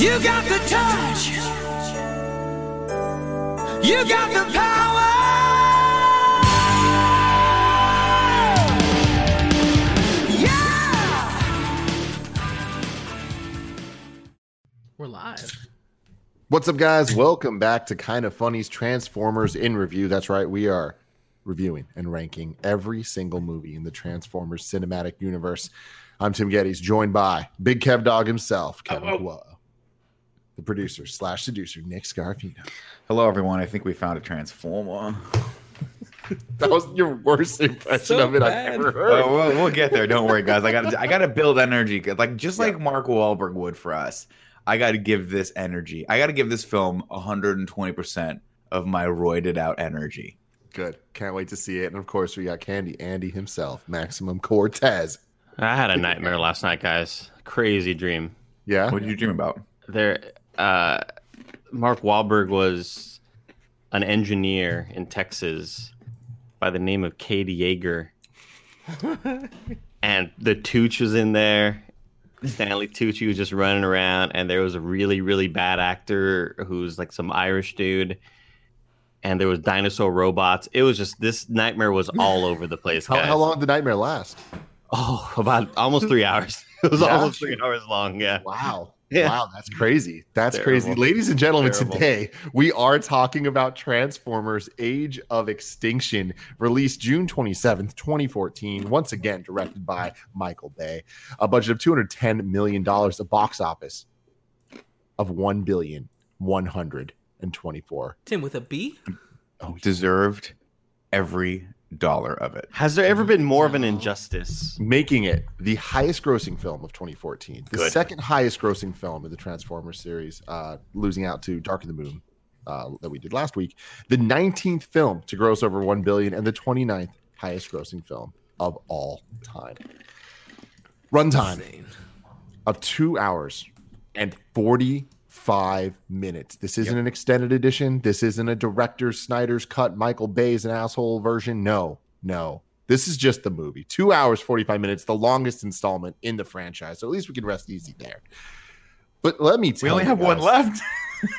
You got the touch. You got the power. Yeah. We're live. What's up, guys? Welcome back to Kind of Funny's Transformers in Review. That's right, we are reviewing and ranking every single movie in the Transformers cinematic universe. I'm Tim Gettys, joined by Big Kev Dog himself, Kevin Oh, oh. Kuo, the producer slash seducer, Nick Scarpino. Hello, everyone. I think we found a transformer. That was your worst impression So of it bad. I've ever oh, heard. Oh, we'll, we'll get there. Don't worry, guys. I got I got to build energy, like just like Mark Wahlberg would for us. I got to give this energy. I got to give this film 120 percent of my roided out energy. Good. Can't wait to see it. And of course, we got Candy Andy himself, Maximum Cortez. I had a nightmare last night, guys. Crazy dream. Yeah. What did you dream about? There, uh, Mark Wahlberg was an engineer in Texas by the name of Katie Yeager, and the Tooch was in there. Stanley Tucci was just running around, and there was a really, really bad actor who's like some Irish dude. And there was dinosaur robots. It was just this nightmare was all over the place. How, how long did the nightmare last? Oh, about almost three hours. It was Yeah. almost three hours long. Yeah. Wow. Yeah. Wow, that's crazy. That's Terrible. crazy. Ladies and gentlemen, Terrible. today we are talking about Transformers Age of Extinction, released June 27th, 2014. Once again, directed by Michael Bay. A budget of $210 million, a box office of $1 billion, 124. Tim with a B? Oh, deserved every dollar of it. Has there ever been more of an injustice? making it the highest grossing film of 2014 the Good. second highest grossing film in the transformers series uh, losing out to dark of the moon uh, that we did last week the 19th film to gross over 1 billion and the 29th highest grossing film of all time runtime of two hours and 45 minutes. This isn't an extended edition. This isn't a director Snyder's cut, Michael Bay's an asshole version. No, no. This is just the movie. Two hours, 45 minutes, the longest installment in the franchise. So at least we can rest easy there. But let me tell We only you have one left.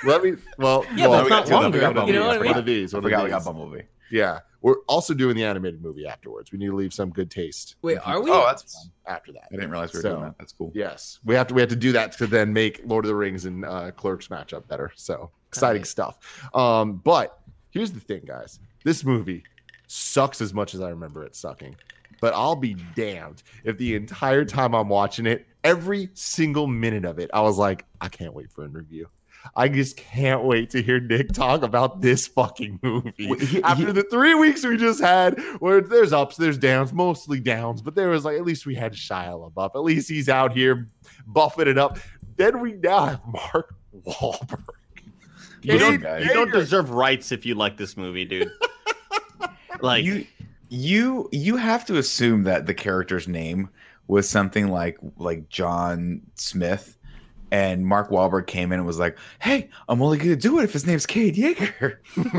Let me, well, Yeah, well, but it's not we got two, longer. we got You know what I I mean? one of these. I One forgot of we got these. Bumblebee. Yeah. We're also doing the animated movie afterwards. We need to leave some good taste. Wait, are we? Oh, that's fun. after that. I didn't realize we were So- doing that. That's cool. Yes, we have to we have to do that to then make Lord of the Rings and uh, Clerks match up better. So exciting Right. stuff. Um, but here's the thing, guys. This movie sucks as much as I remember it sucking. But I'll be damned if the entire time I'm watching it, every single minute of it, I was like, I can't wait for a review. I just can't wait to hear Nick talk about this fucking movie. He- After he- the three weeks we just had, where there's ups, there's downs, mostly downs, but there was like at least we had Shia LaBeouf. At least he's out here buffing it up. Then we now have Mark Wahlberg. You don't, you don't deserve rights if you like this movie, dude. like, you you you have to assume that the character's name was something like like John Smith and Mark Wahlberg came in and was like, "Hey, I'm only to do it if his name's Cade Yeager."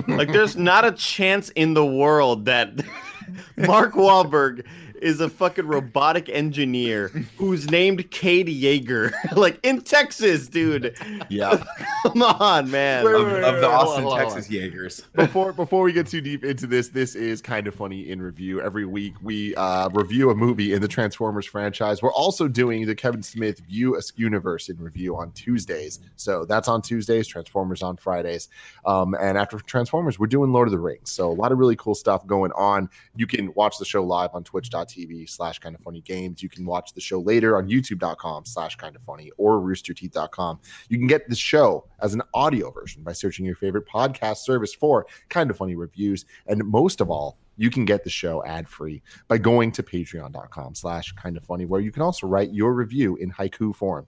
like, there's not a chance in the world that Mark Wahlberg is a fucking robotic engineer who's named Kate Yeager, like in Texas, dude. yeah, Come on, man. Wait, of, wait, of wait, the hold Austin, on. Texas Jaegers. before before we get too deep into this, this is kind of funny in review. Every week we uh, review a movie in the Transformers franchise. We're also doing the Kevin Smith View Askew Universe in review on Tuesdays. So that's on Tuesdays. Transformers on Fridays. Um, and after Transformers, we're doing Lord of the Rings. So a lot of really cool stuff going on. You can watch the show live on Twitch.tv slash Kind of Funny Games. You can watch the show later on YouTube.com slash Kind of Funny or RoosterTeeth.com. You can get the show as an audio version by searching your favorite podcast service for Kind of Funny reviews. And most of all, you can get the show ad free by going to patreon.com slash kind of funny, where you can also write your review in haiku form.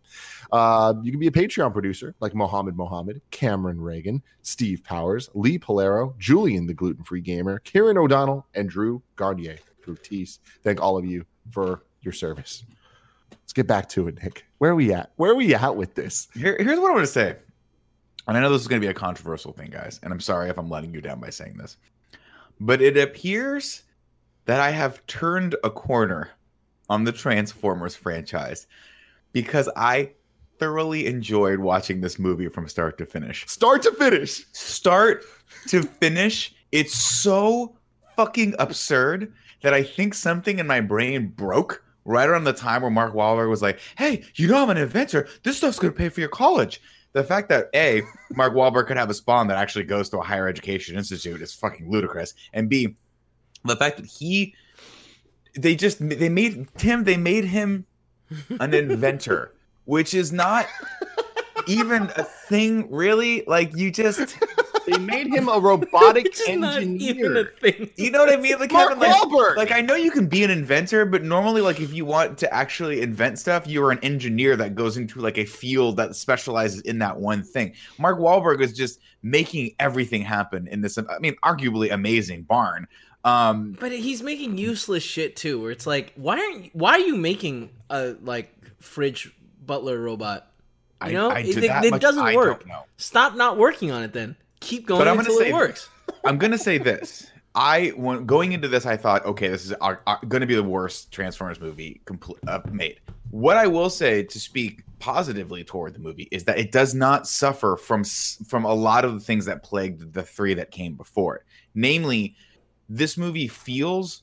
Uh, you can be a Patreon producer like Mohammed Mohammed, Cameron Reagan, Steve Powers, Lee Polero, Julian the gluten free gamer, Kieran O'Donnell, and Drew Garnier. Drew Thank all of you for your service. Let's get back to it, Nick. Where are we at? Where are we at with this? Here, here's what I want to say, and I know this is going to be a controversial thing, guys, and I'm sorry if I'm letting you down by saying this, but it appears that I have turned a corner on the Transformers franchise because I thoroughly enjoyed watching this movie from start to finish. Start to finish. Start to finish, it's so fucking absurd that I think something in my brain broke right around the time where Mark Wahlberg was like, "Hey, you know I'm an inventor. This stuff's gonna pay for your college." The fact that a Mark Wahlberg could have a spawn that actually goes to a higher education institute is fucking ludicrous, and b the fact that he they just they made Tim they made him an inventor, which is not even a thing really. Like you just They made him a robotic Which is not even a engineer. thing. you know what I mean? Like, Mark Kevin, like, Wahlberg. like I know you can be an inventor, but normally, like if you want to actually invent stuff, you are an engineer that goes into like a field that specializes in that one thing. Mark Wahlberg is just making everything happen in this. I mean, arguably amazing barn. Um, But he's making useless shit too. Where it's like, why aren't you, why are you making a like fridge butler robot? You know, I- it, to it- that it much, doesn't I work. don't know. Stop not working on it then. Keep going But I'm gonna until say- it works. I'm gonna say this. I when going into this, I thought, okay, this is going to be the worst Transformers movie complete uh, made. What I will say to speak positively toward the movie is that it does not suffer from from a lot of the things that plagued the three that came before it. Namely, this movie feels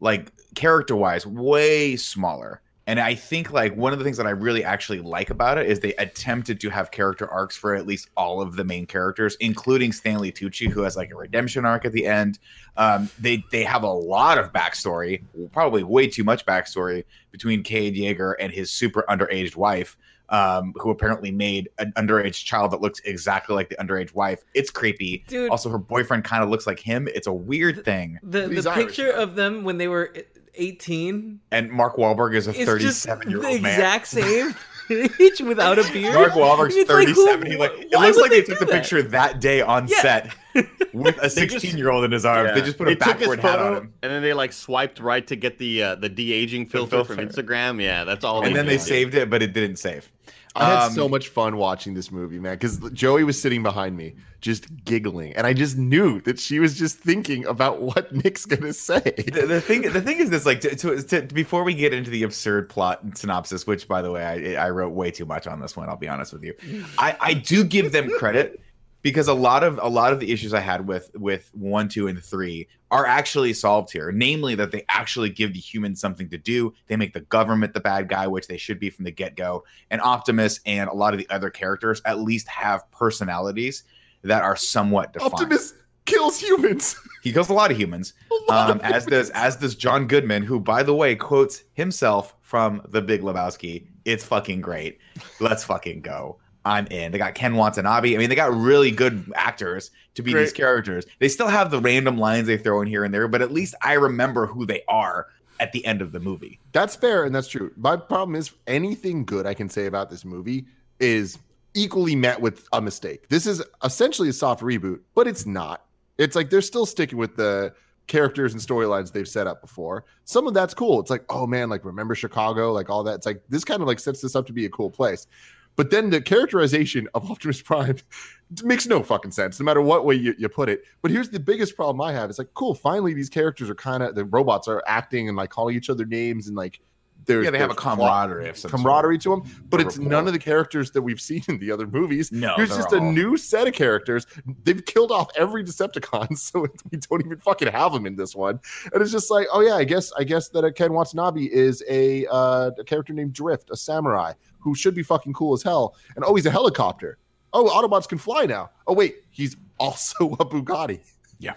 like character wise way smaller. And I think like one of the things that I really actually like about it is they attempted to have character arcs for at least all of the main characters, including Stanley Tucci, who has like a redemption arc at the end. Um, they they have a lot of backstory, probably way too much backstory between Cade Yeager and his super underaged wife, um, who apparently made an underage child that looks exactly like the underage wife. It's creepy. Dude. Also, her boyfriend kind of looks like him. It's a weird thing. The the picture of them when they were 18 And Mark Wahlberg is a 37 year old man. exact same age without a beard. Mark Wahlberg's It's like, 37. who- he like it looks like they, they took the that? picture that day on Yeah. set with a 16 year old in his arms. They just put a They took his backward hat on him. and then they like swiped right to get the uh, the de aging filter, from. Instagram. Yeah, that's all. And then they saved it, but it didn't save. I had Um, so much fun watching this movie, man, because Joey was sitting behind me, just giggling, and I just knew that she was just thinking about what Nick's gonna say. the, the thing the thing is this like to, to, to, before we get into the absurd plot synopsis which by the way I, I wrote way too much on this one i'll be honest with you i i do give them credit because a lot of a lot of the issues i had with with one two and three are actually solved here namely that they actually give the humans something to do they make the government the bad guy which they should be from the get-go and optimus and a lot of the other characters at least have personalities that are somewhat defined Optimus kills humans. he kills a lot of humans lot um, of as does as does John Goodman, who by the way quotes himself from The Big Lebowski. It's fucking great. Let's fucking go. I'm in. They got Ken Watanabe. I mean, they got really good actors to be these characters. They still have the random lines they throw in here and there, but at least I remember who they are at the end of the movie. That's fair and that's true. My problem is anything good I can say about this movie is equally met with a mistake. This is essentially a soft reboot, but it's not. It's like they're still sticking with the characters and storylines they've set up before. Some of that's cool. It's like, oh man, like remember Chicago, like all that. It's like this kind of like sets this up to be a cool place. But then the characterization of Optimus Prime makes no fucking sense, no matter what way you, you put it. But here's the biggest problem I have. It's like, cool, finally these characters are kind of the robots are acting and like calling each other names and like there's Yeah, they have a camaraderie of some camaraderie to them, but A it's rapport. none of the characters that we've seen in the other movies. No, Here's they're just a new set of characters. They've killed off every Decepticon, so we don't even fucking have them in this one. And it's just like, oh yeah, I guess I guess that Ken Watanabe is a uh, a character named Drift, a samurai who should be fucking cool as hell. And oh, he's a helicopter. Oh, Autobots can fly now. Oh wait, he's also a Bugatti. Yeah,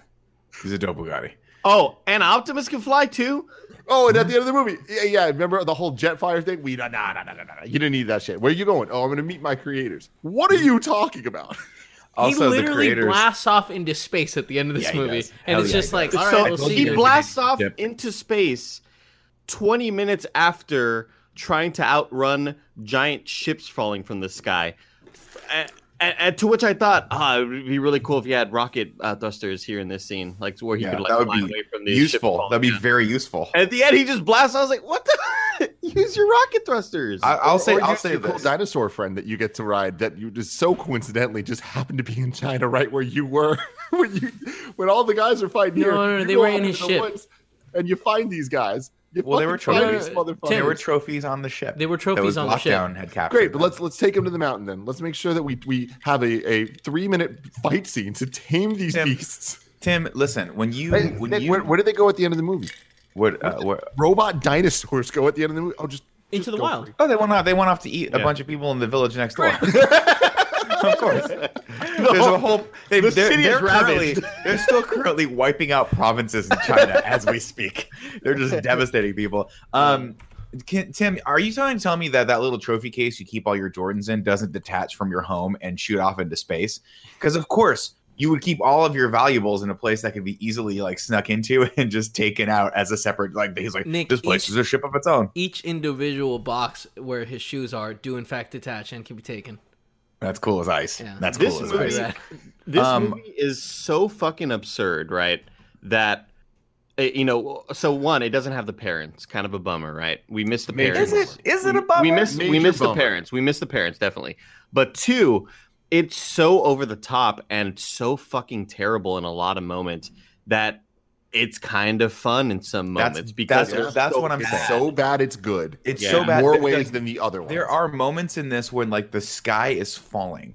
he's a dope Bugatti. Oh, and Optimus can fly too. Oh, and at mm-hmm. the end of the movie, yeah, yeah remember the whole Jetfire thing? We no, no, no, no, no, no. You didn't need that shit. Where are you going? Oh, I'm going to meet my creators. What are you talking about? Also, he literally creators. blasts off into space at the end of this Yeah, movie, and Hell it's yeah, just like, does. all right, so we'll he you. blasts off Yep. into space 20 minutes after trying to outrun giant ships falling from the sky. Eh, And, and, and to which I thought, ah, it would be really cool if you had rocket uh, thrusters here in this scene, like where he Yeah, could like that would fly be away from these useful. That'd be down. very useful. And at the end, he just blasts. I was like, "What the? Use your rocket thrusters." I, I'll Or- say, or I'll say your cool this. dinosaur friend that you get to ride that you just so coincidentally just happened to be in China right where you were when you when all the guys are fighting No, here. no, no, you they were in his ship. woods And you find these guys. You Well, they were trophies. these. There were trophies on the ship. There were that trophies was on the ship. lockdown had captured. Great, but them. let's let's take them to the mountain then. Let's make sure that we we have a, a three minute fight scene to tame these Tim, beasts. Tim, listen. When you Hey, when Nick, you where, where did they go at the end of the movie? what, uh, what Robot dinosaurs go at the end of the movie. Oh, just Into just the wild. free. Oh, they went off. They went off to eat a bunch of people in the village next door. of course. There's a whole. They, the they're, city is they're currently, ravaged. they're still currently wiping out provinces in China as we speak. They're just devastating people. Um, can, Tim, are you trying to tell me that that little trophy case you keep all your Jordans in doesn't detach from your home and shoot off into space? Because of course. You would keep all of your valuables in a place that could be easily like snuck into and just taken out as a separate like he's like Nick, this place each- is a ship of its own. Each individual box where his shoes are do in fact detach and can be taken. That's cool as ice. Yeah. That's This cool as movie- ice. Rad. This Um, movie is so fucking absurd, right? That uh, you know, so one, it doesn't have the parents. Kind of a bummer, right? We miss the parents. Is it? Is it a We- bummer? We miss we Major miss the parents. We miss the parents definitely. But two, it's so over the top and so fucking terrible in a lot of moments that it's kind of fun in some That's- moments because that's- that's so what I'm bad. saying. So bad it's good. It's Yeah. so bad. More that, ways than the other ones. there are moments in this when like the sky is falling,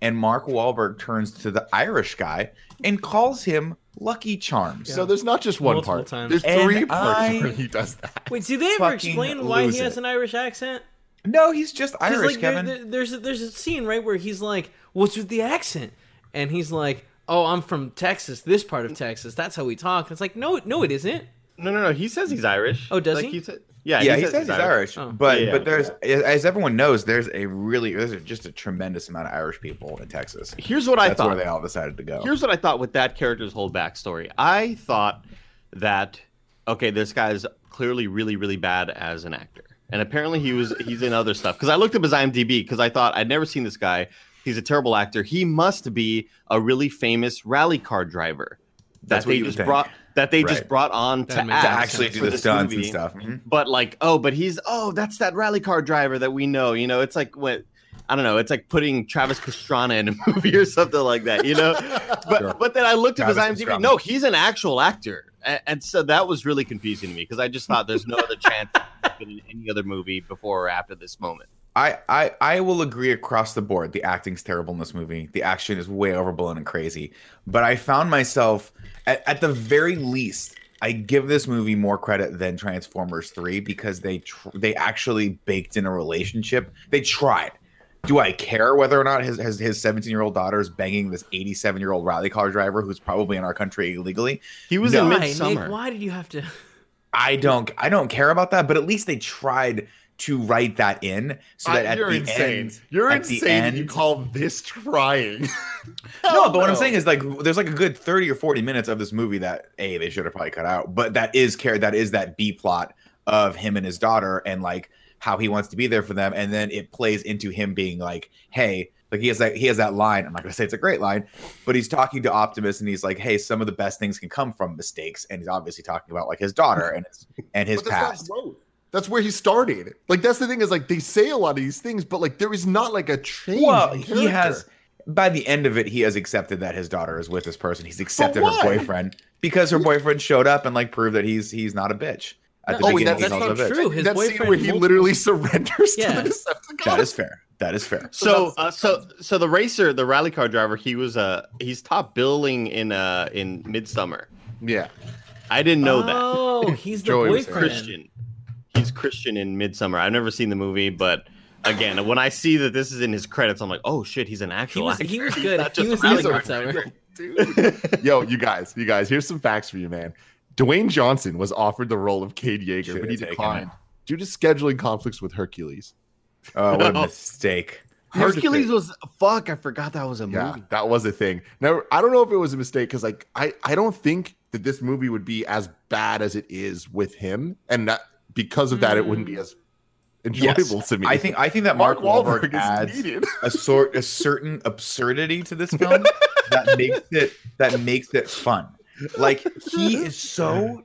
and Mark Wahlberg turns to the Irish guy and calls him Lucky Charms. So there's not just one Multiple part. times. There's And three parts I- where he does that. Wait, do they ever explain why he has it. an Irish accent? No, he's just Irish, like, there- Kevin. there- there's a, there's a scene right where he's like, "What's with the accent?" And he's like, "Oh, I'm from Texas, this part of Texas. That's how we talk." It's like, no, no, it isn't. No, no, no. He says he's Irish. Oh, does like, he? said, yeah, yeah, he, says, he's Irish, Oh. but Yeah, yeah. but there's as everyone knows, there's a really there's a, just a tremendous amount of Irish people in Texas. Here's what I That's thought. where they all decided to go. Here's what I thought with that character's whole backstory. I thought that okay, this guy's clearly really, really bad as an actor, and apparently he was he's in other stuff. Because I looked up his IMDb because I thought I'd never seen this guy. He's a terrible actor. He must be a really famous rally car driver That's that what they you just think. brought that they just brought on That to, makes to actually do the this stunts and movie. stuff. Mhm. But like, oh, but he's oh, that's that rally car driver that we know. You know, it's like what I don't know. It's like putting Travis Pastrana in a movie or something like that. You know, but Sure. but then I looked at his Travis IMDb. Pastrana. No, he's an actual actor, and, and so that was really confusing to me because I just thought there's no other chance in any other movie before or after this moment. I, I I will agree across the board. The acting's terrible in this movie. The action is way overblown and crazy. But I found myself at, at the very least, I give this movie more credit than Transformers Three because they tr- they actually baked in a relationship. They tried. Do I care whether or not his his, his 17 year old daughter is banging this 87 year old rally car driver who's probably in our country illegally? He was No. in Why, Midsommar. Nick? Why did you have to? I don't I don't care about that. But at least they tried to write that in so that Uh, at you're the insane. end, You're at the insane. You call this trying? no, but what I'm saying is like there's like a good 30 or 40 minutes of this movie that a they should have probably cut out, but that is care that is that B plot of him and his daughter and like how he wants to be there for them, and then it plays into him being like, hey, like he has that he has that line. I'm not gonna say it's a great line, but he's talking to Optimus and he's like, hey, some of the best things can come from mistakes, and he's obviously talking about like his daughter and his and his But that's not past. Growth. That's where he started. Like that's the thing is like they say a lot of these things, but like there is not like a change. Well, he has by the end of it, he has accepted that his daughter is with this person. He's accepted her boyfriend because her boyfriend showed up and like proved that he's he's not a bitch. At the Oh, beginning, that's- that's not a bitch. true. His that scene boyfriend where he multiple- literally surrenders Yeah. to the Decepticons. That is fair. That is fair. So, that's- uh, so, so the racer, the rally car driver, he was uh, he's top billing in uh in Midsommar. yeah. I didn't know that. Oh, he's the Joey boyfriend. Christian. He's Christian in Midsommar. I've never seen the movie, but again, when I see that this is in his credits, I'm like, oh shit, he's an He was actor. he was good. not He just was a rally good Midsommar. Yo, you guys, you guys, here's some facts for you, man. Dwayne Johnson was offered the role of Cade Yeager, Should've but he declined due to scheduling conflicts with Hercules. Oh, what a oh. mistake. Hercules was fuck. I forgot that was a Yeah, movie. that was a thing. Now, I don't know if it was a mistake because, like, I I don't think that this movie would be as bad as it is with him, and that because of that, it wouldn't be mm. as enjoyable Yes. to me. I think I think that Mark, Wahlberg, is adds a sort a certain absurdity to this film that makes it that makes it fun. Like he is so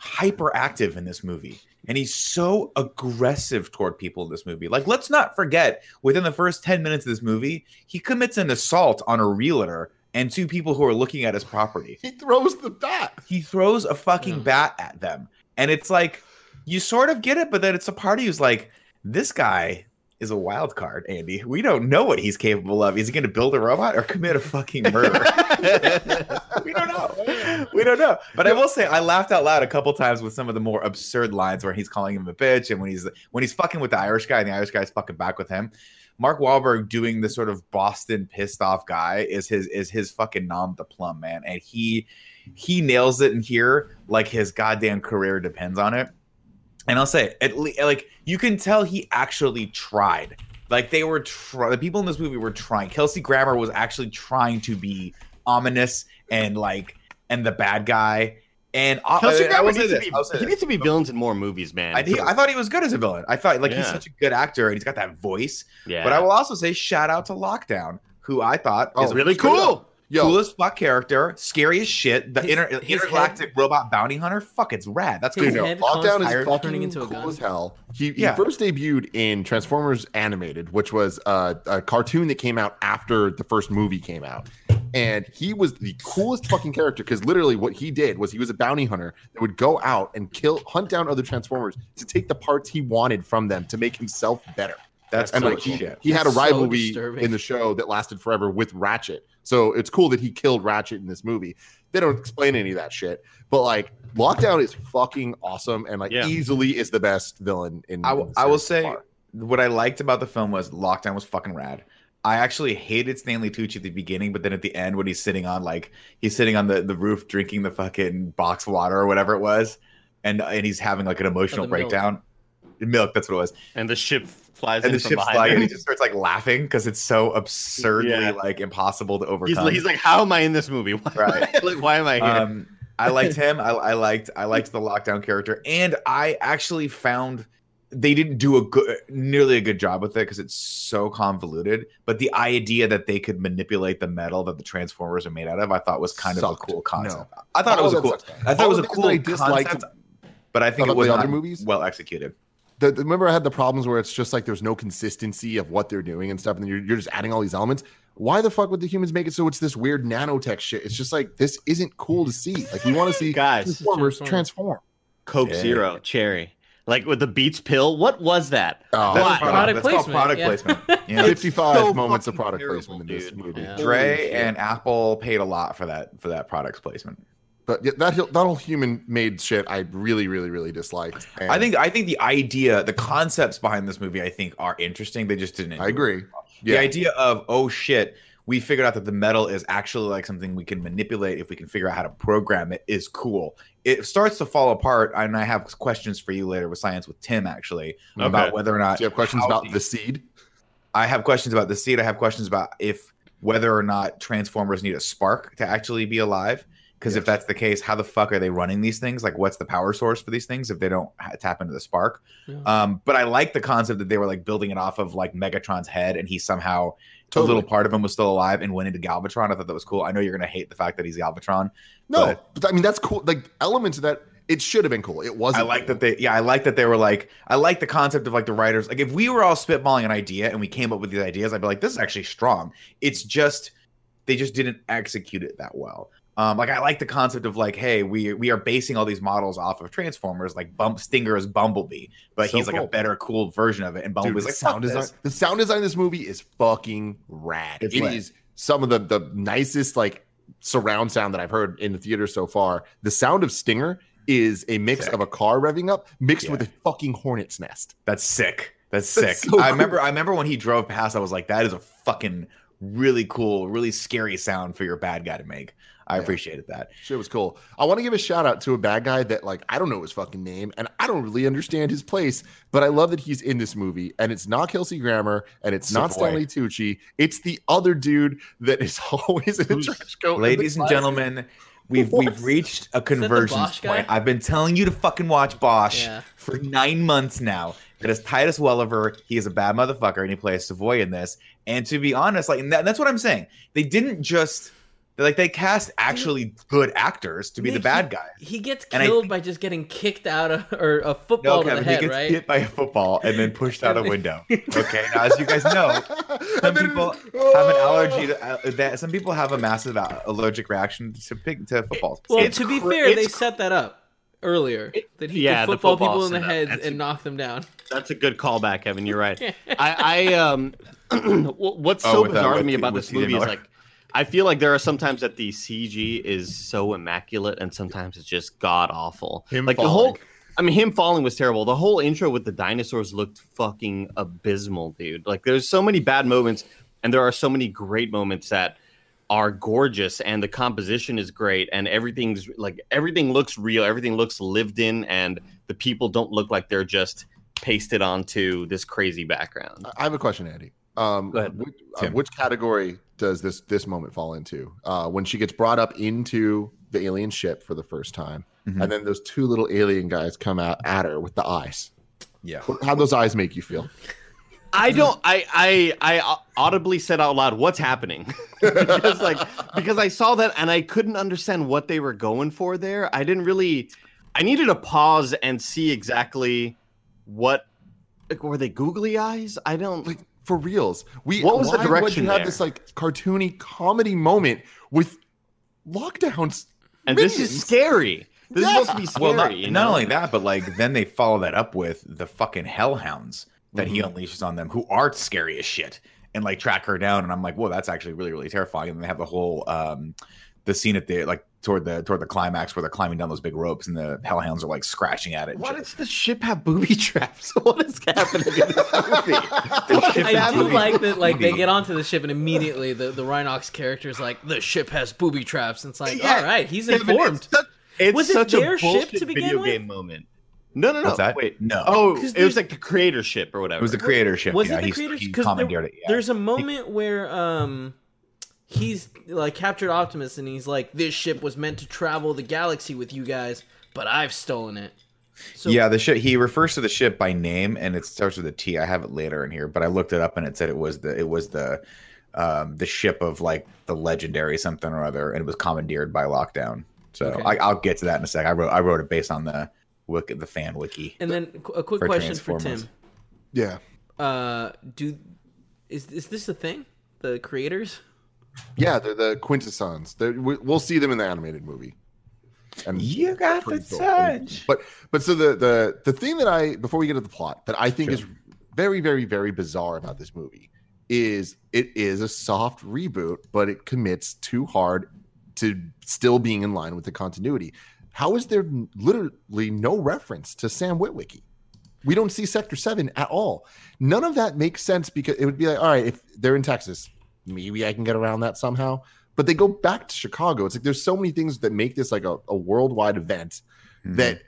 hyperactive in this movie and he's so aggressive toward people in this movie. Like let's not forget within the first 10 minutes of this movie, he commits an assault on a realtor and two people who are looking at his property. He throws the bat. He throws a fucking Yeah. bat at them. And it's like you sort of get it, but then it's a party who's like, this guy is a wild card, Andy. We don't know what he's capable of. Is he going to build a robot or commit a fucking murder? we don't know. We don't know. But I will say, I laughed out loud a couple times with some of the more absurd lines where he's calling him a bitch, and when he's when he's fucking with the Irish guy, and the Irish guy's fucking back with him. Mark Wahlberg doing the sort of Boston pissed off guy is his is his fucking nom de plum, man, and he he nails it in here like his goddamn career depends on it. And I'll say, at least, like you can tell he actually tried. Like they were try- the people in this movie were trying. Kelsey Grammer was actually trying to be ominous and like and the bad guy. And Kelsey I, Grammer needs to be, he this. needs to be villains in more movies, man. I, he- I thought he was good as a villain. I thought like he's such a good actor and he's got that voice. yeah. But I will also say shout out to Lockdown, who I thought oh, is Oh, a really cool. Up. Yo, coolest fuck character, scary as shit. The His- inter- his intergalactic robot bounty hunter. Fuck, it's rad. That's His good. Dude, Lockdown is fucking turning into a cool gun. as hell. He, he Yeah. first debuted in Transformers Animated, which was a, a cartoon that came out after the first movie came out. And he was the coolest fucking character because literally what he did was he was a bounty hunter that would go out and kill, hunt down other Transformers to take the parts he wanted from them to make himself better. That's And cool like as he, shit. he had a That's so rivalry in the show that lasted forever with Ratchet. So it's cool that he killed Ratchet in this movie. They don't explain any of that shit, but like Lockdown is fucking awesome and like Yeah. easily is the best villain in. I in will- I will say far. what I liked about the film was Lockdown was fucking rad. I actually hated Stanley Tucci at the beginning, but then at the end when he's sitting on like he's sitting on the, the roof drinking the fucking box water or whatever it was, and and he's having like an emotional Oh, the milk. breakdown. Milk, that's what it was. and the ship flies And in the from ship's flying, and he just starts like laughing because it's so absurdly Yeah. like impossible to overcome. he's like, how am I in this movie? Why, Right. like, why am I here? um, I liked him. I, I liked I liked the lockdown character, and I actually found they didn't do a good, nearly a good job with it because it's so convoluted. But the idea that they could manipulate the metal that the Transformers are made out of, I thought was kind of a cool concept. No. I thought it was a cool. sucks. I thought All it was a cool that I disliked concept, but I think it was the not other movies? well executed. The, the- remember I had the problems where it's just like there's no consistency of what they're doing and stuff, and you're, you're just adding all these elements. Why the fuck would the humans make it so it's this weird nanotech shit? It's just like this isn't cool to see. Like we want to see Guys, Transformers Transform. transform. Coke Yeah. Zero cherry, like with the Beats pill. What was that? Oh, That's product, Product that's called product yeah. placement. Yeah. 55 so moments of product terrible, placement in this dude. movie. Yeah. Dre and Apple paid a lot for that for that product placement. But yeah, that that whole human made shit I really, really, really disliked. And I think I think the idea, the concepts behind this movie, I think are interesting. They just didn't. I agree. The Yeah, idea of oh shit, we figured out that the metal is actually like something we can manipulate if we can figure out how to program it is cool. It starts to fall apart, and I have questions for you later with science with Tim actually about whether or not Do you have questions about the- the seed? I have questions about the seed. I have questions about if whether or not Transformers need a spark to actually be alive. Because if that's the case, how the fuck are they running these things? Like, what's the power source for these things if they don't ha- tap into the spark? Yeah. Um, but I like the concept that they were like building it off of like Megatron's head, and he somehow a little part of him was still alive and went into Galvatron. I thought that was cool. I know you're gonna hate the fact that he's Galvatron. No, But- but, I mean that's cool. Like elements of that, it should have been cool. It wasn't. I like cool. that they, yeah, I like that they were like, I like the concept of like the writers. Like, if we were all spitballing an idea and we came up with these ideas, I'd be like, this is actually strong. It's just they just didn't execute it that well. Um, like I like the concept of like, hey, we we are basing all these models off of Transformers. Like Bump Stinger is Bumblebee, but So he's like a better, cool version of it. And Dude, Bumblebee's the like, sound design. design. The sound design of this movie is fucking rad. It's It lit. is some of the the nicest like surround sound that I've heard in the theater so far. The sound of Stinger is a mix Sick. of a car revving up mixed Yeah. with a fucking hornet's nest. That's sick. That's sick. That's so I cool. remember. I remember when he drove past. I was like, that is a fucking really cool, really scary sound for your bad guy to make. I Yeah. appreciated that. Shit was cool. I want to give a shout out to a bad guy that like I don't know his fucking name and I don't really understand his place, but I love that he's in this movie and it's not Kelsey Grammer and it's not Stanley Tucci. It's the other dude that is always in a Who's- trench coat. Ladies and gentlemen, we've What? we've reached a the conversion guy? point. I've been telling you to fucking watch Bosch Yeah. for nine months now. It is Titus Welliver. He is a bad motherfucker, and he plays Savoy in this. And to be honest, like and that, that's what I'm saying. They didn't just they like they cast actually good actors to be the bad he- guy. He gets And I killed by just getting kicked out of or a football No, to Kevin, the he head, gets right? hit by a football and then pushed out a window. Okay, now as you guys know, some people it's- have an Oh! allergy to uh, that. Some people have a massive uh, allergic reaction to pig to footballs. Well, It's to be cra- fair, they it's set that up. earlier that he yeah, could football, football people in the heads and a- knock them down. That's a good callback, Kevin. You're right. I, I um, what's Oh, so with, uh, bizarre to me about this movie is like, I feel like there are sometimes that the CG is so immaculate, and sometimes it's just god awful. Him like the whole, I mean, him falling was terrible. The whole intro with the dinosaurs looked fucking abysmal, dude. Like there's so many bad moments, and there are so many great moments that are gorgeous and the composition is great and everything's like everything looks real everything looks lived in and the people don't look like they're just pasted onto this crazy background I have a question, Andy. Um, Go ahead. Which, uh, which category does this this moment fall into? Uh, when she gets brought up into the alien ship for the first time, Mhm. and then those two little alien guys come out at her with the eyes. Yeah. How those eyes make you feel? i don't i i i audibly said out loud what's happening because like because i saw that and i couldn't understand what they were going for there i didn't really i needed to pause and see exactly what like were they googly eyes i don't Like for reals, we. What was the why would direction you have there? this like cartoony comedy moment with lockdowns? and this is scary this Yeah. is supposed to be scary Well, not, you not only that, but like then they follow that up with the fucking hellhounds that he unleashes on them, who are scary as shit, and like track her down. And I'm like, whoa, that's actually really, really terrifying. And they have the whole um the scene at the like toward the toward the climax where they're climbing down those big ropes and the hellhounds are like scratching at it. Why does the ship have booby traps? What is happening in this movie? I do like that. Like they get onto the ship and immediately the the Rhinox character is like, "The ship has booby traps." And it's like, Yeah. all right, he's Kevin, informed. It's such, it's Was it such their a ship bullshit to begin video with? game moment. No, no, no. What's that? Wait. No. Oh, it was like the creator ship or whatever. It was the creator ship. Was yeah, it the he's- creators? he Because commandeered it. Yeah. there's a moment where um he's like captured Optimus and he's like, "This ship was meant to travel the galaxy with you guys, but I've stolen it." So yeah, the ship. He refers to the ship by name, and it starts with a T. I have it later in here, but I looked it up, and it said it was the it was the um the ship of like the legendary something or other, and it was commandeered by Lockdown. So Okay. I, I'll get to that in a sec. I wrote I wrote it based on the wiki, the fan wiki. And then a quick For question for Tim. Yeah, Uh, do is is this a thing? The creators? Yeah, they're the quintessons. They're, we, we'll see them in the animated movie. And You got the cool. But but so the the the thing that I before we get to the plot that I think Sure. is very very very bizarre about this movie is it is a soft reboot, but it commits too hard to still being in line with the continuity. How is there literally no reference to Sam Witwicky? We don't see Sector Seven at all. None of that makes sense because it would be like, all right, if they're in Texas, maybe I can get around that somehow. But they go back to Chicago. It's like there's so many things that make this like a, a worldwide event Mm-hmm. that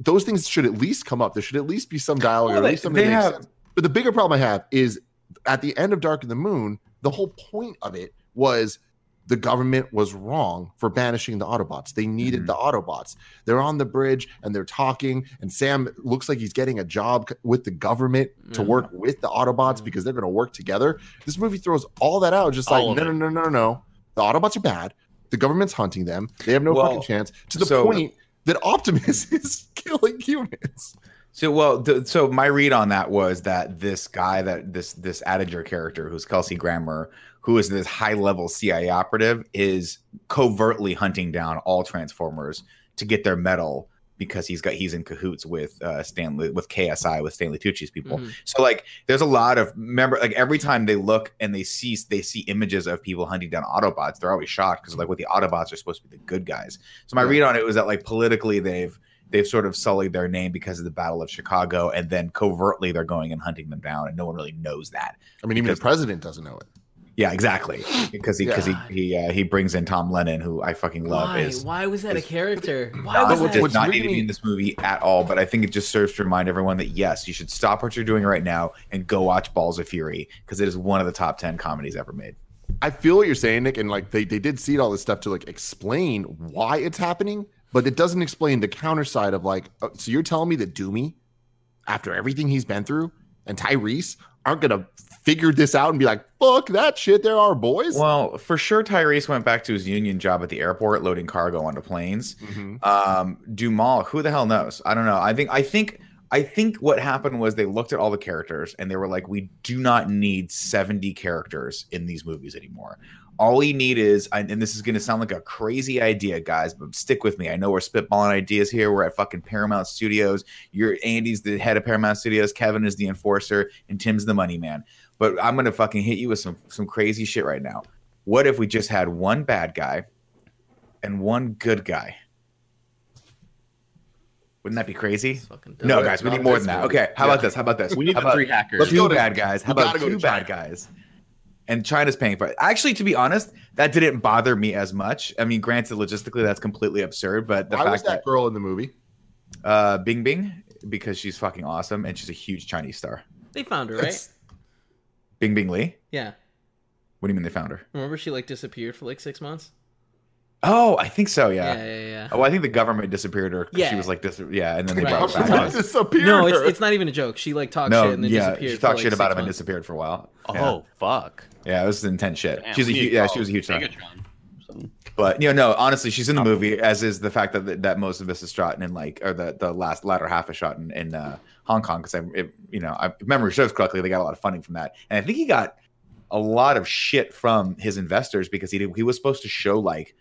those things should at least come up. There should at least be some dialogue, Well, or at least something they that makes have- sense. But the bigger problem I have is at the end of Dark of the Moon, the whole point of it was the government was wrong for banishing the Autobots. They needed Mhm. the Autobots. They're on the bridge and they're talking, and Sam looks like he's getting a job with the government to Mhm. work with the Autobots Mhm. because they're going to work together. This movie throws all that out, just All like, no, no, no, no, no. The Autobots are bad. The government's hunting them. They have no Well, fucking chance. To the so- point that Optimus is killing humans. So well, th- so my read on that was that this guy that this this Attinger character, who's Kelsey Grammer, who is this high level CIA operative, is covertly hunting down all Transformers to get their metal because he's got he's in cahoots with uh Stanley with KSI with Stanley Tucci's people. Mhm. So like there's a lot of remember like every time they look and they see they see images of people hunting down Autobots, they're always shocked because like what the Autobots are supposed to be the good guys. So my Yeah. read on it was that like politically they've they've sort of sullied their name because of the Battle of Chicago, and then covertly they're going and hunting them down, and no one really knows that. I mean, even the president doesn't know it. Yeah, exactly. Because he because he he uh, he brings in Tom Lennon, who I fucking love. Why? Is Why was that a character? Why not, was that? does not need to be in this movie at all, but I think it just serves to remind everyone that yes, you should stop what you're doing right now and go watch Balls of Fury because it is one of the top ten comedies ever made. I feel what you're saying, Nick, and like they, they did seed all this stuff to like explain why it's happening, but it doesn't explain the counter side of like, uh, so you're telling me that Doomy, after everything he's been through, and Tyrese aren't gonna figure this out and be like, fuck that shit, there are boys. Well, for sure, Tyrese went back to his union job at the airport, loading cargo onto planes. Mhm. Um, Dumal, who the hell knows? I don't know. I think I think I think what happened was they looked at all the characters and they were like, we do not need 70 characters in these movies anymore. All we need is, and and this is going to sound like a crazy idea, guys, but stick with me. I know we're spitballing ideas here. We're at fucking Paramount Studios. You're Andy's the head of Paramount Studios. Kevin is the enforcer, and Tim's the money man. But I'm gonna fucking hit you with some some crazy shit right now. What if we just had one bad guy and one good guy? Wouldn't that be crazy? It's fucking dope. No, guys, we Not need more than that. movie. Okay, how Yeah. about this? How about this? We need how about three hackers. Let's two go to- bad guys. How about two bad guys? And China's paying for it. Actually, to be honest, that didn't bother me as much. I mean, granted, logistically, that's completely absurd, but the Why was fact that girl in the movie? uh, Bing Bing, because she's fucking awesome and she's a huge Chinese star. They found her, right? That's- Bing Bing Lee. Yeah. What do you mean they found her? Remember she like disappeared for like six months? Oh, I think so. Yeah. Yeah, yeah, yeah. Oh, I think the government disappeared her. 'cause She was like this. Yeah, and then they Right. brought her She back. disappeared. No, it's it's not even a joke. She like talked No, shit and then yeah, disappeared. she for, talked like, shit about six him and months. disappeared for a while. Oh fuck! Yeah, it was intense shit. Damn, she's a we huge, to yeah, call she was a huge star. Megatron. Something. But you know, no, honestly, she's in the movie, as is the fact that that most of this is shot in like, or the the last latter half is shot in, in uh, Hong Kong because I, it, you know, I if memory serves correctly, they got a lot of funding from that, and I think he got a lot of shit from his investors because he did, he was supposed to show like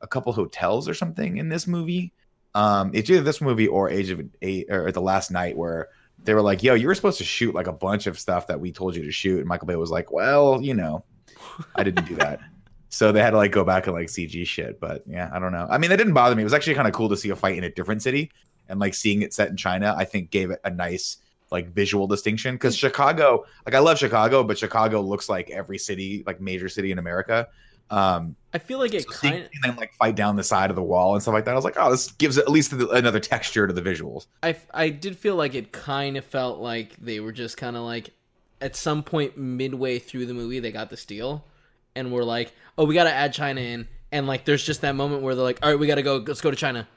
a couple hotels or something in this movie. Um, it's either this movie or Age of Eight or the Last Knight where they were like, "Yo, you were supposed to shoot like a bunch of stuff that we told you to shoot," and Michael Bay was like, "Well, you know, I didn't do that." So they had to like go back and like CG shit. But yeah, I don't know. I mean, that didn't bother me. It was actually kind of cool to see a fight in a different city and like seeing it set in China. I think gave it a nice like visual distinction because Chicago, like I love Chicago, but Chicago looks like every city, like major city in America. Um, I feel like it so kind. them like fight down the side of the wall and stuff like that. I was like, oh, this gives at least another texture to the visuals. I I did feel like it kind of felt like they were just kind of like at some point midway through the movie they got the steal and we're like, oh, we got to add China in, and like there's just that moment where they're like, all right, we got to go, let's go to China,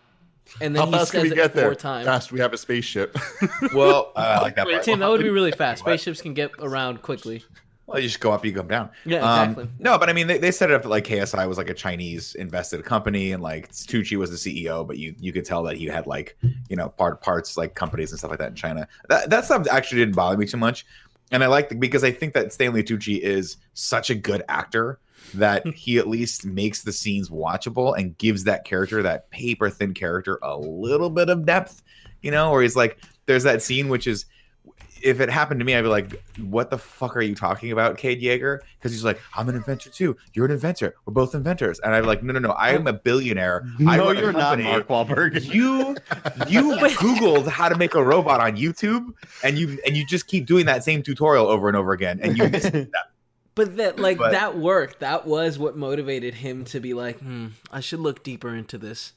and then How he fast can says we it get four there? times. Fast. We have a spaceship. Well, I like that. Part. Tim, that would be really fast. Spaceships can get around quickly. Well, you just go up, you come down. Yeah, Um, exactly. no, but I mean, they, they set it up that like KSI was like a Chinese invested company, and like Tucci was the CEO, but you you could tell that he had like you know part parts like companies and stuff like that in China. That that stuff actually didn't bother me too much, and I like because I think that Stanley Tucci is such a good actor that he at least makes the scenes watchable and gives that character that paper thin character a little bit of depth, you know, or he's like there's that scene which is if it happened to me, I'd be like, "What the fuck are you talking about, Cade Yeager?" Because he's like, "I'm an inventor too. You're an inventor. We're both inventors." And I'm like, "No, no, no. I am a billionaire. I No, run you're not company. Mark Wahlberg. You you googled how to make a robot on YouTube, and you and you just keep doing that same tutorial over and over again, and you missed that. But that like But- that worked. That was what motivated him to be like, hmm, I should look deeper into this,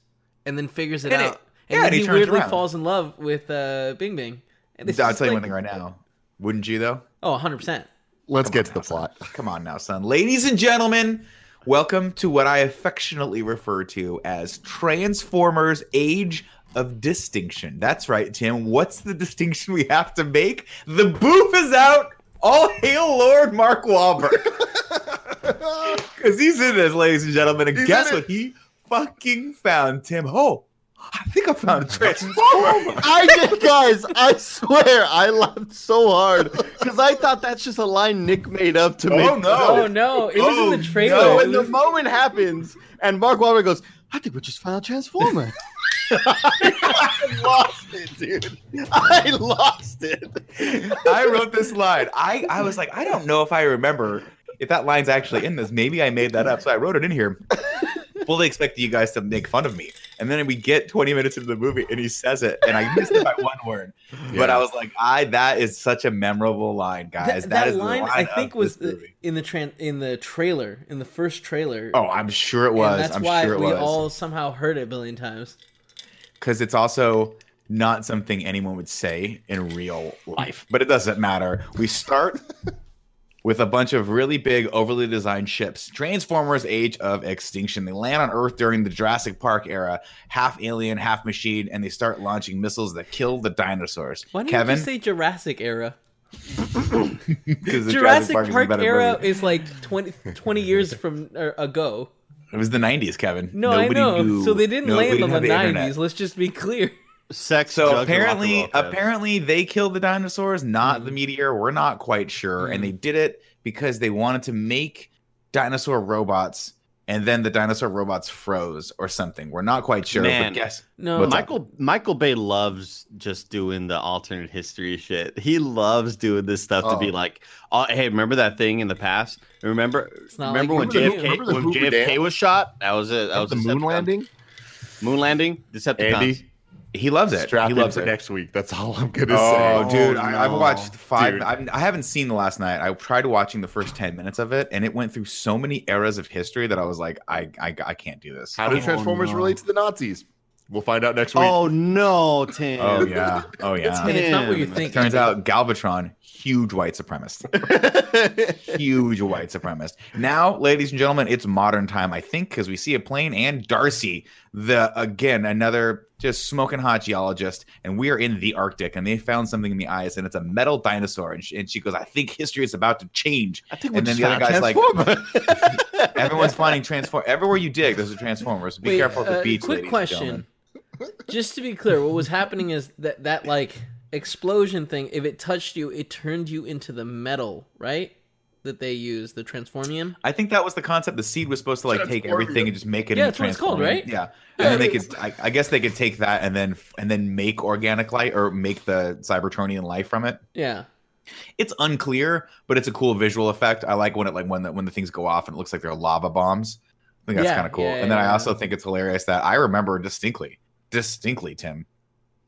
and then figures it And it- out. yeah, and and then he he, turns weirdly around. falls in love with uh, Bing Bing. And I'll tell you one thing right now. Wouldn't you though? Oh, 100 percent. Let's Come get on to the now, son. plot. Come on now, son. Ladies and gentlemen, welcome to what I affectionately refer to as Transformers Age of Distinction. That's right, Tim. What's the distinction we have to make? The booth is out. All hail Lord Mark Wahlberg. Because he's in this, ladies and gentlemen. And He's guess in what he fucking found, Tim? Oh, I think I found a Transformer. I did, guys. I swear, I laughed so hard because I thought that's just a line Nick made up to me. Oh, make. no. Oh no, it was Oh, in the oh, trailer. So It when the moment happens, and Mark Wahlberg goes, "I think we just found a Transformer." I lost it, dude. I lost it. I wrote this line. I, I was like, I don't know if I remember if that line's actually in this. Maybe I made that up. So I wrote it in here. Fully expecting you guys to make fun of me. And then we get 20 minutes into the movie and he says it, and I missed it by one word. But I was like, I that is such a memorable line, guys. Th- that that is the line I think was this the, movie. in the tran- in the trailer in the first trailer. Oh, I'm sure it was. and that's I'm why sure it we was. all somehow heard it a billion times. Because it's also not something anyone would say in real life, but it doesn't matter. We start with a bunch of really big, overly designed ships. Transformers Age of Extinction. They land on Earth during the Jurassic Park era, half alien, half machine, and they start launching missiles that kill the dinosaurs. Why didn't Kevin, you say Jurassic era? 'Cause the Jurassic is a Park better era movie. is like 20, 20 years from er, ago. It was the 90s, Kevin. No, Nobody I know. knew- so they didn't nobody land on the had internet. nineties. Let's just be clear. Sex. So drugs, and rock apparently, roll, apparently they killed the dinosaurs, not mm-hmm. the meteor. We're not quite sure, and mm-hmm. they did it because they wanted to make dinosaur robots, and then the dinosaur robots froze or something. We're not quite sure. Man. but guess No, What's up? Michael Michael Bay loves just doing the alternate history shit. He loves doing this stuff to be Oh. like, oh, "Hey, remember that thing in the past? Remember? remember like when Remember the- JFK remember the when JFK was shot? That was it. That was the moon landing. Moon landing. Decepticons. Andy, he loves it. strap he loves it. next week. That's all I'm gonna Oh, say. Oh, dude, I, oh, I've watched five. Dude. I, I haven't seen the Last Knight. I tried watching the first ten minutes of it, and it went through so many eras of history that I was like, I, I, I can't do this. How do Oh, Transformers no. relate to the Nazis? We'll find out next week. Oh no, Tim. Oh yeah, oh yeah. I mean, it's not what you think. Turns out Galvatron, huge white supremacist. huge white supremacist. Now, ladies and gentlemen, it's modern time, I think, because we see a plane and Darcy, the again another just smoking hot geologist, and we are in the Arctic, and they found something in the ice, and it's a metal dinosaur, and she, and she goes, "I think history is about to change." I think And then the other guy's like- Everyone's finding transform everywhere you dig. There's a transformer. So Be Wait, careful at the uh, beach. Quick ladies and question. gentlemen. Just to be clear, what was happening is that that like explosion thing. If it touched you, it turned you into the metal, right? That they use the transformium. I think that was the concept. The seed was supposed to like take everything and just make it. Yeah, into that's what it's called, Transformium. right? Yeah, Yeah, and then they could. I, I guess they could take that and then and then make organic light or make the Cybertronian life from it. Yeah. It's unclear, but it's a cool visual effect. I like when it like when the when the things go off and it looks like they're lava bombs. I think that's Yeah, kind of cool. yeah, and then I yeah. also think it's hilarious that I remember distinctly, distinctly, Tim,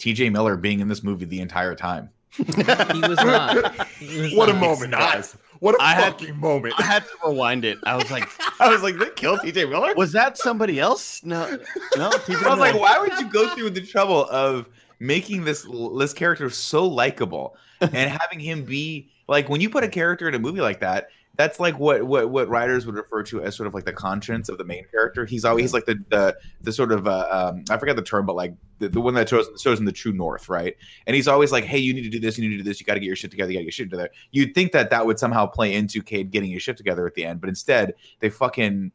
T.J. Miller being in this movie the entire time. He was not. He was what a moment, guys! What a I had- fucking moment! I had to rewind it. I was like, I was like, they killed T.J. Miller. was that somebody else? No, no. TJ I was like, why would you go through the trouble of making this this character so likable and having him be like when you put a character in a movie like that? That's like what what what writers would refer to as sort of like the conscience of the main character. He's always he's like the the the sort of uh, um, I forget the term, but like the, the one that shows shows in the true north, right? And he's always like, hey, you need to do this, you need to do this, you got to get your shit together, you got to get your shit together. You'd think that that would somehow play into Cade getting his shit together at the end, but instead they fucking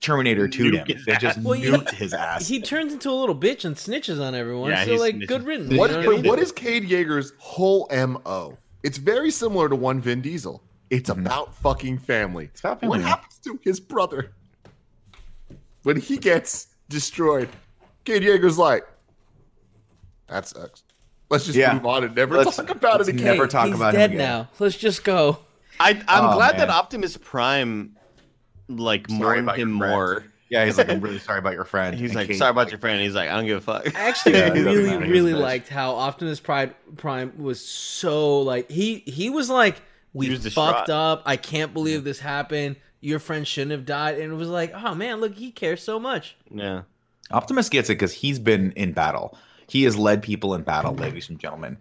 Terminator 2 him. They just Well, yeah. nuked his ass. He turns into a little bitch and snitches on everyone. Yeah, so he's like, snitching. good riddance. What, you know but what is Cade Yeager's whole MO? It's very similar to one Vin Diesel. It's Mhm. about fucking family. It's about What happens to his brother when he gets destroyed? Cade Yeager's like, that sucks. Let's just Yeah. move on and never Let's- talk about it let's again. never talk He's about him dead again. now. Let's just go. I, I'm Oh, glad that. Optimus Prime like Sorry mourned him more. Yeah, he's like, I'm really sorry about your friend. He's And like, Cade- sorry about your friend. He's like, I don't give a fuck. I actually Yeah, really, really liked how Optimus Prime Prime was so like he he was like we was fucked up. I can't believe this happened. Your friend shouldn't have died, and it was like, oh man, look, he cares so much. yeah. Optimus gets it because he's been in battle. He has led people in battle, ladies and gentlemen.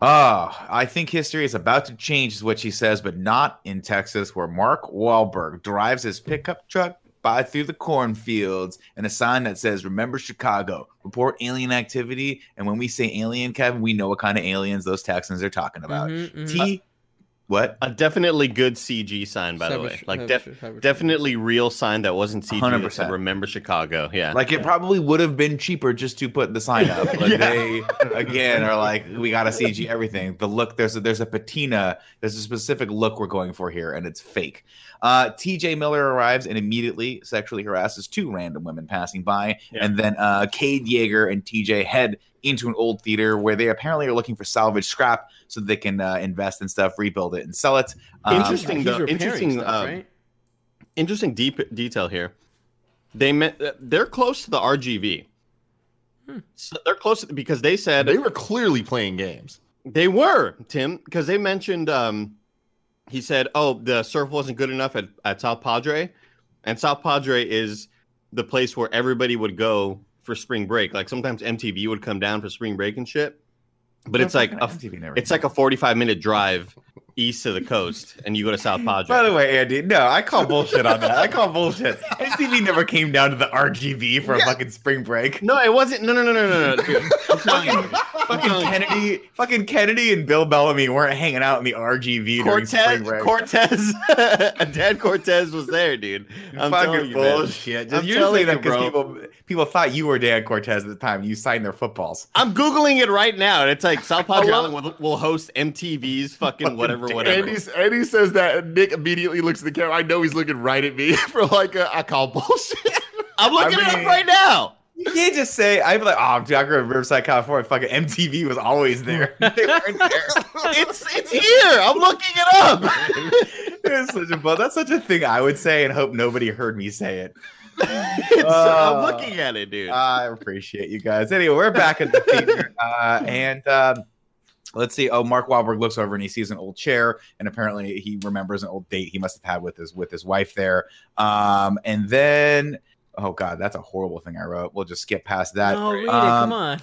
Ah, I think history is about to change, is what she says, but not in Texas, where Mark Wahlberg drives his pickup truck by through the cornfields and a sign that says, Remember Chicago, report alien activity. And when we say alien, Kevin, we know what kind of aliens those Texans are talking about. Mhm, mhm. T. What? A definitely good CG sign, by the way. Like, def- cyber- definitely real sign that wasn't CG. 100%. 100%. remember Chicago. Yeah. Like it probably would have been cheaper just to put the sign up. But they again are like, we gotta CG everything. The look there's a there's a patina, there's a specific look we're going for here, and it's fake. Uh TJ Miller arrives and immediately sexually harasses two random women passing by, Yeah. and then uh Cade Yeager and TJ head into an old theater where they apparently are looking for salvage scrap so that they can uh, invest in stuff, rebuild it, and sell it. Um, Interesting. Though, interesting, stuff, uh, right? interesting deep detail here. They met. They're close to the RGV. Hmm. So they're close to, because they said They were clearly playing games. They were Tim because they mentioned. Um, he said, "Oh, the surf wasn't good enough at, at South Padre, and South Padre is the place where everybody would go for spring break. Like sometimes MTV would come down for spring break and shit, but it's like a, it's like a forty-five minute drive east to the coast, and you go to South Padre. By the way, Andy, no, I call bullshit on that. I call bullshit. MTV never came down to the RGV for a fucking spring break. no, it wasn't. No, no, no, no, no, no. Dude, I'm telling you. Fucking. Kennedy, fucking Kennedy and Bill Bellamy weren't hanging out in the RGV during spring break. Cortez, Dan Cortez was there, dude. I'm telling fucking you, man. bullshit. I'm Just you're telling saying that you, because bro. people people thought you were Dan Cortez at the time. You signed their footballs. I'm googling it right now, and it's like South Padre Island will, will host MTV's fucking, Fucking whatever or whatever. Andy, Andy says that and Nick immediately looks at the camera. I know he's looking right at me for like a, I call bullshit. I'm looking I it up mean- right now. You can't just say I'd be like, oh, dude, I grew up in Riverside, California. Fucking MTV was always there. they weren't there. It's it's here. I'm looking it up. it's such a bu- That's such a thing I would say and hope nobody heard me say it. Uh, I'm looking at it, dude. I appreciate you guys. Anyway, we're back at the theater, uh, and um, let's see. Oh, Mark Wahlberg looks over and he sees an old chair, and apparently he remembers an old date he must have had with his with his wife there. Um, and then, oh god, that's a horrible thing I wrote. We'll just skip past that. no, read it. Um, Come on.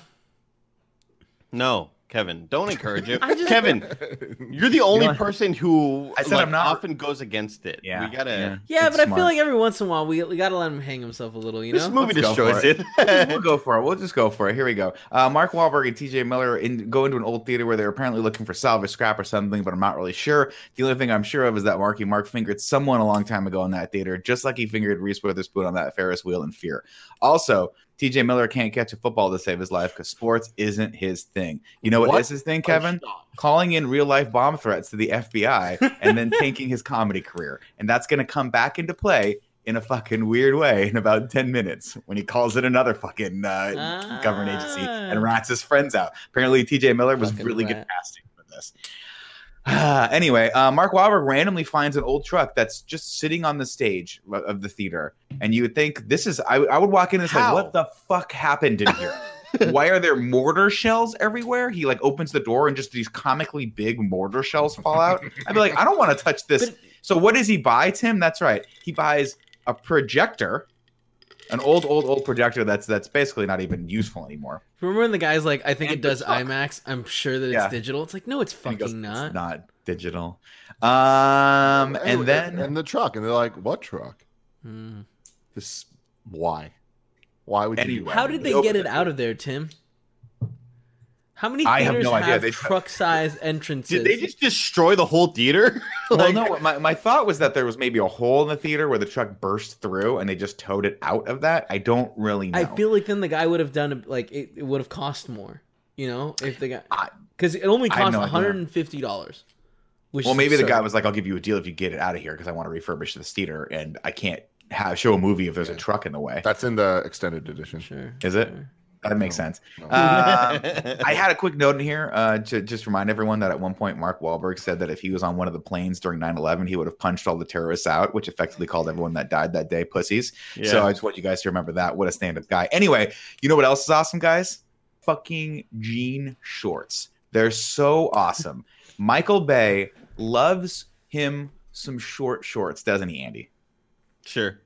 no, Kevin, don't encourage it. Just- Kevin, you're the only You know- person who I said like, I'm not- often goes against it. Yeah, we gotta. yeah. Yeah, It's but I feel like every once in a while we, we gotta let him hang himself a little, you This know? movie Let's destroys for it. we'll go for it. We'll just go for it. Here we go. Uh, Mark Wahlberg and TJ Miller in, go into an old theater where they're apparently looking for salvage scrap or something, but I'm not really sure. The only thing I'm sure of is that Marky Mark fingered someone a long time ago in that theater, just like he fingered Reese Witherspoon on that Ferris wheel in Fear. Also, TJ Miller can't catch a football to save his life because sports isn't his thing. You know what, What? is his thing, Kevin? Calling in real life bomb threats to the FBI and then tanking his comedy career. And that's going to come back into play in a fucking weird way in about 10 minutes when he calls in another fucking uh, government agency and Ah. rats his friends out. Apparently, TJ Miller was Fucking really good rat. casting for this. anyway, uh, Mark Wahlberg randomly finds an old truck that's just sitting on the stage of- the theater, and you would think this is. I, I would walk in and say, How? "What the fuck happened in here? Why are there mortar shells everywhere?" He like opens the door and just these comically big mortar shells fall out. I'd be like, "I don't want to touch this." But- so what does he buy, Tim? That's right. He buys a projector, an old, old, old projector that's that's basically not even useful anymore. Remember when the guy's like, I think And it does truck. IMAX? I'm sure that it's Yeah. digital. It's like, no, it's fucking goes, not. It's not digital. Um, and then and the truck, and they're like, "What truck? Hmm. This why? Why would you Anyway. do that? How did they Open get it the- out of there, Tim? How many I have theaters no have, idea. They tried- truck-size entrances? Did they just destroy the whole theater? well, no. My, my thought was that there was maybe a hole in the theater where the truck burst through, and they just towed it out of that. I don't really know. I feel like then the guy would have done it like it, it would have cost more, you know, if the guy because it only cost no hundred and fifty dollars. Which well, is maybe the guy was like, "I'll give you a deal if you get it out of here because I want to refurbish this theater, and I can't have show a movie if there's a truck in the way." That's in the extended edition. sure. Is it? sure. That makes sense. No. Um, I had a quick note in here uh, to just remind everyone that at one point Mark Wahlberg said that if he was on one of the planes during 9/11, he would have punched all the terrorists out, which effectively called everyone that died that day pussies. Yeah. So I just want you guys to remember that. What a stand-up guy. Anyway, you know what else is awesome, guys? Fucking jean shorts. They're so awesome. Michael Bay loves him some short shorts, doesn't he, Andy? sure.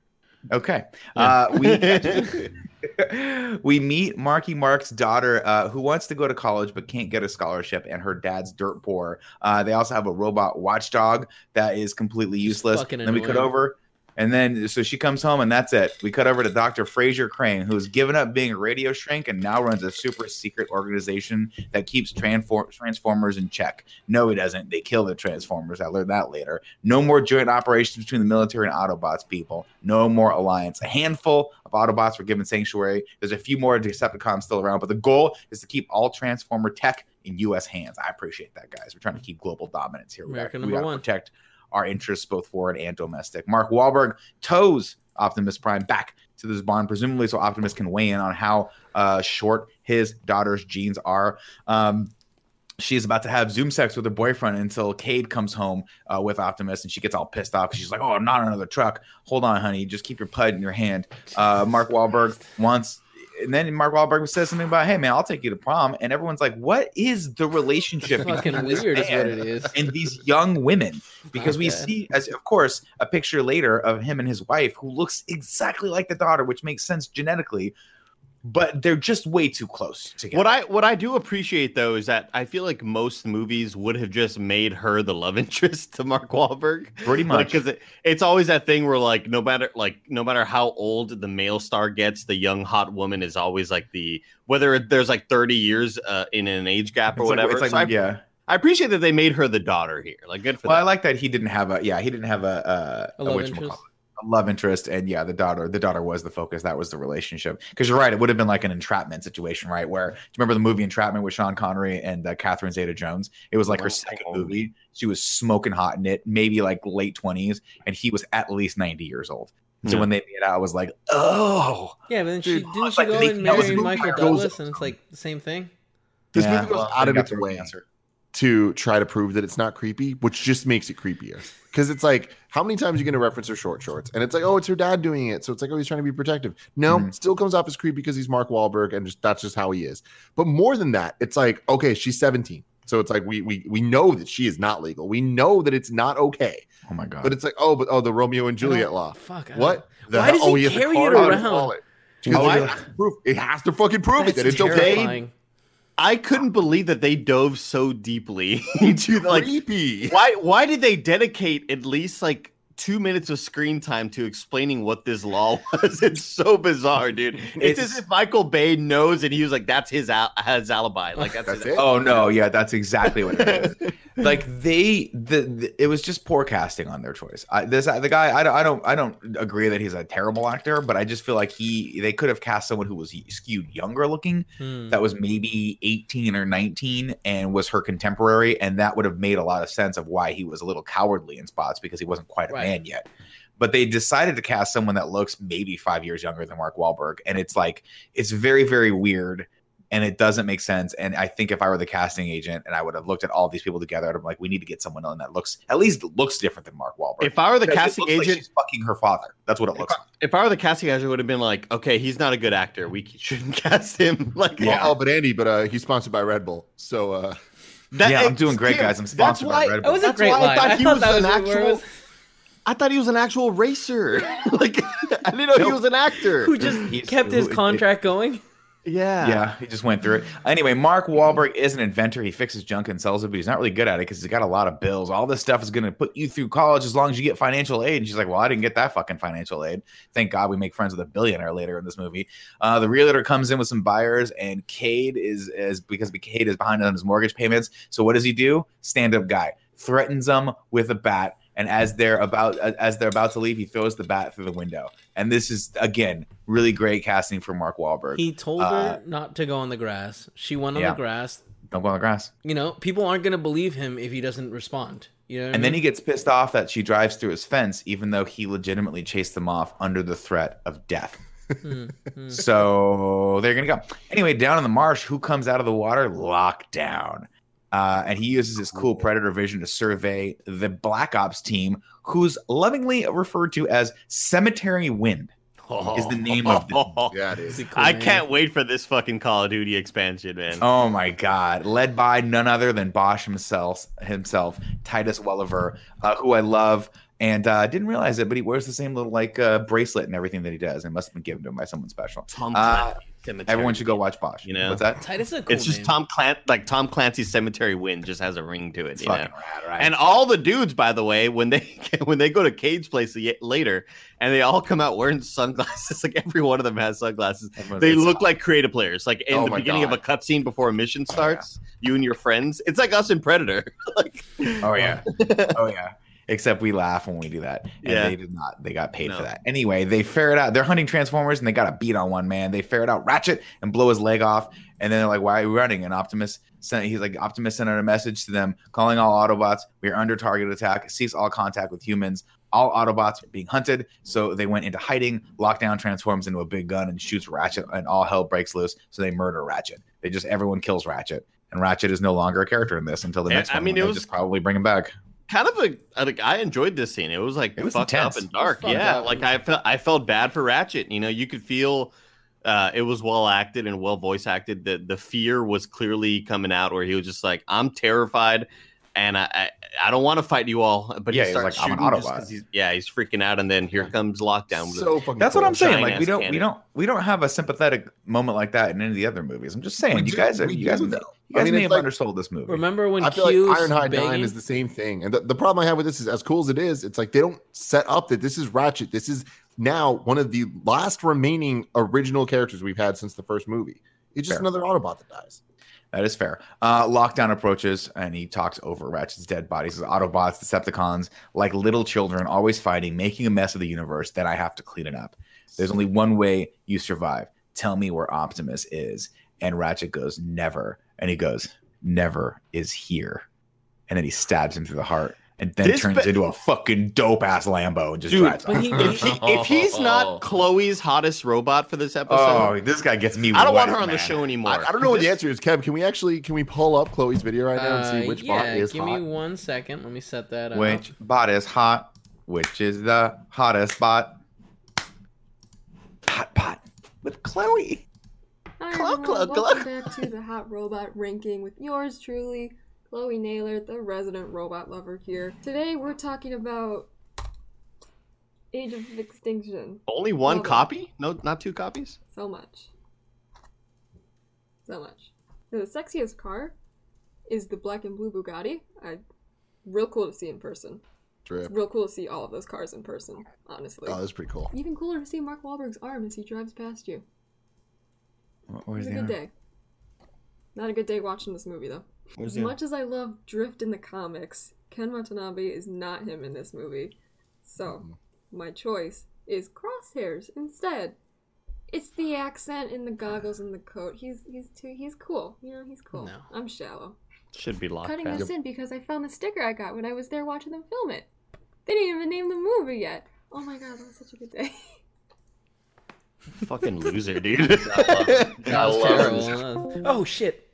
Okay. Yeah. Uh, we we meet Marky Mark's daughter, uh, who wants to go to college but can't get a scholarship, and her dad's dirt poor. Uh, they also have a robot watchdog that is completely useless. then we cut over, and then so she comes home, and that's it. We cut over to Dr. Frasier Crane, who's given up being a radio shrink and now runs a super secret organization that keeps transfor- Transformers in check. No, he doesn't. They kill the Transformers. I learned that later. No more joint operations between the military and Autobots people. No more alliance. A handful of Autobots were given sanctuary. There's a few more Decepticons still around, but the goal is to keep all Transformer tech in U.S. hands. I appreciate that, guys. We're trying to keep global dominance here. We America gotta- we number gotta one. protect our interests, both foreign and domestic. Mark Wahlberg tows Optimus Prime back to this bond, presumably so Optimus can weigh in on how uh, short his daughter's jeans are. Um, she's about to have Zoom sex with her boyfriend until Cade comes home uh, with Optimus, and she gets all pissed off. 'cause She's like, "Oh, I'm not another truck. Hold on, honey. Just keep your pud in your hand." Uh, Mark Wahlberg wants. And then Mark Wahlberg says something about, "Hey man, I'll take you to prom," and everyone's like, "What is the relationship Fucking weird is what it is. and these young women because we see as of course a picture later of him and his wife who looks exactly like the daughter which makes sense genetically but they're just way too close together What I what I do appreciate though is that I feel like most movies would have just made her the love interest to Mark Wahlberg. pretty much because it, it's always that thing where like no matter like no matter how old the male star gets, the young hot woman is always like the whether there's like 30 years uh, in an age gap or It's like- whatever. it's like, So I, yeah I appreciate that they made her the daughter here. Like good for well i like that he didn't have a yeah he didn't have a, A a, love interest? Love interest, and yeah, the daughter. The daughter was the focus. That was the relationship. Because you're right, it would have been like an entrapment situation, right? Where do you remember the movie Entrapment with Sean Connery and uh, Catherine Zeta-Jones? It was like her second movie. She was smoking hot in it, maybe like late twenties, and he was at least ninety years old. So Yeah. when they made out, I was like, oh, Yeah, but then she Dude, didn't she like go they- and that was marry Michael Douglas, and it's like the same thing. This Yeah, movie goes well, out of its way answer. To try to prove that it's not creepy, which just makes it creepier. Because it's like, how many times are you going to reference her short shorts? And it's like, oh, it's her dad doing it. So it's like, oh, he's trying to be protective. No, Mhm. still comes off as creepy because he's Mark Wahlberg and just that's just how he is. But more than that, it's like, okay, she's 17. So it's like we we we know that she is not legal. We know that it's not okay. oh my god. But it's like, oh, but oh, the Romeo and Juliet law. Fuck. What? The Why hell? does he oh, has to carry call it around? it. Because Oh, it, I- has to prove, it has to fucking prove it that it's okay. I couldn't believe that they dove so deeply into like creepy. why why did they dedicate at least like two minutes of screen time to explaining what this law was? It's so bizarre, dude. It's, as if Michael Bay knows and he was like, "That's his al- his alibi." Like that's, That's his- it. Oh no, yeah, that's exactly what it is. like they, the, the it was just poor casting on their choice. I, this the guy, I don't, I don't, I don't agree that he's a terrible actor, but I just feel like he, they could have cast someone who was skewed younger looking, Hmm. that was maybe eighteen or nineteen, and was her contemporary, and that would have made a lot of sense of why he was a little cowardly in spots because he wasn't quite a Right. Man yet. But they decided to cast someone that looks maybe five years younger than Mark Wahlberg, and it's like it's very, very weird and it doesn't make sense. And I think if I were the casting agent and I would have looked at all these people together, I'd be like, we need to get someone on that looks at least looks different than Mark Wahlberg. If I were the casting looks like agent, she's fucking her father. That's what it looks like. if I were the casting agent, it would have been like, "Okay, he's not a good actor. We shouldn't cast him." Like, Yeah. Oh, but Andy, but uh, he's sponsored by Red Bull, so uh, that- Yeah, I'm doing great, guys. I'm that's sponsored by why- Red That Bull. was a That's great why I line. thought I he thought was that an was where it actual- was- I thought he was an actual racer. like, I didn't know he was an actor. who just He's- kept his who- contract going. yeah, Yeah, he just went through it. Anyway, Mark Wahlberg is an inventor. He fixes junk and sells it, but he's not really good at it because he's got a lot of bills. All this stuff is going to put you through college as long as you get financial aid. And she's like, "Well, I didn't get that fucking financial aid. Thank God we make friends with a billionaire later in this movie." Uh, the realtor comes in with some buyers, and Cade is is because Cade is behind on his mortgage payments. So what does he do? Stand up guy threatens them with a bat. And as they're about as they're about to leave, he throws the bat through the window. And this is again really great casting for Mark Wahlberg. He told Uh, her not to go on the grass. She went on yeah. the grass. Don't go on the grass. You know, people aren't going to believe him if he doesn't respond. You know, what I And then he gets pissed off that she drives through his fence, even though he legitimately chased them off under the threat of death. Hmm, hmm. So they're gonna go. Anyway, down in the marsh, who comes out of the water? Lockdown. Uh, and he uses his cool predator vision to survey the Black Ops team, who's lovingly referred to as Cemetery Wind. Is the name of the- yeah, it is. Cool I name. can't wait for this fucking Call of Duty expansion, man. Oh my god! Led by none other than Bosch himself, himself Titus Welliver, uh, who I love, and uh, didn't realize it, but he wears the same little like uh, bracelet and everything that he does. It must have been given to him by someone special. Tom Uh, Clancy, Cemetery Everyone should go watch Bosch. You know? what's that? Titus is a cool It's just name. Tom Clan like Tom Clancy's Cemetery Wind just has a ring to it. It's you know? fucking rad, right? And all the dudes, by the way, when they when they go to Cade's place later, and they all come out wearing sunglasses, like every one of them has sunglasses. Everyone's- They it's- look like creative players. Like in Oh the my beginning of a cutscene before a mission oh, yeah. starts, you and your friends. It's like us in Predator. like, Oh yeah. oh yeah. Except we laugh when we do that. And Yeah. they did not. They got paid for that. Anyway, they ferret out. They're hunting Transformers and they got a beat on one man. They ferret out Ratchet and blow his leg off. And then they're like, why are we running? And Optimus sent he's like Optimus sent out a message to them, calling all Autobots, we are under target attack, cease all contact with humans. All Autobots are being hunted. So they went into hiding. Lockdown transforms into a big gun and shoots Ratchet, and all hell breaks loose. So they murder Ratchet. They just everyone kills Ratchet. And Ratchet is no longer a character in this until the next I one. mean, it was- just probably bring him back. Kind of a I like I enjoyed this scene. It was like It was fucked intense. up and dark. It was fucked Yeah, up. like I felt I felt bad for Ratchet. You know, you could feel uh, it was well acted and well voice acted. The the fear was clearly coming out where he was just like, I'm terrified. And I, I, I don't want to fight you all, but Yeah, he he's starts like, I'm an shooting just Autobot. 'cause he's yeah he's freaking out, and then here comes lockdown. So fucking. That's what. I'm saying. Like we don't, we don't, we don't have a sympathetic moment like that in any of the other movies. I'm just saying, We you do- guys, are, you guys, do, though. you guys I mean, may have like- undersold this movie. Remember when I feel Q's like Ironhide begging? 9 is the same thing. And the, the problem I have with this is, as cool as it is, it's like they don't set up that this is Ratchet. This is now one of the last remaining original characters we've had since the first movie. It's just Fair. another Autobot that dies. That is fair. Uh, lockdown approaches and he talks over Ratchet's dead bodies. Says, Autobots, Decepticons, like little children, always fighting, making a mess of the universe. Then I have to clean it up. There's only one way you survive. Tell me where Optimus is. And Ratchet goes, Never. And he goes, Never is here. And then he stabs him through the heart and then This turns be- into a fucking dope ass Lambo and just Dude, drives off. he- if, he, if he's not Chloe's hottest robot for this episode, Oh, this guy gets me. I don't want her on the show anymore. I, I don't know what the answer is, Kev. Can we actually can we pull up Chloe's video right now and see Uh, which yeah, bot is give hot? me one second. Let me set that up. Which bot is hot? Which is the hottest bot? Hot bot with Chloe. Hi Chloe, Chloe, cluck, welcome back to the Hot Robot Ranking with yours truly, Chloe Naylor, the resident robot lover here. Today we're talking about Age of Extinction. Only one Love it. copy? No, not two copies. So much. So much. The sexiest car is the black and blue Bugatti. I, real cool to see in person. Drip. It's real cool to see all of those cars in person, honestly. Oh, that's pretty cool. Even cooler to see Mark Wahlberg's arm as he drives past you. Where's It's a the good other- day. Not a good day watching this movie though. Where's As the- much as I love Drift in the comics, Ken Watanabe is not him in this movie. So, my choice is Crosshairs instead. It's the accent and the goggles and the coat. He's he's too he's cool. You know, he's cool. No. I'm shallow. Should be locked Cutting down. this in because I found the sticker I got when I was there watching them film it. They didn't even name the movie yet. Oh my god, that was such a good day. Fucking loser, dude. That was I love terrible. Oh shit!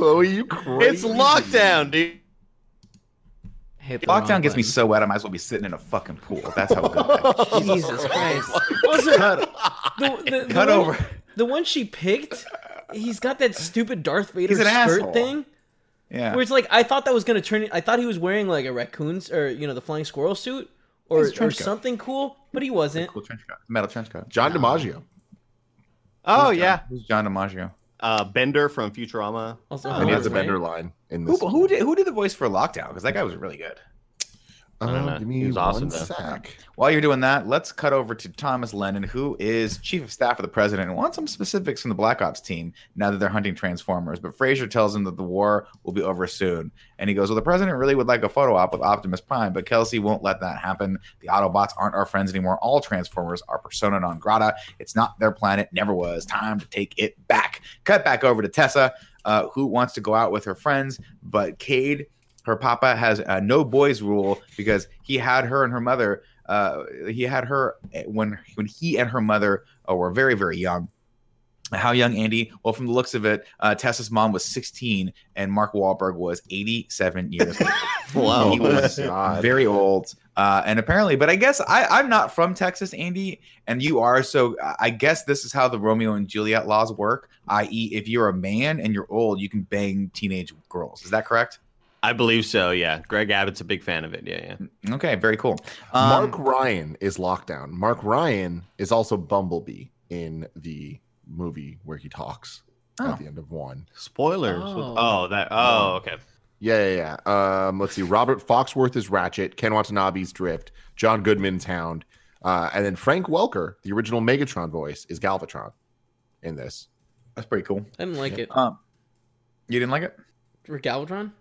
Chloe, you crazy. It's lockdown, dude. Hit Lockdown gets me so wet. I might as well be sitting in a fucking pool. That's how good. that is. Jesus Christ! Also, the, the, the Cut one, over. The one she picked, he's got that stupid Darth Vader He's skirt asshole. thing. Yeah. Where it's like I thought that was gonna turn. I thought he was wearing like a raccoon's or you know the flying squirrel suit or, or trench something cool, but he wasn't. Cool trench coat. Metal trench coat. John DiMaggio. Oh Who's John- yeah, Who's John DiMaggio? Uh, Bender from Futurama. Also, And he has a bender line in Who, this. who did who did the voice for Lockdown? Because that guy was really good. I don't Uh, know. give me He was awesome, one though. sec. While you're doing that, let's cut over to Thomas Lennon, who is chief of staff of the president, and wants some specifics from the Black Ops team now that they're hunting Transformers. But Frasier tells him that the war will be over soon, and he goes, "Well, the president really would like a photo op with Optimus Prime, but Kelsey won't let that happen. The Autobots aren't our friends anymore. All Transformers are persona non grata. It's not their planet. Never was. Time to take it back." Cut back over to Tessa, uh, who wants to go out with her friends, but Cade her papa has a no boys rule because he had her and her mother uh, he had her when when he and her mother uh, were very very young. How young andy? Well from the looks of it uh, tessa's mom was 16 and mark Wahlberg was 87 years old. Wow. he was God. very old uh, and apparently but i guess I, i'm not from texas andy and you are so i guess this is how the romeo and juliet laws work i.e if you're a man and you're old you can bang teenage girls. Is that correct I believe so. Yeah, Greg Abbott's a big fan of it. Yeah, yeah. Okay, very cool. Um, Mark Ryan is lockdown. Mark Ryan is also Bumblebee in the movie where he talks Oh. at the end of one. Spoilers. Oh. Oh, that. Oh, okay. Yeah, yeah, yeah. Um, let's see. Robert Foxworth is Ratchet. Ken Watanabe's Drift. John Goodman's Hound. Uh, and then Frank Welker, the original Megatron voice, is Galvatron in this. that's pretty cool. I didn't like it. Um, you didn't like it? For Galvatron?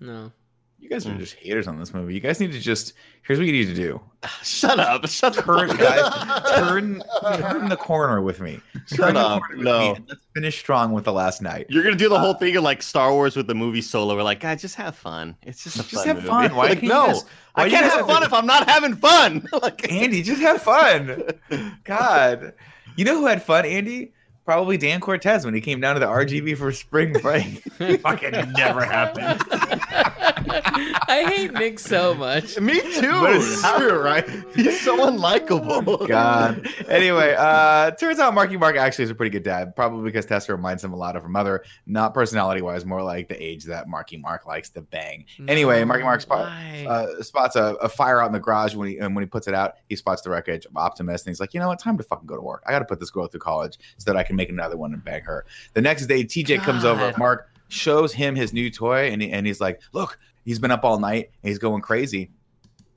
No. You guys are Mm. just haters on this movie. You guys need to just. Here's what you need to do: Shut up. Shut the turn, fuck guys, turn, turn the corner with me. Shut Turn up. No. Let's finish strong with the Last Knight. You're gonna do the whole thing of like Star Wars with the movie Solo. We're like, guys, just have fun. It's just a Just fun have movie." fun. Why like, can't you no, guys- why I can't guys have have fun to- if I'm not having fun. like, Andy, just have fun. God, you know who had fun? Andy, probably Dan Cortez when he came down to the RGV for spring break. Fucking never happened. I hate Nick so much. me too. But it's true, right? He's so unlikable. God. Anyway, uh, turns out Marky Mark actually is a pretty good dad, probably because Tessa reminds him a lot of her mother, not personality wise, more like the age that Marky Mark likes to bang. Anyway, Marky Mark spot, uh, spots a, a fire out in the garage when he and when he puts it out, he spots the wreckage of Optimus, and he's like, you know what, time to fucking go to work. I got to put this girl through college so that I can make another one and bang her. The next day, TJ comes over. Mark shows him his new toy, and he, and he's like, look, he's been up all night, and he's going crazy.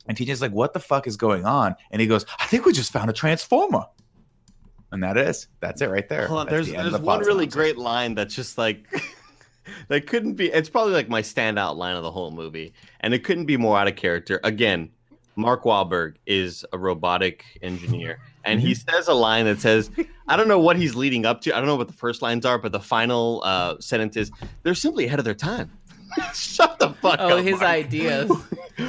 And TJ's like, what the fuck is going on? And he goes, I think we just found a transformer. And that is that's it right there. On, there's the there's the one really great line that's just like that couldn't be. It's probably like my standout line of the whole movie, and it couldn't be more out of character. Again, Mark Wahlberg is a robotic engineer, and he Mm-hmm. says a line that says, "I don't know what he's leading up to. I don't know what the first lines are, but the final uh, sentence is they're simply ahead of their time." Shut the fuck Oh, up! his Mark. ideas.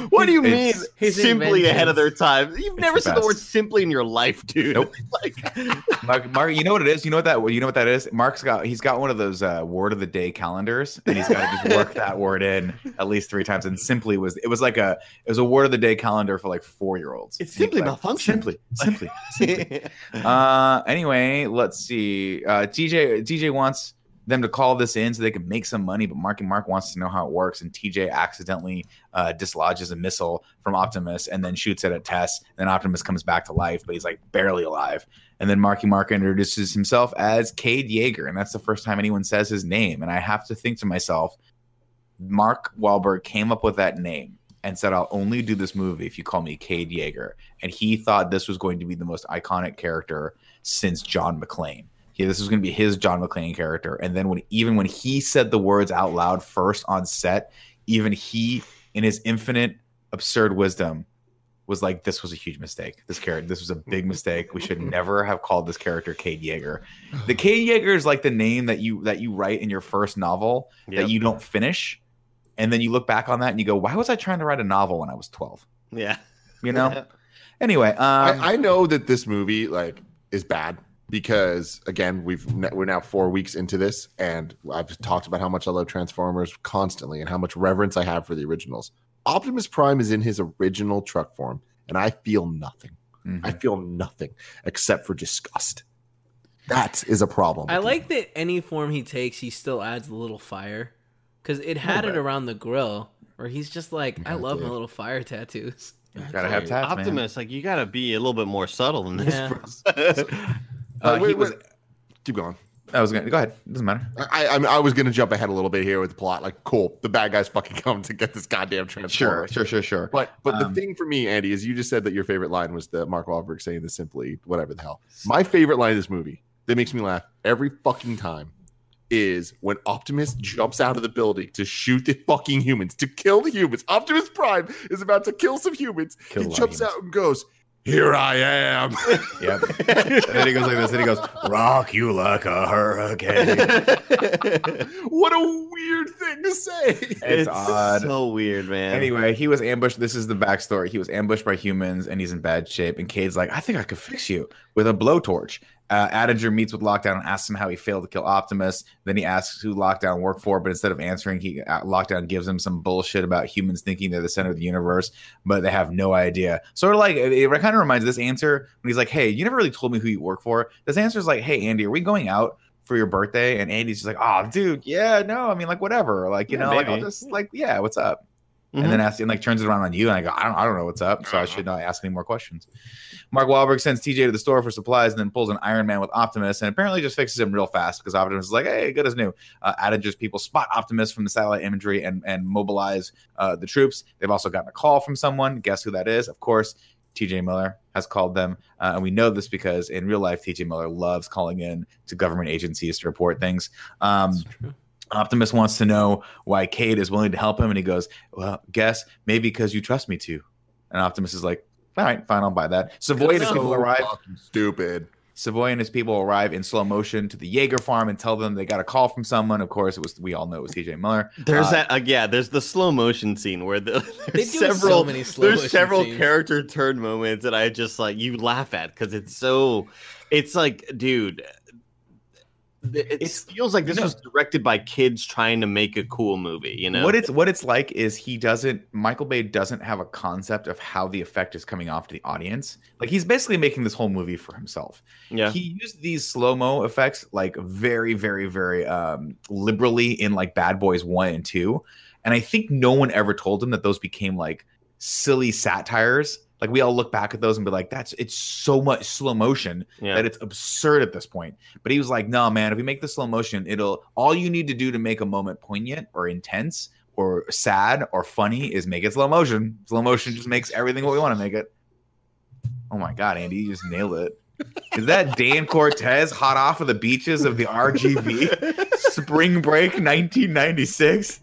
What do you mean? It's- his simply ahead of their time. You've never the said the word "simply" in your life, dude. Nope. like, Mark, Mark, you know what it is? You know what that you know what that is? Mark's got he's got one of those uh, word of the day calendars, and he's got to just work that word in at least three times. And simply was it was like a it was a word of the day calendar for like four year olds. It's simply malfunction. Simply, simply, simply. uh, anyway, let's see. Uh, DJ TJ wants them to call this in so they can make some money, but Mark and Mark wants to know how it works. And TJ accidentally uh, dislodges a missile from Optimus and then shoots it at Tess. And then Optimus comes back to life, but he's like barely alive. And then Marky Mark introduces himself as Cade Yeager, and that's the first time anyone says his name. And I have to think to myself, Mark Wahlberg came up with that name and said, I'll only do this movie if you call me Cade Yeager. And he thought this was going to be the most iconic character since John McClane. Yeah, this was going to be his John McClane character. And then when even when he said the words out loud first on set, even he, in his infinite absurd wisdom, was like, "This was a huge mistake. This character, this was a big mistake. We should never have called this character Cade Yeager." The Cade Yeager is like the name that you that you write in your first novel Yep. that you don't finish, and then you look back on that and you go, "Why was I trying to write a novel when I was 12? yeah. You know. Anyway, um, I, I know that this movie like is bad because again we've ne- we're now four weeks into this and I've talked about how much I love Transformers constantly and how much reverence I have for the originals. Optimus Prime is in his original truck form and I feel nothing. mhm. I feel nothing except for disgust. That is a problem. I with me. like that any form he takes, he still adds a little fire. Because it had it around the grill, where he's just like, I Yeah, love my little fire tattoos. gotta have tats, man. Optimus, like you gotta be a little bit more subtle than this. Yeah. Uh, wait, he was. wait. Keep going. I was gonna go ahead. Doesn't matter. I, I, I was going to jump ahead a little bit here with the plot. Like, cool, the bad guys fucking come to get this goddamn transformer. sure, sure, sure. sure. But but Um, the thing for me, Andy, is you just said that your favorite line was the Mark Wahlberg saying this simply, whatever the hell. My favorite line of this movie that makes me laugh every fucking time is when Optimus jumps out of the building to shoot the fucking humans, to kill the humans. Optimus Prime is about to kill some humans. Kill he jumps humans. out and goes, Here I am. Yep. and then he goes like this, and he goes, "Rock you like a hurricane." what a weird thing to say. It's odd. so weird, man. Anyway, he was ambushed. This is the backstory. He was ambushed by humans, and he's in bad shape. And Cade's like, "I think I could fix you with a blowtorch." Uh, meets with Lockdown and asks him how he failed to kill Optimus. Then he asks who Lockdown worked for, but instead of answering, he uh, Lockdown gives him some bullshit about humans thinking they're the center of the universe, but they have no idea. Sort of like it, kind of reminds this answer when he's like, "Hey, you never really told me who you work for." This answer is like, "Hey, Andy, are we going out?" For your birthday, and Andy's just like, "Oh, dude, yeah, no, I mean, like, whatever, like, you Yeah, know, like, I'll just like, yeah, what's up?" Mhm. and then asks and like turns it around on you and I go, I don't I don't know what's up, so I should not ask any more questions. Mark Wahlberg sends TJ to the store for supplies and then pulls an Iron Man with Optimus and apparently just fixes him real fast because Optimus is like, hey, good as new. Uh, Attinger's people spot Optimus from the satellite imagery and and mobilize uh, the troops. They've also gotten a call from someone. Guess who that is? Of course, TJ Miller has called them, uh, and we know this because in real life, TJ Miller loves calling in to government agencies to report things. Um, Optimus wants to know why Cade is willing to help him, and he goes, "Well, guess maybe because you trust me to." And Optimus is like, "All right, fine, I'll buy that." Savoy and his people arrive. stupid. Savoy and his people arrive in slow motion to the Yeager farm and tell them they got a call from someone. Of course, it was we all know it was TJ Miller. There's Uh, that uh, yeah. There's the slow motion scene where the, They there's do several so many slow there's motion several scenes. character turn moments that I just like you laugh at because it's so it's like dude. It It's- feels like this no. was directed by kids trying to make a cool movie, you know. What it's what it's like is he doesn't Michael Bay doesn't have a concept of how the effect is coming off to the audience. Like he's basically making this whole movie for himself. yeah. He used these slow mo effects like very, very, very um, liberally in like Bad Boys One and Two, and I think no one ever told him that those became like silly satires. Like we all look back at those and be like, "That's it's so much slow motion yeah. that it's absurd at this point." But he was like, "No, man, if we make the slow motion, it'll all you need to do to make a moment poignant or intense." Or sad or funny is make it slow motion. Slow motion just makes everything what we want to make it. Oh my god, Andy, you just nailed it. Is that Dan Cortez hot off of the beaches of the RGV? Spring break 1996?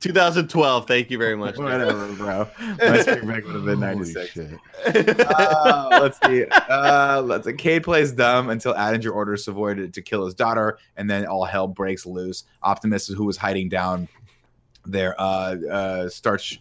2012. Thank you very much. Whatever, bro. My spring break would have been Holy 96. shit. Uh, let's see. Uh, let's see. Cade plays dumb until Attinger orders Savoy to, to kill his daughter, and then all hell breaks loose. Optimus, who was hiding down there, uh, uh, starts.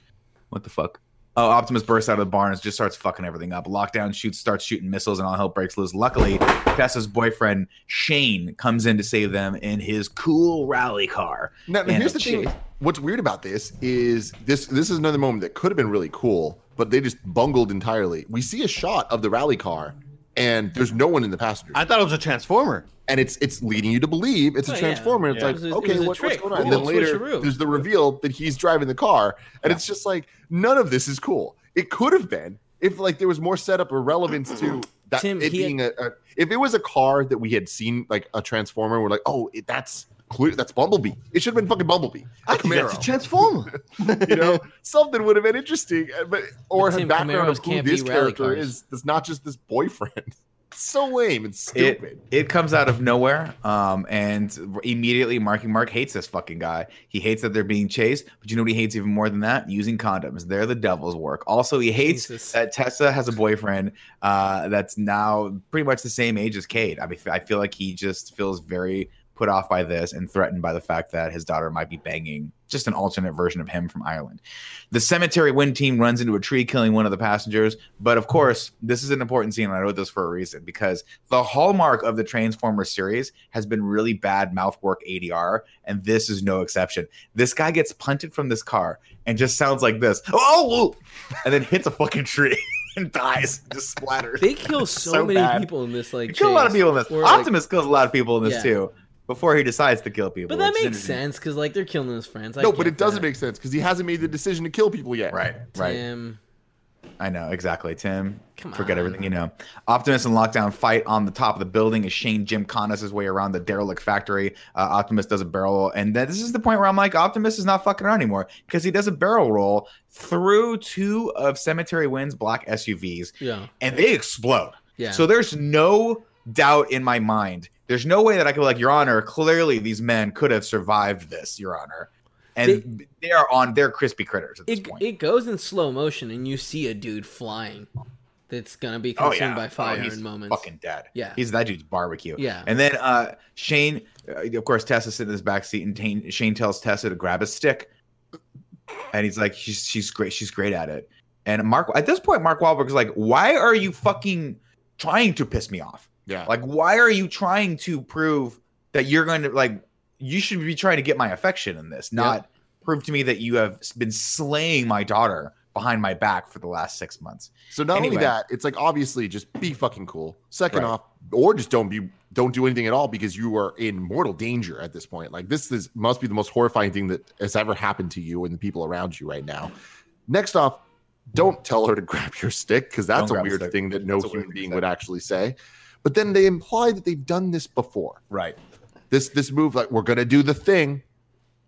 What the fuck? Oh, Optimus bursts out of the barn and just starts fucking everything up. Lockdown shoots, starts shooting missiles, and all hell breaks loose. Luckily, Tessa's boyfriend Shane comes in to save them in his cool rally car. Now, now here's the a thing. What's weird about this is this this is another moment that could have been really cool, but they just bungled entirely. We see a shot of the rally car, and there's no one in the passenger, I thought it was a transformer. And it's it's leading you to believe it's a Oh, yeah. transformer. It's Yeah. like It was a- it okay, what, what's going on? And then later, there's the reveal that he's driving the car, and it's just like none of this is cool. It could have been if like there was more setup or relevance to that Tim, it he had- being a, a if it was a car that we had seen like a transformer, we're like, oh, it, that's clear, that's Bumblebee. It should have been fucking Bumblebee. I think that's a transformer. you know, something would have been interesting, uh, but or But Tim, background Camaros of who this character cars. is. That's not just this boyfriend. so lame and stupid. It, it comes out of nowhere, um, and immediately Marky Mark hates this fucking guy. He hates that they're being chased, but you know what he hates even more than that? Using condoms. They're the devil's work. Also, he hates Jesus. that Tessa has a boyfriend uh, that's now pretty much the same age as Cade. I mean, I feel like he just feels very put off by this and threatened by the fact that his daughter might be banging just an alternate version of him from Ireland. The cemetery wind team runs into a tree, killing one of the passengers. But of course, this is an important scene, and I wrote this for a reason because the hallmark of the Transformers series has been really bad mouthwork ADR, and this is no exception. This guy gets punted from this car and just sounds like this, oh, and then hits a fucking tree and dies, just splatters. They kill so, So many bad. people in this. Like, kill a lot of people in this. like- Optimus kills a lot of people in this Yeah. too. Before he decides to kill people, but that makes sense because like they're killing his friends. I no, but get it doesn't that. make sense because he hasn't made the decision to kill people yet. Right, right. Tim, I know exactly, Tim. Come Forget on. everything you know. Optimus and Lockdown fight on the top of the building as Shane Jim Conus his way around the derelict factory. Uh, Optimus does a barrel roll, and then this is the point where I'm like, Optimus is not fucking around anymore because he does a barrel roll through two of Cemetery Wind's black SUVs, yeah, and they explode. yeah. So there's no doubt in my mind. There's no way that I could be like, Your Honor, clearly these men could have survived this, Your Honor. And they, are on they're crispy critters at this it point. it goes in slow motion, and you see a dude flying that's gonna be Oh, consumed yeah. by Oh, fire he's in moments. fucking dead. Yeah. he's that dude's barbecue. Yeah. and then uh Shane, uh, of course, Tessa's sitting in his back seat, and Tane, Shane tells Tessa to grab a stick, and he's like, she's she's great, she's great at it. And Mark, at this point, Mark Wahlberg is like, why are you fucking trying to piss me off? Yeah. Like, why are you trying to prove that you're going to like? You should be trying to get my affection in this, not prove to me that you have been slaying my daughter behind my back for the last six months. So not Anyway. only that, it's like obviously just be fucking cool. Second Right. off, or just don't be don't do anything at all because you are in mortal danger at this point. Like this is must be the most horrifying thing that has ever happened to you and the people around you right now. Next off, don't tell her to grab your stick because that's Don't a grab a weird thing that no weird human being would actually say. But then they imply that they've done this before. Right. This this move like we're gonna do the thing.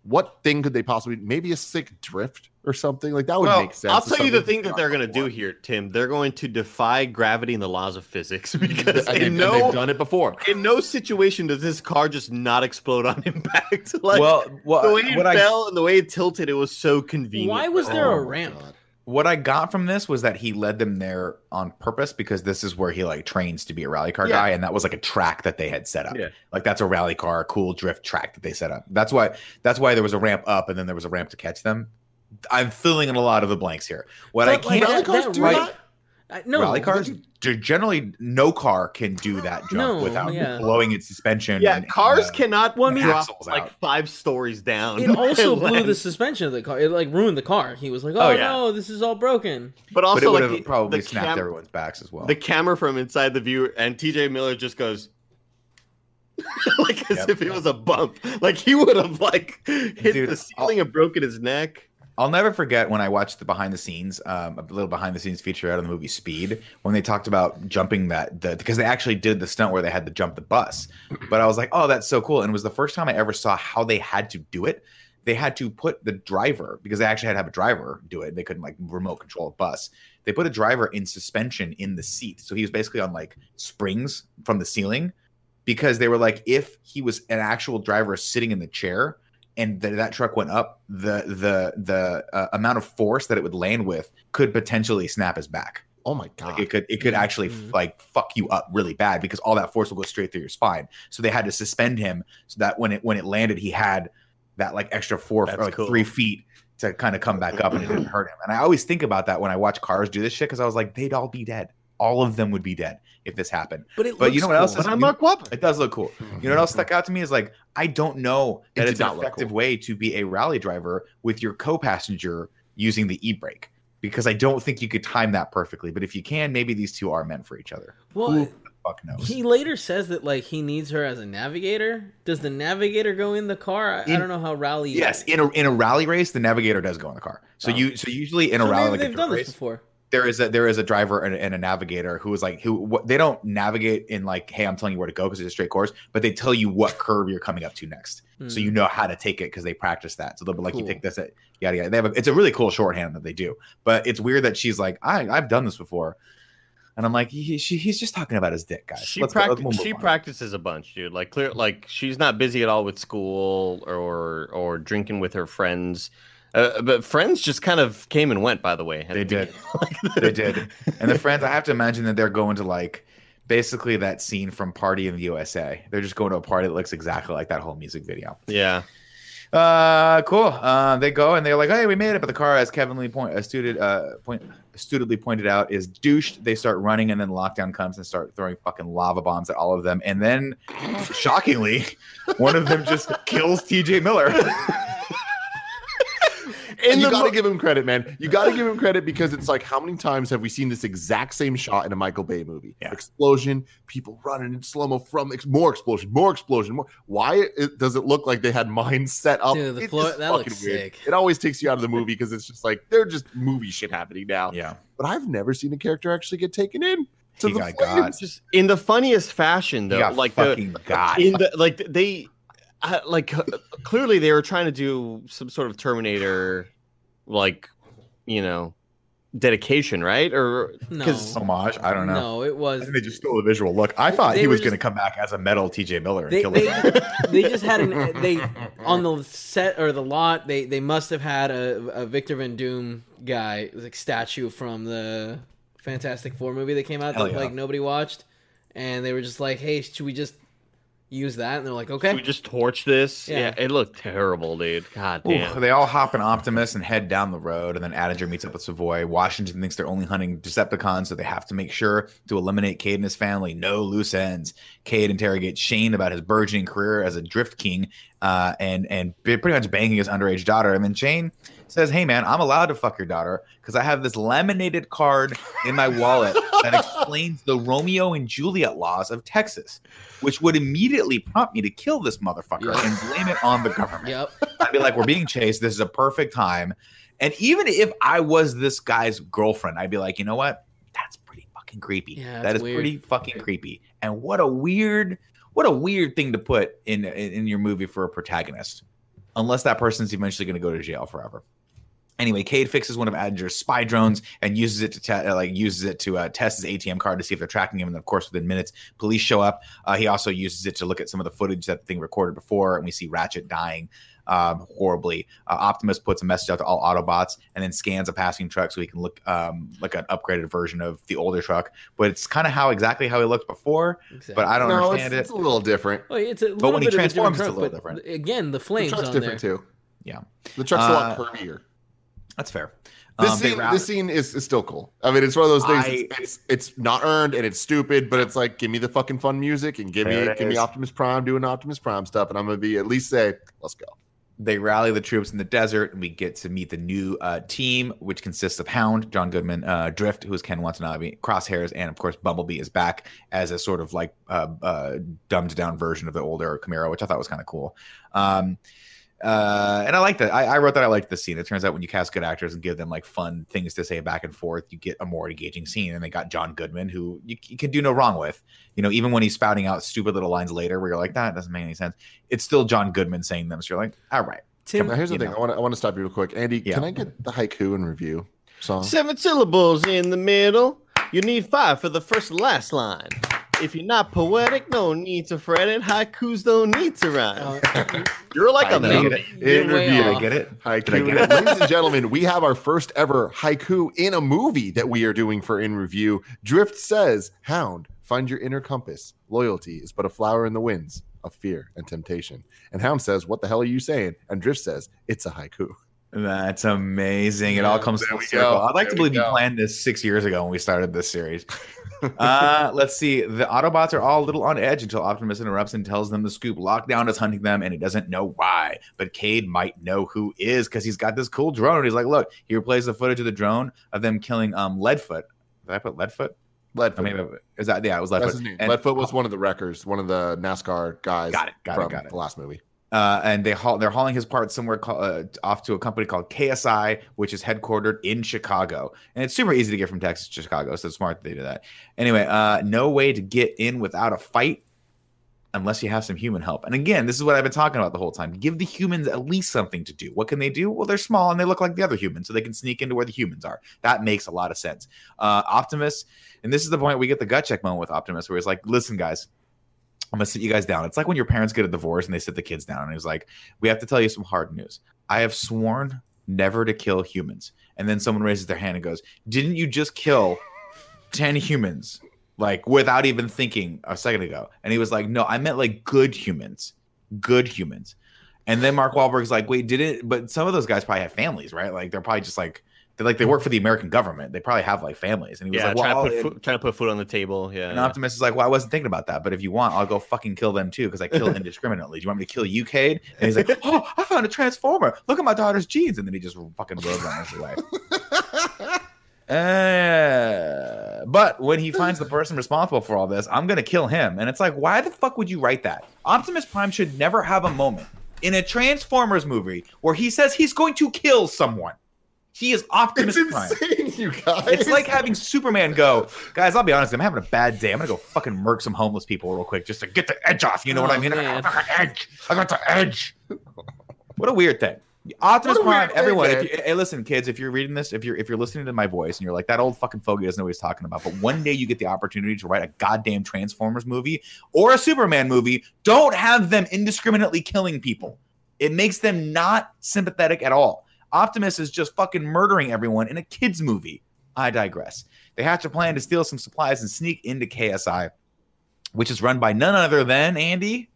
What thing could they possibly? Maybe a sick drift or something like that would Well, make sense. I'll tell you the thing that they're going to done do here, Tim. They're going to defy gravity and the laws of physics because And they've, in no they've done it before. in no situation does this car just not explode on impact. like well, well, the way it what I fell and the way it tilted, it was so convenient. Why was there Oh a ramp? God. What I got from this was that he led them there on purpose because this is where he like trains to be a rally car Yeah. guy, and that was like a track that they had set up. Yeah. Like that's a rally car, cool drift track that they set up. That's why that's why there was a ramp up and then there was a ramp to catch them. I'm filling in a lot of the blanks here. What I But, like, can't Rally cars do right- that? I, no, rally cars do- generally no car can do that jump No, without yeah. blowing its suspension. Yeah, and- cars uh, cannot Well, I mean- drop Axles like out. five stories down. It also blew land. the suspension of the car. It like ruined the car. He was like, Oh, "Oh, yeah. no, this is all broken." But but also, it would like have the, probably the snapped cam- everyone's backs as well. the camera from inside the viewer, and TJ Miller just goes. like as Yep. if it was a bump, like he would have like hit Dude, the ceiling and broken his neck. I'll never forget when I watched the behind the scenes, um, a little behind the scenes feature out of the movie Speed, when they talked about jumping that, the, because they actually did the stunt where they had to jump the bus. But I was like, oh, that's so cool. And it was the first time I ever saw how they had to do it they had to put the driver because they actually had to have a driver do it. They couldn't like remote control a bus. They put a driver in suspension in the seat, so he was basically on like springs from the ceiling because they were like, if he was an actual driver sitting in the chair and th- that truck went up, the the the uh, amount of force that it would land with could potentially snap his back. Oh my god. Like it could it could actually f- Mhm. like fuck you up really bad because all that force will go straight through your spine. So they had to suspend him so that when it when it landed, he had that like extra four That's or like cool. three feet to kind of come back up and it didn't hurt him. And I always think about that when I watch cars do this shit because I was like, they'd all be dead. All of them would be dead if this happened. But it But you know what else is- But I'm Mark Wahlberg. It does look cool. You know what else stuck out to me is like I don't know that did it's an not effective cool. way to be a rally driver with your co-passenger using the e-brake because I don't think you could time that perfectly. But if you can, maybe these two are meant for each other. Well, Who the fuck knows? he later says that like he needs her as a navigator. Does the navigator go in the car? I, I don't know how rally. yes, in a in a rally race, the navigator does go in the car. So Oh. you so usually in a rally they, like a they've dirt done this before. There is a there is a driver and, and a navigator who is like who what, they don't navigate in like hey I'm telling you where to go because it's a straight course, but they tell you what curve you're coming up to next, so Hmm. you know how to take it because they practice that. So they'll be like you take this at yada yada. They have a, it's a really cool shorthand that they do, but it's weird that she's like I I've done this before, and I'm like he, she, he's just talking about his dick, guys. She, go- let's she practices a bunch, dude. Like clear, like she's not busy at all with school or or drinking with her friends. Uh, but friends just kind of came and went. By the way, They the did. they did. And the friends, I have to imagine that they're going to like basically that scene from Party in the USA. They're just going to a party that looks exactly like that whole music video. yeah, Uh, cool. Uh, they go and they're like, "Hey, we made it!" But the car, as Kevin Lee point, astute, uh, point, astutely pointed out, is douched. They start running, and then lockdown comes and start throwing fucking lava bombs at all of them. And then, shockingly, one of them just kills T.J. Miller. And you got to mo- give him credit, man. You got to give him credit because it's like, how many times have we seen this exact same shot in a Michael Bay movie? Yeah. Explosion, people running in slow mo from ex- more explosion, more explosion, more. Why it, does it look like they had mines set up? Dude, the floor- that fucking looks sick. It always takes you out of the movie because it's just like they're just movie shit happening now. yeah, But I've never seen a character actually get taken in to He the got got. just in the funniest fashion He though. got like the got. in the like they I, like uh, clearly they were trying to do some sort of Terminator, like you know, dedication, right? Or No, because homage. I don't know. no, it was. think they just stole the visual look. I thought They he was going to come back as a metal T.J. Miller and They, kill they, him. they just had an they on the set or the lot. They they must have had a, a Victor Van Doom guy like statue from the Fantastic Four movie that came out Hell that yeah. like nobody watched, and they were just like, "Hey, should we just use that?" And they're like, "Okay." Should we just torch this? Yeah. Yeah. it looked terrible, dude. God Ooh, damn. they all hop in Optimus and head down the road, and then Attinger meets up with Savoy. Washington thinks they're only hunting Decepticons, so they have to make sure to eliminate Cade and his family. No loose ends. Cade interrogates Shane about his burgeoning career as a drift king, uh, and and pretty much banging his underage daughter. And then Shane says, "Hey man, I'm allowed to fuck your daughter because I have this laminated card in my wallet that explains the Romeo and Juliet laws of Texas, which would immediately prompt me to kill this motherfucker Yeah. and blame it on the government." Yep. I'd be like, we're being chased. This is a perfect time. And even if I was this guy's girlfriend, I'd be like, you know what? That's pretty fucking creepy. Yeah, that's weird. pretty fucking creepy. And what a weird, what a weird thing to put in in, in your movie for a protagonist, unless that person's eventually going to go to jail forever. Anyway, Cade fixes one of Attinger's spy drones and uses it to te- uh, like uses it to uh, test his ATM card to see if they're tracking him. And of course, within minutes, police show up. Uh, he also uses it to look at some of the footage that the thing recorded before, and we see Ratchet dying um, horribly. Uh, Optimus puts a message out to all Autobots and then scans a passing truck so he can look um, like an upgraded version of the older truck. But it's kind of how exactly how he looked before. Exactly. But I don't no, understand it's it. It's a little different. Well, it's a But little when he bit of a transforms, it's a little but different. Again, the flames The flames truck's on different there. too. Yeah. The truck's a lot Uh, curvier. That's fair. This Um, scene, route- this scene is, is still cool. I mean, it's one of those things. I- it's, it's it's not earned and it's stupid, but it's like, give me the fucking fun music and give me it give me. Optimus Prime doing Optimus Prime stuff, and I'm gonna be at least say, let's go. they rally the troops in the desert, and we get to meet the new uh, team, which consists of Hound, John Goodman, uh, Drift, who is Ken Watanabe, Crosshairs, and of course Bumblebee is back as a sort of like uh, uh, dumbed down version of the older Camaro, which I thought was kind of cool. Um, uh, and I like that. I, I wrote that I liked the scene. It turns out when you cast good actors and give them like fun things to say back and forth, you get a more engaging scene. And they got John Goodman, who you, you can do no wrong with. You know, even when he's spouting out stupid little lines later, where you're like, that doesn't make any sense. It's still John Goodman saying them. So you're like, all right, Tim, Now, here's the thing. know. I want to I want to stop you real quick. Andy, Yeah. can I get the haiku and review song? Seven syllables in the middle. You need five for the first and last line. If you're not poetic, no need to fret it. Haikus don't need to rhyme. uh, You're like a I Did I know. get it? In review. Did I get it? Haiku. Did I get it? Ladies and gentlemen, we have our first ever haiku in a movie that we are doing for in review. Drift says, Hound, find your inner compass. Loyalty is but a flower in the winds of fear and temptation. And Hound says, What the hell are you saying? And Drift says, It's a haiku. That's amazing. It all comes there full circle. go. I'd like There to believe you planned this six years ago when we started this series. Uh, let's see. The Autobots are all a little on edge until Optimus interrupts and tells them the scoop. Lockdown is hunting them, and he doesn't know why. But Cade might know who is because he's got this cool drone. And he's like, look, he replays the footage of the drone of them killing um Leadfoot. Did I put Leadfoot? Leadfoot. I mean, is that yeah? It was Leadfoot. That's his name. And- Leadfoot was one of the wreckers, one of the NASCAR guys Got it, got it, got it. the last movie. Uh, and they haul, they're hauling his parts somewhere called, uh, off to a company called KSI, which is headquartered in Chicago. And it's super easy to get from Texas to Chicago, so smart that they do that. Anyway, uh, no way to get in without a fight unless you have some human help. And again, this is what I've been talking about the whole time. Give the humans at least something to do. What can they do? Well, they're small and they look like the other humans, so they can sneak into where the humans are. That makes a lot of sense. Uh, Optimus, and this is the point we get the gut check moment with Optimus, where he's like, listen, guys, I'm gonna sit you guys down. It's like when your parents get a divorce and they sit the kids down and it's like, we have to tell you some hard news. I have sworn never to kill humans. And then someone raises their hand and goes, Didn't you just kill 10 humans? Like without even thinking a second ago. And he was like, No, I meant like good humans. Good humans. And then Mark Wahlberg's like, wait, did it? But some of those guys probably have families, right? Like they're probably just like they like they work for the American government. They probably have like families. And he was Yeah, like, trying, to put food, trying to put food on the table. Yeah. and Optimus is like, well, I wasn't thinking about that, but if you want, I'll go fucking kill them too because I kill indiscriminately. Do you want me to kill you, Cade? And he's like, oh, I found a transformer. Look at my daughter's jeans, and then he just fucking road runners away. Uh, but when he finds the person responsible for all this, I'm gonna kill him. And it's like, why the fuck would you write that? Optimus Prime should never have a moment in a Transformers movie where he says he's going to kill someone. He is Optimus It's Prime. insane, you guys. It's like having Superman go, guys. I'll be honest, I'm having a bad day. I'm gonna go fucking murk some homeless people real quick just to get the edge off. You know what oh, I Oh, mean? I got the edge. I got the edge. What a weird thing. Optimus What a weird Prime, everyone. If you, hey, listen, kids. If you're reading this, if you're if you're listening to my voice and you're like that old fucking fogey doesn't know what he's talking about, but one day you get the opportunity to write a goddamn Transformers movie or a Superman movie, don't have them indiscriminately killing people. It makes them not sympathetic at all. Optimus is just fucking murdering everyone in a kids movie. I digress. They hatch a plan to steal some supplies and sneak into KSI, which is run by none other than Andy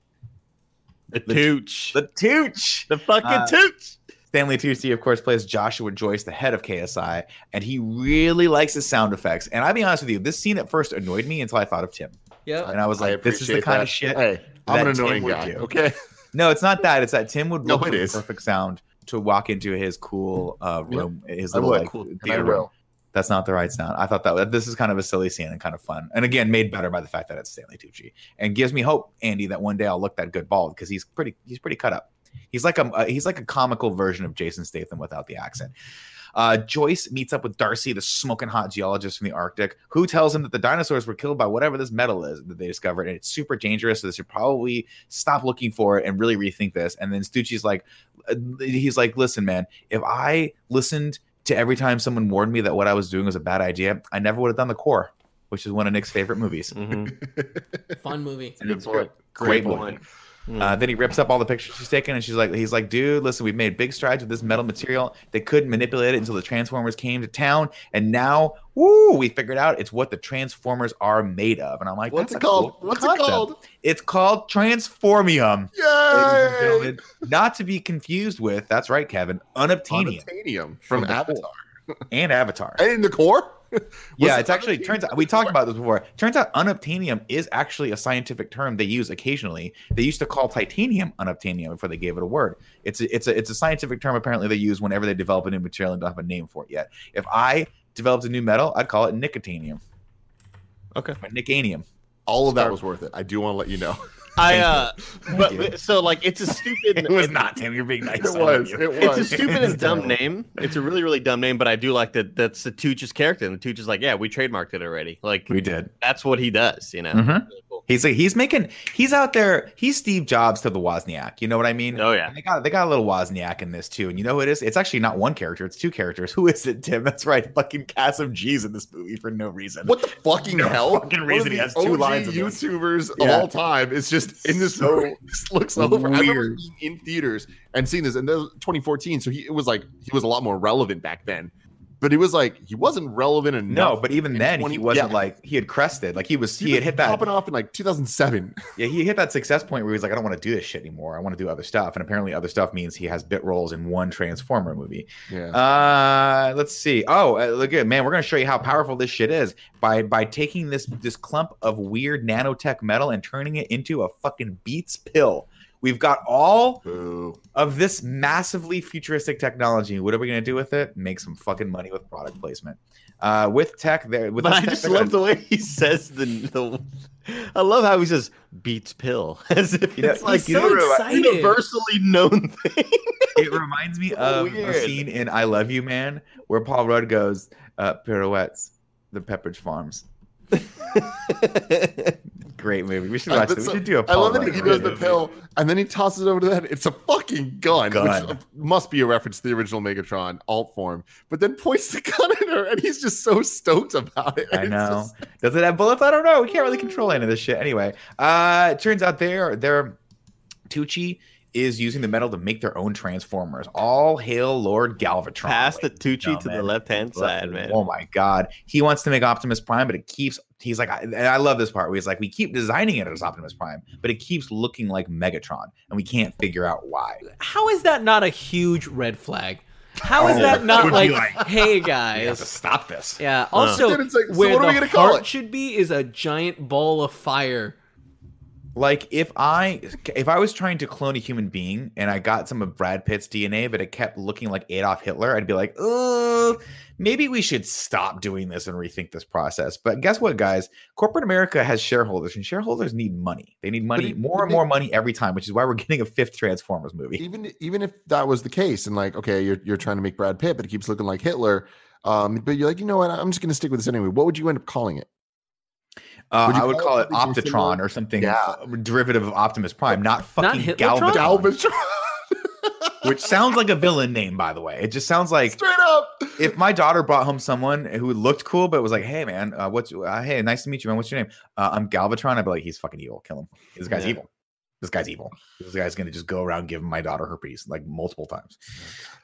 the tooch. The, Tooch. the fucking Uh, tooch. Stanley Tucci, of course, plays Joshua Joyce, the head of KSI, and he really likes his sound effects. And I'll be honest with you, this scene at first annoyed me until I thought of Tim. Yeah. And I was like, this is the kind that. of shit. Hey, I'm that an Tim annoying would guy. do. Okay. No, it's not that. It's that Tim would No, look it for the perfect sound to walk into his cool uh, room, his little like Cool. Theater room. That's not the right sound. I thought that this is kind of a silly scene and kind of fun, and again, made better by the fact that it's Stanley Tucci, and gives me hope, Andy, that one day I'll look that good bald because he's pretty. He's pretty cut up. He's like a uh, he's like a comical version of Jason Statham without the accent. Uh, Joyce meets up with Darcy, the smoking hot geologist from the Arctic, who tells him that the dinosaurs were killed by whatever this metal is that they discovered, and it's super dangerous. So they should probably stop looking for it and really rethink this. And then Stucci's like, uh, he's like, listen, man, if I listened to every time someone warned me that what I was doing was a bad idea, I never would have done the core, which is one of Nick's favorite movies. Mhm. Fun movie. Good point. Great Great movie. point. Mm. Uh, then he rips up all the pictures she's taken, and she's like, "He's like, dude, listen, we've made big strides with this metal material. They couldn't manipulate it until the Transformers came to town, and now, woo, we figured out it's what the Transformers are made of." And I'm like, What's it called? cool What's concept." it called? It's called Transformium. Yay! Not to be confused with, that's right, Kevin, unobtainium Unobtainium from From Avatar. and Avatar. And in the core? yeah, it's actually turns out we talked about this before. Turns out unobtainium is actually a scientific term they use occasionally. They used to call titanium unobtainium before they gave it a word. It's a, it's a it's a scientific term apparently they use whenever they develop a new material and don't have a name for it yet. If I developed a new metal, I'd call it nicotinium. Okay. Or nicanium. All of that was worth it. I do want to let you know. I uh, but so like it's a stupid. It was not Tim. You're being nice. It was. you. It was. It's a was. stupid and dumb terrible. name. It's a really, really dumb name, but I do like that. That's the Tooch's character, and the Tooch is like, yeah, we trademarked it already. Like We did. that's what he does, you know. Mhm. Really cool. He's like he's making he's out there. He's Steve Jobs to the Wozniak. You know what I mean? Oh, yeah. And They got they got a little Wozniak in this too. And you know who it is? It's actually not one character. It's two characters. Who is it, Tim? That's right. Fucking Kassem G's in this movie for no reason. What the fucking No hell? fucking reason he has two OG lines in this. YouTubers of Yeah. all time. It's just in this So movie. Just looks over. I remember being in theaters and seeing this, and this was 2014. So he it was like he was a lot more relevant back then. But he was like he wasn't relevant enough. No, but even then 20 he wasn't yeah. like he had crested. Like he was he, He, had hit that popping off in like 2007. Yeah, he hit that success point where he was like, I don't want to do this shit anymore. I want to do other stuff. And apparently, other stuff means he has bit roles in one Transformer movie. Yeah. Uh, let's see. Oh, uh, look at man, we're gonna show you how powerful this shit is by by taking this this clump of weird nanotech metal and turning it into a fucking Beats pill. We've got all Boo. of this massively futuristic technology. What are we gonna do with it? Make some fucking money with product placement. Uh, with tech, there. With But I tech, just love gonna- the way he says the the. I love how he says "beats pill" as if You know, it's like he's so a universally known thing. it reminds me of a scene in I Love You Man where Paul Rudd goes, uh, pirouettes, the Pepperidge Farms. Great movie. We should watch but it. We should do a I Paul love that Rudd he does the movie. pill and then he tosses it over to that. It's a fucking gun, Gun. which must be a reference to the original Megatron alt form. But then points the gun at her, and he's just so stoked about it. I know. just- Does it have bullets? I don't know. We can't really control any of this shit. Anyway, uh, it turns out they're they're Tucci is using the metal to make their own transformers. All hail Lord Galvatron. Pass the ladies and Tucci to the left hand side, man. Oh my god, he wants to make Optimus Prime, but it keeps. He's like, I, and I love this part where he's like, we keep designing it as Optimus Prime, but it keeps looking like Megatron, and we can't figure out why. How is that not a huge red flag? How is Oh, that not like, like, hey We have to guys? stop this. Yeah. Also, Then it's like, so where what are we the gonna call heart it? should be is a giant ball of fire. Like if I if I was trying to clone a human being and I got some of Brad Pitt's DNA, but it kept looking like Adolf Hitler, I'd be like, oh, maybe we should stop doing this and rethink this process. But guess what, guys? Corporate America has shareholders, and shareholders need money. They need money, it- more and it- more money every time, which is why we're getting a fifth Transformers movie. even even if that was the case, and like, okay, you're you're trying to make Brad Pitt, but it keeps looking like Hitler. Um, but you're like, you know what? I'm just going to stick with this anyway. What would you end up calling it? Uh, Would I would call call it it Optitron similar? or something Yeah. derivative of Optimus Prime, not fucking Hitlertron? Galvatron, Galvatron. which sounds like a villain name, by the way. It just sounds like Straight up. if my daughter brought home someone who looked cool but was like, "Hey man, uh, what's uh, hey, nice to meet you, man. What's your name?" Uh, I'm Galvatron. I'd be like, "He's fucking evil. Kill him. This guy's Yeah. evil. This guy's evil. This guy's gonna just go around giving my daughter herpes like multiple times."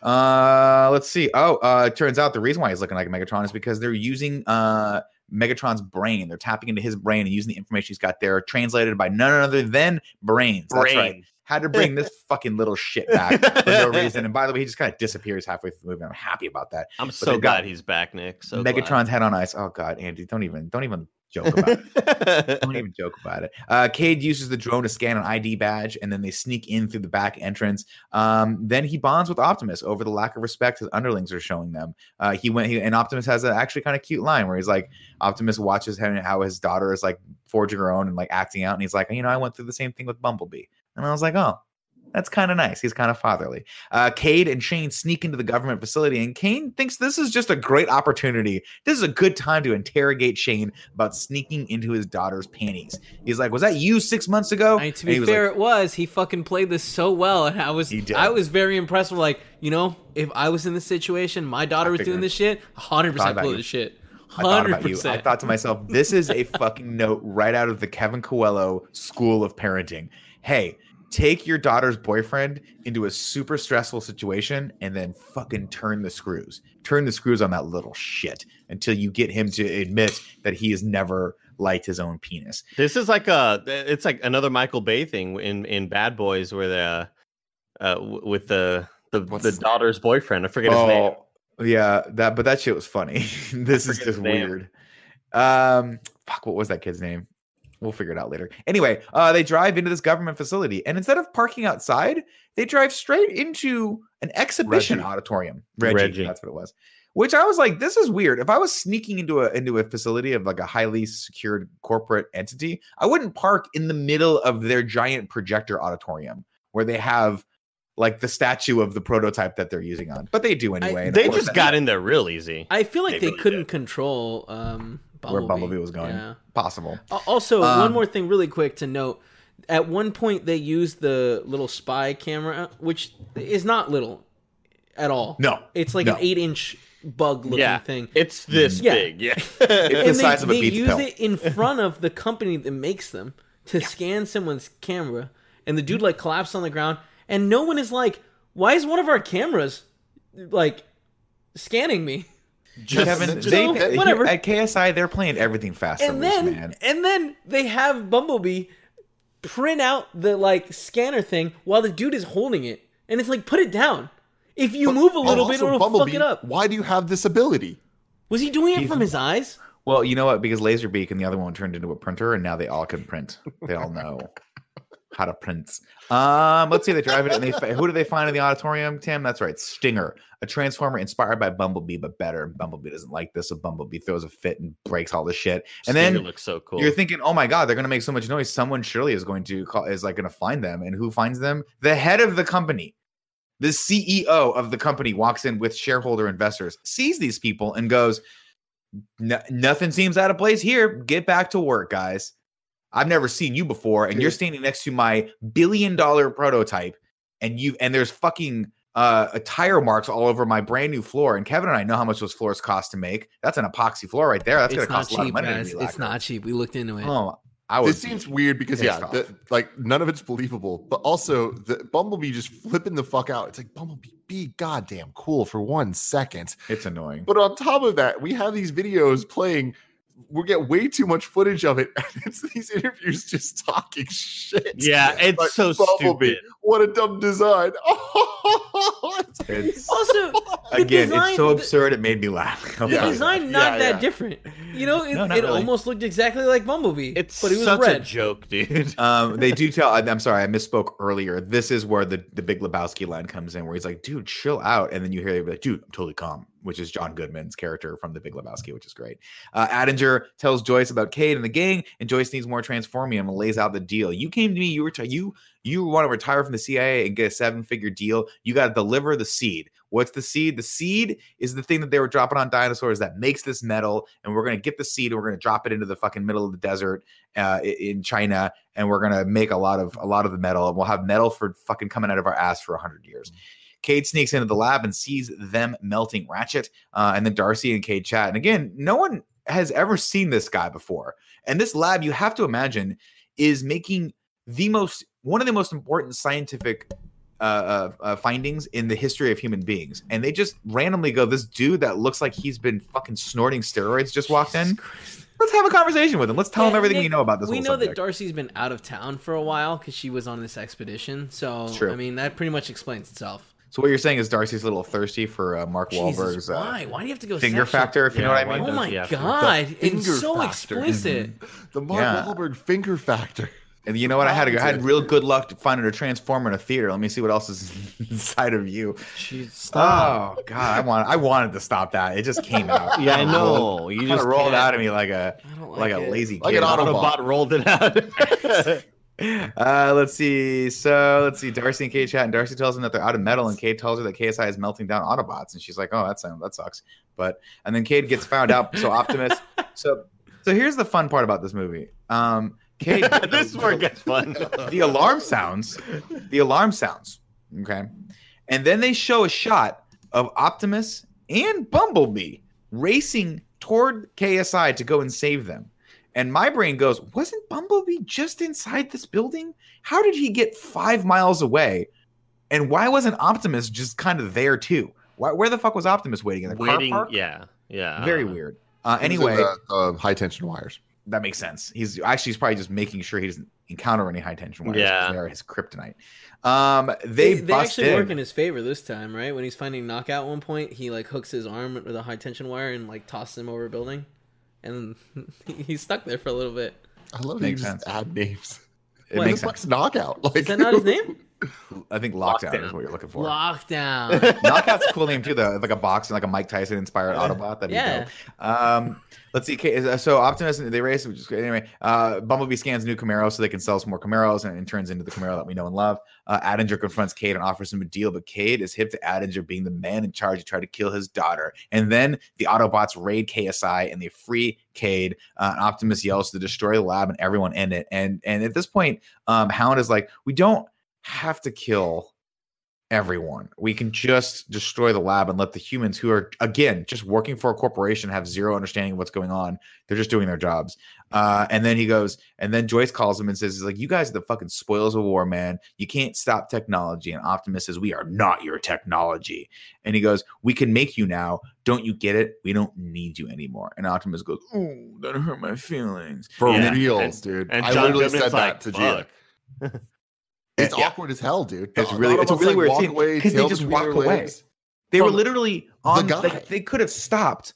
Uh, let's see. Oh, uh, it turns out the reason why he's looking like a Megatron is because they're using uh Megatron's brain. They're tapping into his brain and using the information he's got there, translated by none other than brains. That's right. Had to bring this fucking little shit back for no reason. And by the way, he just kind of disappears halfway through the movie. I'm happy about that. I'm they so glad he's back, Nick. So Megatron's head on ice. Oh god, Andy, don't even don't even joke about it. Don't even joke about it. Uh, Cade uses the drone to scan an ID badge, and then they sneak in through the back entrance. Um, then he bonds with Optimus over the lack of respect his underlings are showing them. Uh, he went, he, and Optimus has an actually kind of cute line where he's like, Optimus watches him how his daughter is like forging her own and like acting out, and he's like, you know, I went through the same thing with Bumblebee, and I was like, oh. That's kind of nice. He's kind of fatherly. Uh, Cade and Shane sneak into the government facility, and Kane thinks this is just a great opportunity. This is a good time to interrogate Shane about sneaking into his daughter's panties. He's like, "Was that you six months ago?" I mean, to be fair, like, it was. He fucking played this so well, and I was. I was very impressed with like, you know, if I was in this situation, my daughter was doing this shit, hundred percent you. this shit, I thought about you. I thought to myself, this is a fucking note right out of the Kevin Coello school of parenting. Hey, take your daughter's boyfriend into a super stressful situation and then fucking turn the screws. Turn the screws on that little shit until you get him to admit that he has never liked his own penis. This is like a it's like another Michael Bay thing in in Bad Boys where the uh with the the, What's the daughter's boyfriend. I forget his name. Oh, yeah, that but that shit was funny. this is just weird. Um, fuck, what was that kid's name? We'll figure it out later. Anyway, uh, they drive into this government facility, and instead of parking outside, they drive straight into an exhibition Reggie. auditorium. Reggie, Reggie. that's what it was. Which I was like, this is weird. If I was sneaking into a into a facility of like a highly secured corporate entity, I wouldn't park in the middle of their giant projector auditorium where they have like the statue of the prototype that they're using on. But they do anyway. and of They just got in there real easy. I feel like They they, really couldn't control um, Bumblebee. Bumblebee was going. Yeah. Possible. Also, Um, one more thing, really quick to note. At one point, they used the little spy camera, which is not little at all. No, it's like no. an eight-inch bug-looking Yeah, thing. it's this Yeah. big. Yeah, It's the and size they, of a they pizza use pill. it in front of the company that makes them to scan someone's camera, and the dude like collapsed on the ground, and no one is like, "Why is one of our cameras like scanning me?" Just, Kevin, just- they, okay, whatever. At KSI, they're playing everything fast and and loose, then man. and then they have Bumblebee print out the like scanner thing while the dude is holding it, and it's like put it down. If you move a little oh, bit, Also, it'll fuck it up. Why do you have this ability? Was he doing it He's- from his eyes? Well, you know what? Because Laserbeak and the other one turned into a printer, and now they all can print. They all know how to print. Um, let's see. They drive it, and they who do they find in the auditorium? Tim, that's right, Stinger, a transformer inspired by Bumblebee, but better. Bumblebee doesn't like this, so Bumblebee throws a fit and breaks all the shit. And Stinger then looks so cool. you're thinking, oh my god, they're gonna make so much noise. Someone surely is going to call, is like gonna find them, and who finds them? The head of the company. The CEO of the company walks in with shareholder investors, sees these people, and goes, nothing seems out of place here. Get back to work, guys. I've never seen you before, and you're standing next to my billion dollar prototype, and you and there's fucking uh tire marks all over my brand new floor. And Kevin and I know how much those floors cost to make. That's an epoxy floor right there. That's it's gonna not cost a lot of cheap, money. guys. be It's not cheap. We looked into it. Oh, I was. This seems weird because yeah, the, like none of it's believable. But also the Bumblebee just flipping the fuck out. It's like Bumblebee, be goddamn cool for one second. It's annoying. But on top of that, we have these videos playing. We get way too much footage of it. And it's these interviews just talking shit. yeah, it's Like, so Bumblebee, stupid. What a dumb design. It's Also, Again, design- it's so the- absurd it made me laugh. The Yeah. design not Yeah, that yeah. different. You know, it, No, it really. almost looked exactly like Bumblebee. It's but it was such red. a joke, dude. Um, they do tell. I'm sorry, I misspoke earlier. This is where the the Big Lebowski line comes in, where he's like, "Dude, chill out," and then you hear him be like, "Dude, I'm totally calm," which is John Goodman's character from the Big Lebowski, which is great. Uh, Attinger tells Joyce about Cade and the gang, and Joyce needs more transformium and lays out the deal. You came to me. You were you you want to retire from the CIA and get a seven figure deal. You got to deliver the seed. What's the seed? The seed is the thing that they were dropping on dinosaurs that makes this metal, and we're gonna get the seed and we're gonna drop it into the fucking middle of the desert uh, in China, and we're gonna make a lot of a lot of the metal, and we'll have metal for fucking coming out of our ass for hundred years. Cade sneaks into the lab and sees them melting Ratchet, uh, and then Darcy and Cade chat. And again, no one has ever seen this guy before. And this lab, you have to imagine, is making the most one of the most important scientific uh, uh, uh, findings in the history of human beings. And they just randomly go, "This dude that looks like he's been fucking snorting steroids just walked in." Let's have a conversation with him. Let's tell him everything Nick, we know about this. We whole know subject. that Darcy's been out of town for a while because she was on this expedition. So true. I mean, that pretty much explains itself. So what you're saying is Darcy's a little thirsty for uh, Mark Jesus, Wahlberg's uh, why? Why do you have to go finger sexual? factor, if you know what I mean. Oh my he have to? god! It's so factor. explicit. the Mark Yeah. Wahlberg finger factor. And you know what? I had, I had real good luck finding a transformer in a theater. Let me see what else is inside of you. Jeez, Oh God, I want I wanted to stop that. It just came out. Yeah, I Kinda rolled- know. You just rolled can't. out of me like a like, like, a lazy Like kid. an Autobot. Autobot rolled it out. Uh, let's see. So let's see. Darcy and Cade chat, and Darcy tells him that they're out of metal, and Cade tells her that KSI is melting down Autobots, and she's like, "Oh, that sounds that sucks." But and then Cade gets found out. So Optimus. So so here's the fun part about this movie. Um, Kate. this is where it gets fun. the alarm sounds. The alarm sounds. Okay. And then they show a shot of Optimus and Bumblebee racing toward KSI to go and save them. And my brain goes, wasn't Bumblebee just inside this building? How did he get five miles away? And why wasn't Optimus just kind of there too? Why, where the fuck was Optimus waiting in the Waiting, car park? yeah, yeah. Very don't weird. Uh, anyway, the, the high tension wires. That makes sense. He's actually he's probably just making sure he doesn't encounter any high tension wires. Yeah. Yeah, they are his kryptonite. Um, they They, they actually in. work in his favor this time, right? When he's finding knockout, at one point he like hooks his arm with a high tension wire and like tosses him over a building, and he's stuck there for a little bit. I love that you just sense. add names. It What? makes This sense. knockout. Like Is that not his name? I think lockdown, is what you're looking for. Lockdown. Knockout's a cool name too, though. Like a boxing, like a Mike Tyson inspired Autobot. That'd be Yeah. dope. Um, let's see. K- So Optimus, they race. Which is great. Anyway, uh, Bumblebee scans new Camaro so they can sell some more Camaros, and it turns into the Camaro that we know and love. Uh, Attinger confronts Cade and offers him a deal, but Cade is hip to Attinger being the man in charge to try to kill his daughter. And then the Autobots raid KSI and they free Cade. Uh, and Optimus yells to destroy the lab and everyone in it. And and at this point, um, Hound is like, we don't have to kill everyone. We can just destroy the lab and let the humans who are again just working for a corporation have zero understanding of what's going on. They're just doing their jobs. Uh, and then he goes, and then Joyce calls him and says, "He's like, you guys are the fucking spoils of war, man. You can't stop technology." And Optimus says, "We are not your technology." And he goes, "We can make you now. Don't you get it? We don't need you anymore." And Optimus goes, "Oh, that hurt my feelings." For Yeah. reals, And- dude. And I John literally Goodman's said like, that to Gio. It's Yeah. awkward as hell, dude. It's The really- it's a really like, weird walk scene, away, 'cause they just walk away. legs. They were literally on guy. like they could have stopped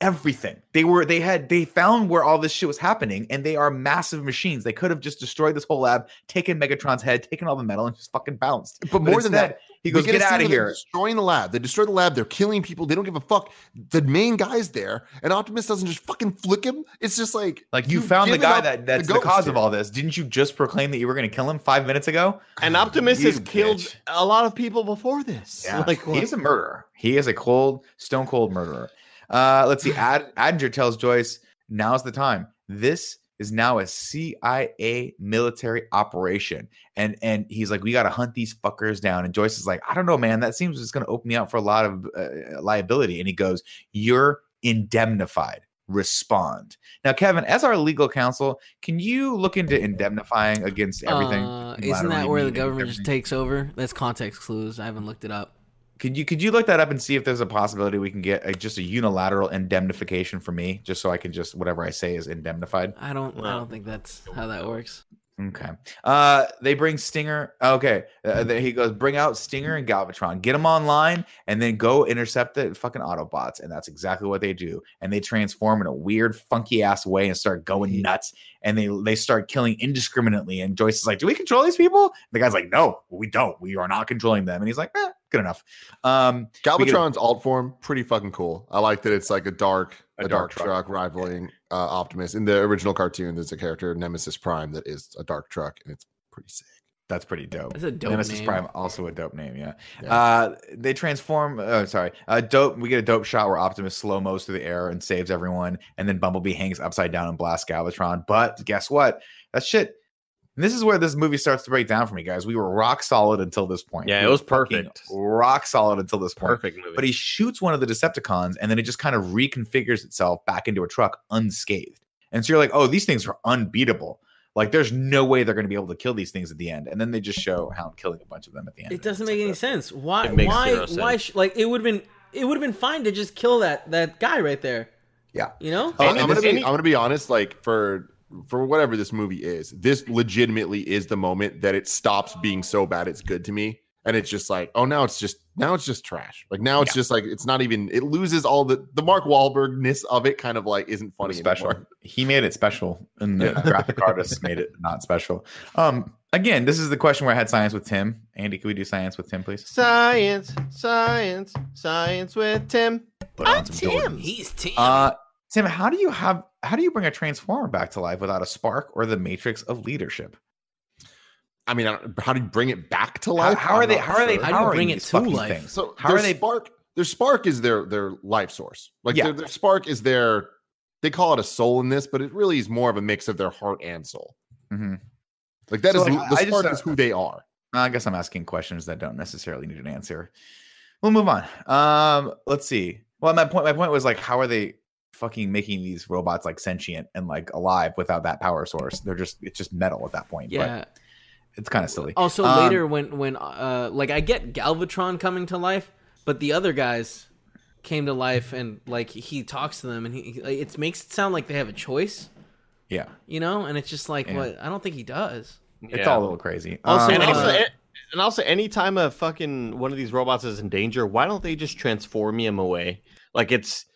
everything. They were they had they found where all this shit was happening and they are massive machines. They could have just destroyed this whole lab, taken Megatron's head, taken all the metal and just fucking bounced. But more than that, he we goes, get "Get out of here." Destroying the lab. They destroy the lab. They're killing people. They don't give a fuck. The main guy's there, and Optimus doesn't just fucking flick him. It's just like Like you you've found the guy that that's the, ghost cause here. of all this. Didn't you just proclaim that you were going to kill him 5 minutes ago? And Optimus You has killed bitch. a lot of people before this. Yeah. Like what? he's a murderer. He is a cold, stone cold murderer. Uh, let's see. Ad- Attinger tells Joyce, "Now's the time. This is now a CIA military operation." And and he's like, "We got to hunt these fuckers down." And Joyce is like, "I don't know, man. That seems it's going to open me up for a lot of uh, liability." And he goes, "You're indemnified." Respond now, Kevin. As our legal counsel, can you look into indemnifying against everything? Uh, isn't that where the government just takes over? That's context clues. I haven't looked it up. Could you could you look that up and see if there's a possibility we can get a, just a unilateral indemnification for me, just so I can just whatever I say is indemnified? I don't. I don't think that's how that works. Okay. Uh, they bring Stinger. Okay, uh, there he goes. Bring out Stinger and Galvatron. Get them online, and then go intercept the fucking Autobots. And that's exactly what they do. And they transform in a weird, funky ass way and start going nuts. And they they start killing indiscriminately. And Joyce is like, "Do we control these people?" the guy's like, "No, we don't. We are not controlling them." And he's like, eh, "Good enough." Um, we get a- Galvatron's alt form, pretty fucking cool. I like that it's like a dark, A a, dark dark, truck. truck, rivaling uh, Optimus. In the original cartoon, there's a character Nemesis Prime that is a dark truck, and it's pretty sick. That's pretty dope. That's a dope Nemesis name. Prime, also a dope name. Yeah. Yeah. Uh, they transform. Oh, sorry. Uh, dope. We get a dope shot where Optimus slow mo's through the air and saves everyone, and then Bumblebee hangs upside down and blasts Galvatron. But guess what? That shit. And this is where this movie starts to break down for me, guys. We were rock solid until this point. Yeah, We it was perfect. Rock solid until this point. Perfect movie. But he shoots one of the Decepticons, and then it just kind of reconfigures itself back into a truck unscathed. And so you're like, oh, these things are unbeatable. Like, there's no way they're going to be able to kill these things at the end. And then they just show Hound killing a bunch of them at the end. It doesn't make like any a- sense. Why? It makes why? zero Why? sense. Sh- like it would have been. It would have been fine to just kill that that guy right there. Yeah. You know. Uh, And I'm it's gonna be. any- I'm gonna be honest. Like for for whatever this movie is, this legitimately is the moment that it stops being so bad it's good to me, and it's just like, oh, now it's just now it's just trash. Like now it's just like it's not even. It loses all the the Mark Wahlbergness of it. Kind of like isn't funny special. anymore. He made it special, and the Yeah. graphic artists made it not special. Um, again, this is the question where I had science with Tim. Andy, can we do science with Tim, please? science, science, science with Tim. Put on some Jordan. He's Tim. Uh, Tim, how do you have how do you bring a transformer back to life without a spark or the matrix of leadership? I mean, I how do you bring it back to life? how are they? not How are they? How do you bring it to life? things? So How are they- Spark, their spark is their their life source. Like Yeah. their, their spark is their. They call it a soul in this, but it really is more of a mix of their heart and soul. Mhm. Like that is So who- I- the I just, spark uh, is who they are. I guess I'm asking questions that don't necessarily need an answer. We'll move on. Um, let's see. Well, my point, my point was like, how are they fucking making these robots like sentient and like alive without that power source? They're just it's just metal at that point. yeah. but it's kind of silly. Also, Um, later when when uh like I get Galvatron coming to life, but the other guys came to life and like he talks to them and he he- like, it makes it sound like they have a choice, yeah, you know? And it's just like Yeah. what I don't think he does. it's Yeah. all a little crazy. Also, Um, and uh, also, a- and also, anytime a fucking one of these robots is in danger, why don't they just transform him away? Like it's a-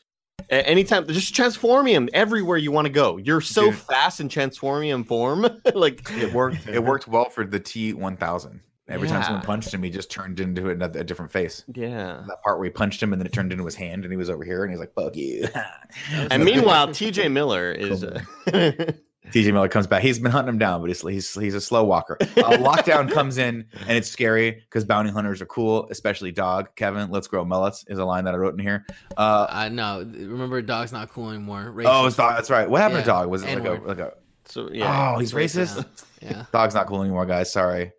anytime, just transform him everywhere you want to go. You're so Dude. fast in transformium form. like it worked. It worked well for the T one thousand. Every time someone punched him, he just turned into another a different face. Yeah. That part where he punched him and then it turned into his hand and he was over here and he's like, "Fuck you." And meanwhile, TJ Miller is. TJ Miller comes back. He's been hunting him down, but he's he's, he's a slow walker. Uh, lockdown comes in, and it's scary because bounty hunters are cool, especially dog. Kevin, let's grow mullets is a line that I wrote in here. Uh, I know. Remember, dog's not cool anymore. oh, it's Racist. dog. That's right. What happened to dog? Was it like a, N-word. like a? so yeah. Oh, he's racist. Yeah. Dog's not cool anymore, guys. Sorry.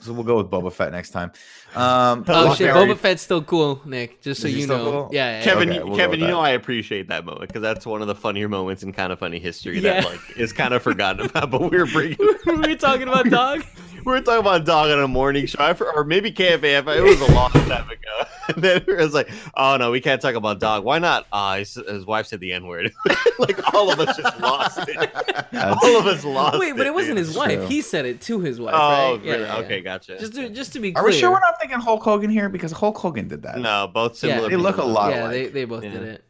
So we'll go with Boba Fett next time. Um, Oh shit, Lockdown- Boba Fett's still cool, Nick. Just so Is you know. cool? Yeah, yeah, Kevin, Okay, you- we'll Kevin, you know I appreciate that moment because that's one of the funnier moments in kind of funny history Yeah. that like is kind of forgotten about. But we were bringing, we were talking about dog. We were talking about dog on a morning show, for- or maybe KFAF. It was a long time ago. And then it was like, oh no, we can't talk about dog. Why not? Uh, his, his wife said the N word. like all of us just lost it. That's- all of us lost. Wait, but it wasn't dude. his wife. true. He said it to his wife. Oh, right? Yeah, really? yeah, yeah. okay, gotcha. Just to just to be Are clear. we sure we're not thinking Hulk Hogan here? Because Hulk Hogan did that. no, both Yeah. similar. They look a lot though. Yeah, they, alike. they both Yeah. did it.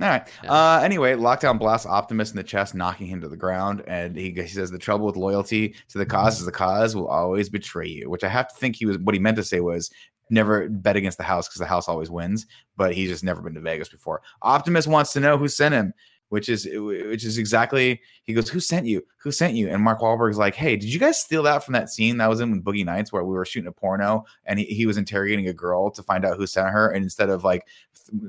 All right. Yeah. Uh, anyway, lockdown blasts Optimus in the chest, knocking him to the ground, and he, he says the trouble with loyalty to the cause is the cause will always betray you. Which I have to think he was what he meant to say was never bet against the house because the house always wins. But he's just never been to Vegas before. Optimus wants to know who sent him, which is which is exactly he goes, "Who sent you? Who sent you?" And Mark Wahlberg's like, "Hey, did you guys steal that from that scene that was in Boogie Nights where we were shooting a porno and he, he was interrogating a girl to find out who sent her, and instead of like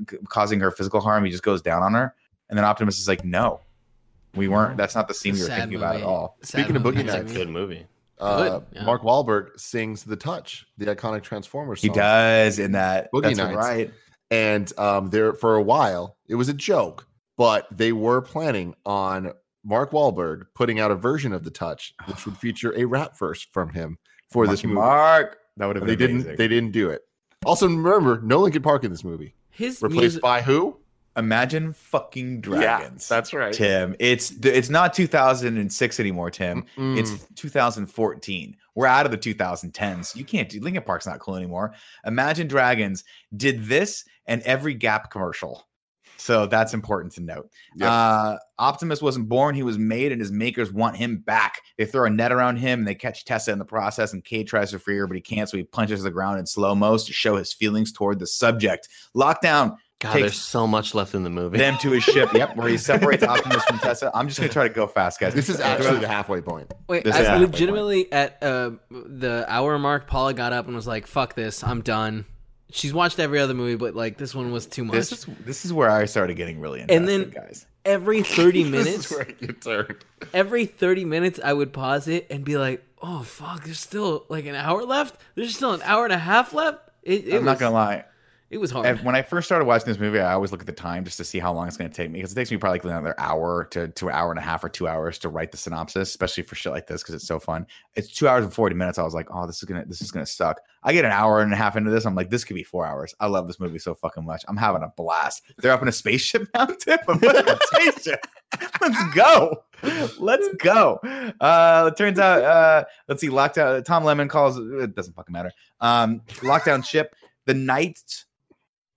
th- causing her physical harm, he just goes down on her." And then Optimus is like, "No, we weren't. That's not the scene we were Sad thinking about at all." Sad Speaking of movie. Boogie It's a Nights, good movie. uh, Good, yeah. Mark Wahlberg sings "The Touch," the iconic Transformers He does in that. Boogie That's Nights. right. and um, there for a while it was a joke, but they were planning on Mark Wahlberg putting out a version of the Touch, which would feature a rap verse from him for this movie. Mark. That would have been they amazing. didn't. They didn't do it. Also, remember, no Linkin Park in this movie. His Replaced music, by who? Imagine fucking dragons. that's right. Tim. It's it's not 2006 anymore, Tim. Mm. It's 2014. We're out of the 2010s. You can't do Linkin Park's not cool anymore. Imagine Dragons did this and every Gap commercial. So that's important to note. Yep. Uh, Optimus wasn't born; he was made, and his makers want him back. They throw a net around him, and they catch Tessa in the process. And Cade tries to free her, but he can't, so he punches the ground in slow mo to show his feelings toward the subject. Lockdown God, Takes- there's so much left in the movie. them to his ship. Yep, where he separates Optimus from Tessa. I'm just gonna try to go fast, guys. this is actually the halfway point. Wait, This I is halfway point. legitimately at uh, the hour mark, Paula got up and was like, "Fuck this, I'm done." She's watched every other movie, but like this one was too much. This is this is where I started getting really invested, And then- guys. every 30 This minutes, is where you turned. every 30 minutes, I would pause it and be like, "Oh fuck, there's still like an hour left. There's still an hour and a half left." It, it I'm was, not gonna lie. It was hard. When I first started watching this movie, I always look at the time just to see how long it's going to take me because it takes me probably like another hour to to an hour and a half or two hours to write the synopsis, especially for shit like this because it's so fun. It's two hours and forty minutes. I was like, oh, this is gonna this is gonna suck. I get an hour and a half into this, I'm like, this could be four hours. I love this movie so fucking much. I'm having a blast. They're up in a spaceship now, Tip. Spaceship. Let's go. Let's go. Uh, it turns out, uh, let's see, lockdown. Tom Lemon calls it doesn't fucking matter. Um, lockdown ship. The Knights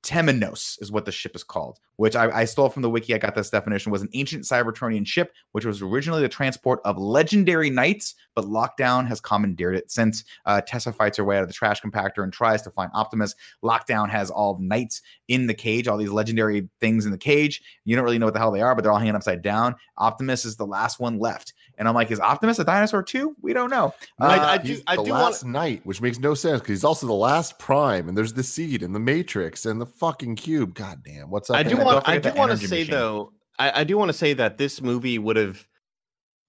Temenos is what the ship is called, which I, I stole from the wiki. I got this definition was an ancient Cybertronian ship, which was originally the transport of legendary knights, but Lockdown has commandeered it since uh, Tessa fights her way out of the trash compactor and tries to find Optimus. Lockdown has all the knights in the cage, all these legendary things in the cage. You don't really know what the hell they are, but they're all hanging upside down. Optimus is the last one left. And I'm like, is Optimus a dinosaur too? We don't know. I- Uh, I do- He's I the do want- last night, which makes no sense because he's also the last prime, and there's the seed and the matrix and the fucking cube. God damn, what's up? I do man? Want. I do want to say machine. though. I, I do want to say that this movie would have.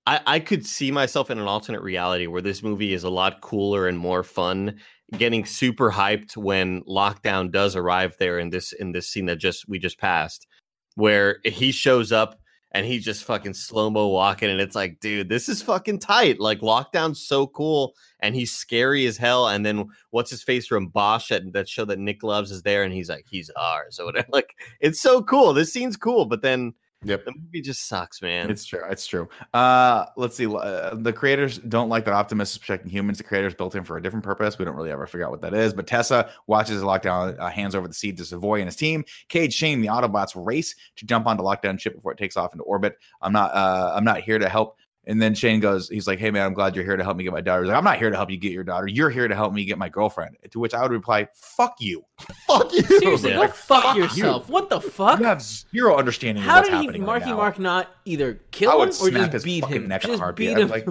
I, I could see myself in an alternate reality where this movie is a lot cooler and more fun. Getting super hyped when lockdown does arrive there in this in this scene that just we just passed, where he shows up and he's just fucking slow mo walking, and it's like, dude, this is fucking tight. Like lockdown's so cool, and he's scary as hell. And then what's his face from Bosch that that show that Nick loves is there, and he's like, he's ours or whatever. Like it's so cool. This scene's cool, but then Yep. the movie just sucks, man. It's true. It's true. Uh, let's see. Uh, the creators don't like that Optimus is protecting humans. The creators built him for a different purpose. We don't really ever figure out what that is. But Tessa watches the lockdown, uh, hands over the seed to Savoy and his team. Cade, Shane, the Autobots race to jump onto lockdown ship before it takes off into orbit. I'm not. Uh, I'm not here to help And then Shane goes, he's like, "Hey man, I'm glad you're here to help me get my daughter." He's like, "I'm not here to help you get your daughter. You're here to help me get my girlfriend." To which I would reply, "Fuck you. Fuck you. Seriously, Yeah. go fuck, Fuck you. yourself. What the fuck? You have zero understanding How of what's did he, happening right Marky now. Mark, not either kill I him or snap just his beat him? neck in a just heartbeat. beat him. like,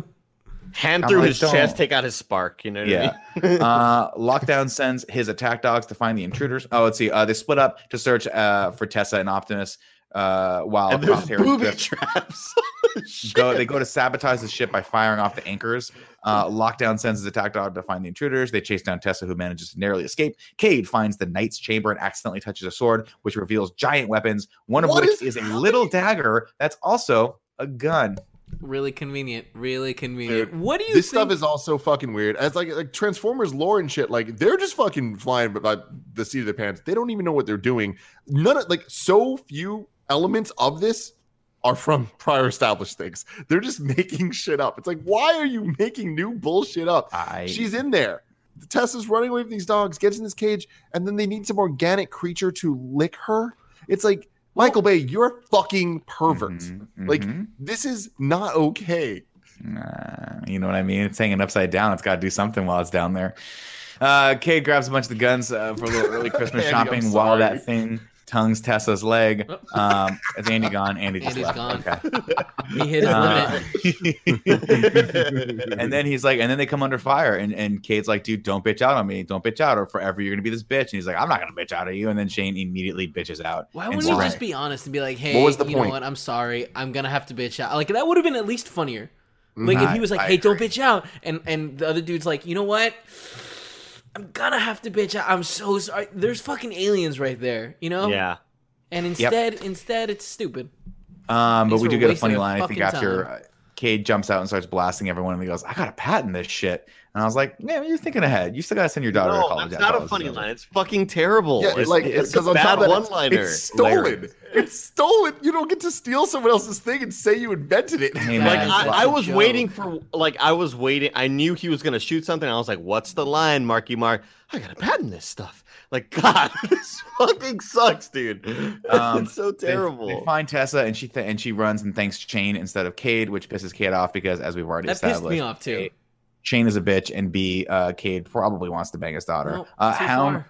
Hand I'm through like, his chest, don't. take out his spark. You know what Yeah. I mean? uh, Lockdown sends his attack dogs to find the intruders. Oh, let's see. Uh, they split up to search uh, for Tessa and Optimus. Uh, while and there's booby drift- traps. go they go to sabotage the ship by firing off the anchors. Uh, Lockdown sends his attack dog to find the intruders. They chase down Tessa, who manages to narrowly escape. Cade finds the knight's chamber and accidentally touches a sword, which reveals giant weapons. One of What which is is, a little dagger that's also a gun. Really convenient. Really convenient. what do you think? this think? stuff is also fucking weird. As like like Transformers lore and shit, like they're just fucking flying by the seat of their pants. They don't even know what they're doing. None of like so few elements of this are from prior established things. They're just making shit up. It's like, why are you making new bullshit up? I She's in there. The Tessa's running away from these dogs, gets in this cage, and then they need some organic creature to lick her. It's like, Michael Bay, you're a fucking pervert. Mhm, Like, mhm. this is not okay. Nah, you know what I mean? It's hanging upside down. It's got to do something while it's down there. Uh, Cade grabs a bunch of the guns uh, for a little early Christmas Andy, shopping while that thing tongues Tessa's leg. Um, is Andy gone? Andy just Andy's left. gone. Okay. he hit his Uh, limit. and then he's like, and then they come under fire, and and Cade's like, dude, don't bitch out on me, don't bitch out, or forever you're gonna be this bitch. And he's like, I'm not gonna bitch out at you. And then Shane immediately bitches out. Why and wouldn't you just be honest and be like, "Hey, What was the you know what? I'm sorry. I'm gonna have to bitch out." Like that would have been at least funnier. Like if he was like, I "Hey, don't bitch out," and and the other dude's like, "You know what? I'm gonna have to bitch out. I'm so sorry." There's fucking aliens right there, you know. Yeah. And instead, instead, it's stupid. Um, but we do get a funny line. I think after time. uh, Cade jumps out and starts blasting everyone, and he goes, "I got to patent this shit." And I was like, "Man, you're thinking ahead. You still got to send your daughter to college." that's Yeah, not a funny is line. It's fucking terrible. Yeah, it's, like it's a because on top bad one liner. It's stolen. It's stolen. You don't get to steal someone else's thing and say you invented it. Hey, Like man, That's I, such I a was joke. waiting for like I was waiting. I knew he was gonna shoot something. I was like, "What's the line, Marky Mark? I gotta patent this stuff." Like God, this fucking sucks, dude. Um, it's so terrible. They, find Tessa and she th- and she runs and thanks Shane instead of Cade, which pisses Cade off because, as we've already That pissed me off too. A, Shane is a bitch, and B, uh, Cade probably wants to bang his daughter. Nope, uh, Hound far.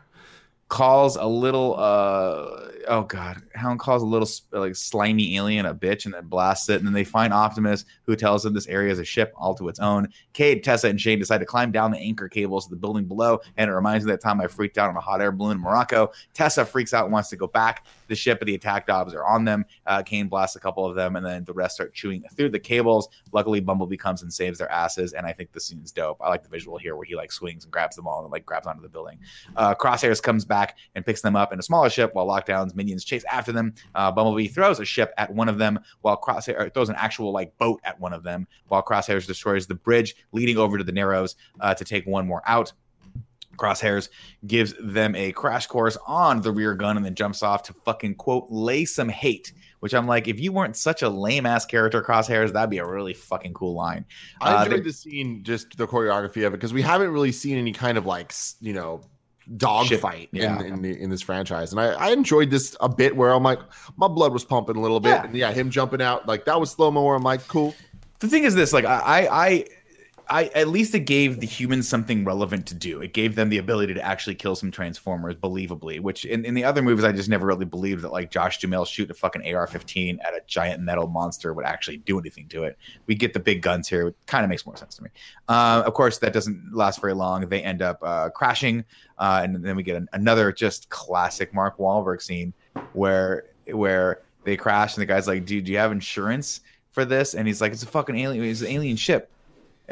Calls a little, uh, oh god, Hound calls a little like slimy alien a bitch, and then blasts it. And then they find Optimus, who tells them this area is a ship all to its own. Cade, Tessa, and Shane decide to climb down the anchor cables to the building below, and it reminds me of that time I freaked out on a hot air balloon in Morocco. Tessa freaks out and wants to go back. The ship, but the attack dogs are on them. Uh, Cade blasts a couple of them, and then the rest start chewing through the cables. Luckily, Bumblebee comes and saves their asses, and I think the scene's dope. I like the visual here where he like swings and grabs them all and like grabs onto the building. Uh, Crosshairs comes back and picks them up in a smaller ship while Lockdown's minions chase after them. Uh, Bumblebee throws a ship at one of them while Crosshair throws an actual like boat at one of them while Crosshairs destroys the bridge leading over to the Narrows uh, to take one more out. Crosshairs gives them a crash course on the rear gun and then jumps off to fucking quote lay some hate. Which I'm like, if you weren't such a lame ass character, Crosshairs, that'd be a really fucking cool line. I Uh, enjoyed they- the scene, just the choreography of it, because we haven't really seen any kind of like you know dog Shit, fight yeah. in, in, the, in this franchise, and I, I enjoyed this a bit where I'm like, my blood was pumping a little bit, Yeah. and yeah, him jumping out like that was slow mo. Where I'm like, cool. the thing is this like I, I i at least it gave the humans something relevant to do. It gave them the ability to actually kill some transformers believably, which in, in the other movies I just never really believed that like Josh Duhamel shooting a fucking AR-15 at a giant metal monster would actually do anything to it. We get the big guns here, it kind of makes more sense to me. Uh, of course, that doesn't last very long. They end up uh, crashing, uh, and then we get an, another just classic Mark Wahlberg scene where where they crash and the guy's like, "Dude, do you have insurance for this?" And he's like, "It's a fucking alien. It's an alien ship."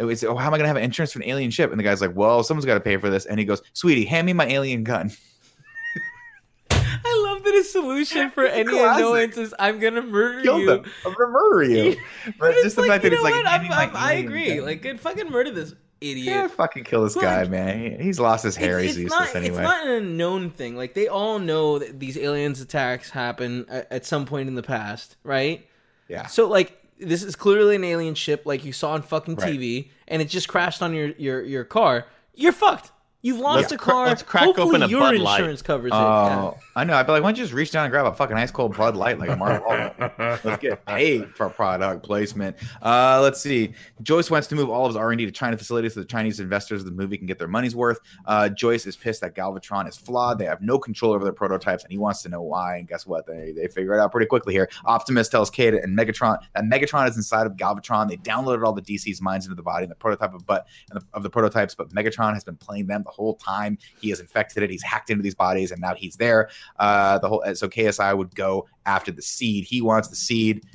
It was, oh, how am I gonna have insurance for an alien ship? And the guy's like, "Well, someone's got to pay for this." And he goes, "Sweetie, hand me my alien gun." I love that his solution for It's any classic. annoyance is "I'm gonna murder Kill you." them. I'm gonna murder you. But It's just the like, fact that he's like, what? "Hand me I'm- I'm- I agree. gun." Like, good fucking murder this idiot. yeah, fucking kill this Look, guy, man. He's lost his hair. it's, He's useless not, anyway. It's not an unknown thing. Like they all know that these aliens attacks happen at, at some point in the past, right? yeah. So like this is clearly an alien ship, like you saw on fucking Right. TV, and it just crashed on your your your car. You're fucked. You've lost Let's a cra- car. let's crack Hopefully open a your Bud Light. insurance covers it. Oh, I know. I'd be like, why don't you just reach down and grab a fucking ice cold Bud Light like a Mark Wahlberg? Let's get paid for product placement. Uh, let's see. Joyce wants to move all of his R and D to China facilities so the Chinese investors of the movie can get their money's worth. Uh, Joyce is pissed that Galvatron is flawed. They have no control over their prototypes, and he wants to know why. And guess what? They they figure it out pretty quickly here. Optimus tells Cade and Megatron that Megatron is inside of Galvatron. They downloaded all the DC's minds into the body and the prototype of but and the, of the prototypes, but Megatron has been playing them the whole time. He has infected it. He's hacked into these bodies, and now he's there. Uh, the whole so KSI would go after the seed. He wants the seed.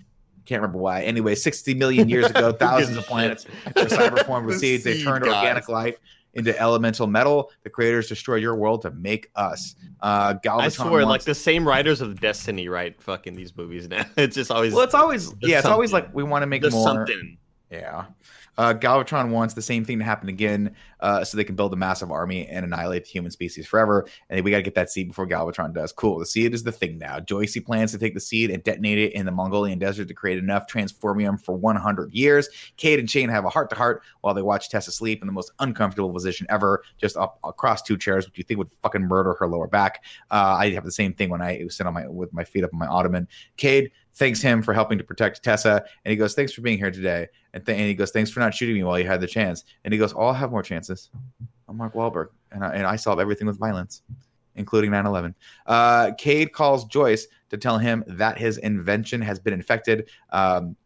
Can't remember why. Anyway, 60 million years ago, thousands of planets were cyber formed with seeds. They turned guys. organic life into elemental metal. The creators destroyed your world to make us. Uh, Galvatron I swear, like the same writers of Destiny write fucking these movies now. It's just always Well, it's always There's yeah, it's always like we want to make there's more. something. Yeah. Uh, Galvatron wants the same thing to happen again, uh, so they can build a massive army and annihilate the human species forever. And we got to get that seed before Galvatron does. Cool. The seed is the thing now. Joycey plans to take the seed and detonate it in the Mongolian desert to create enough transformium for 100 years. Cade and Shane have a heart to heart while they watch Tessa sleep in the most uncomfortable position ever, just up across two chairs, which you think would fucking murder her lower back. Uh, I have the same thing when I sit on my with my feet up on my ottoman. Cade thanks him for helping to protect Tessa, and he goes, "Thanks for being here today." And, th- and he goes, "Thanks for not shooting me while you had the chance." And he goes, "Oh, I'll have more chances." I'm Mark Wahlberg, and I, and I solve everything with violence, including 9/11. Uh, Cade calls Joyce to tell him that his invention has been infected. Um,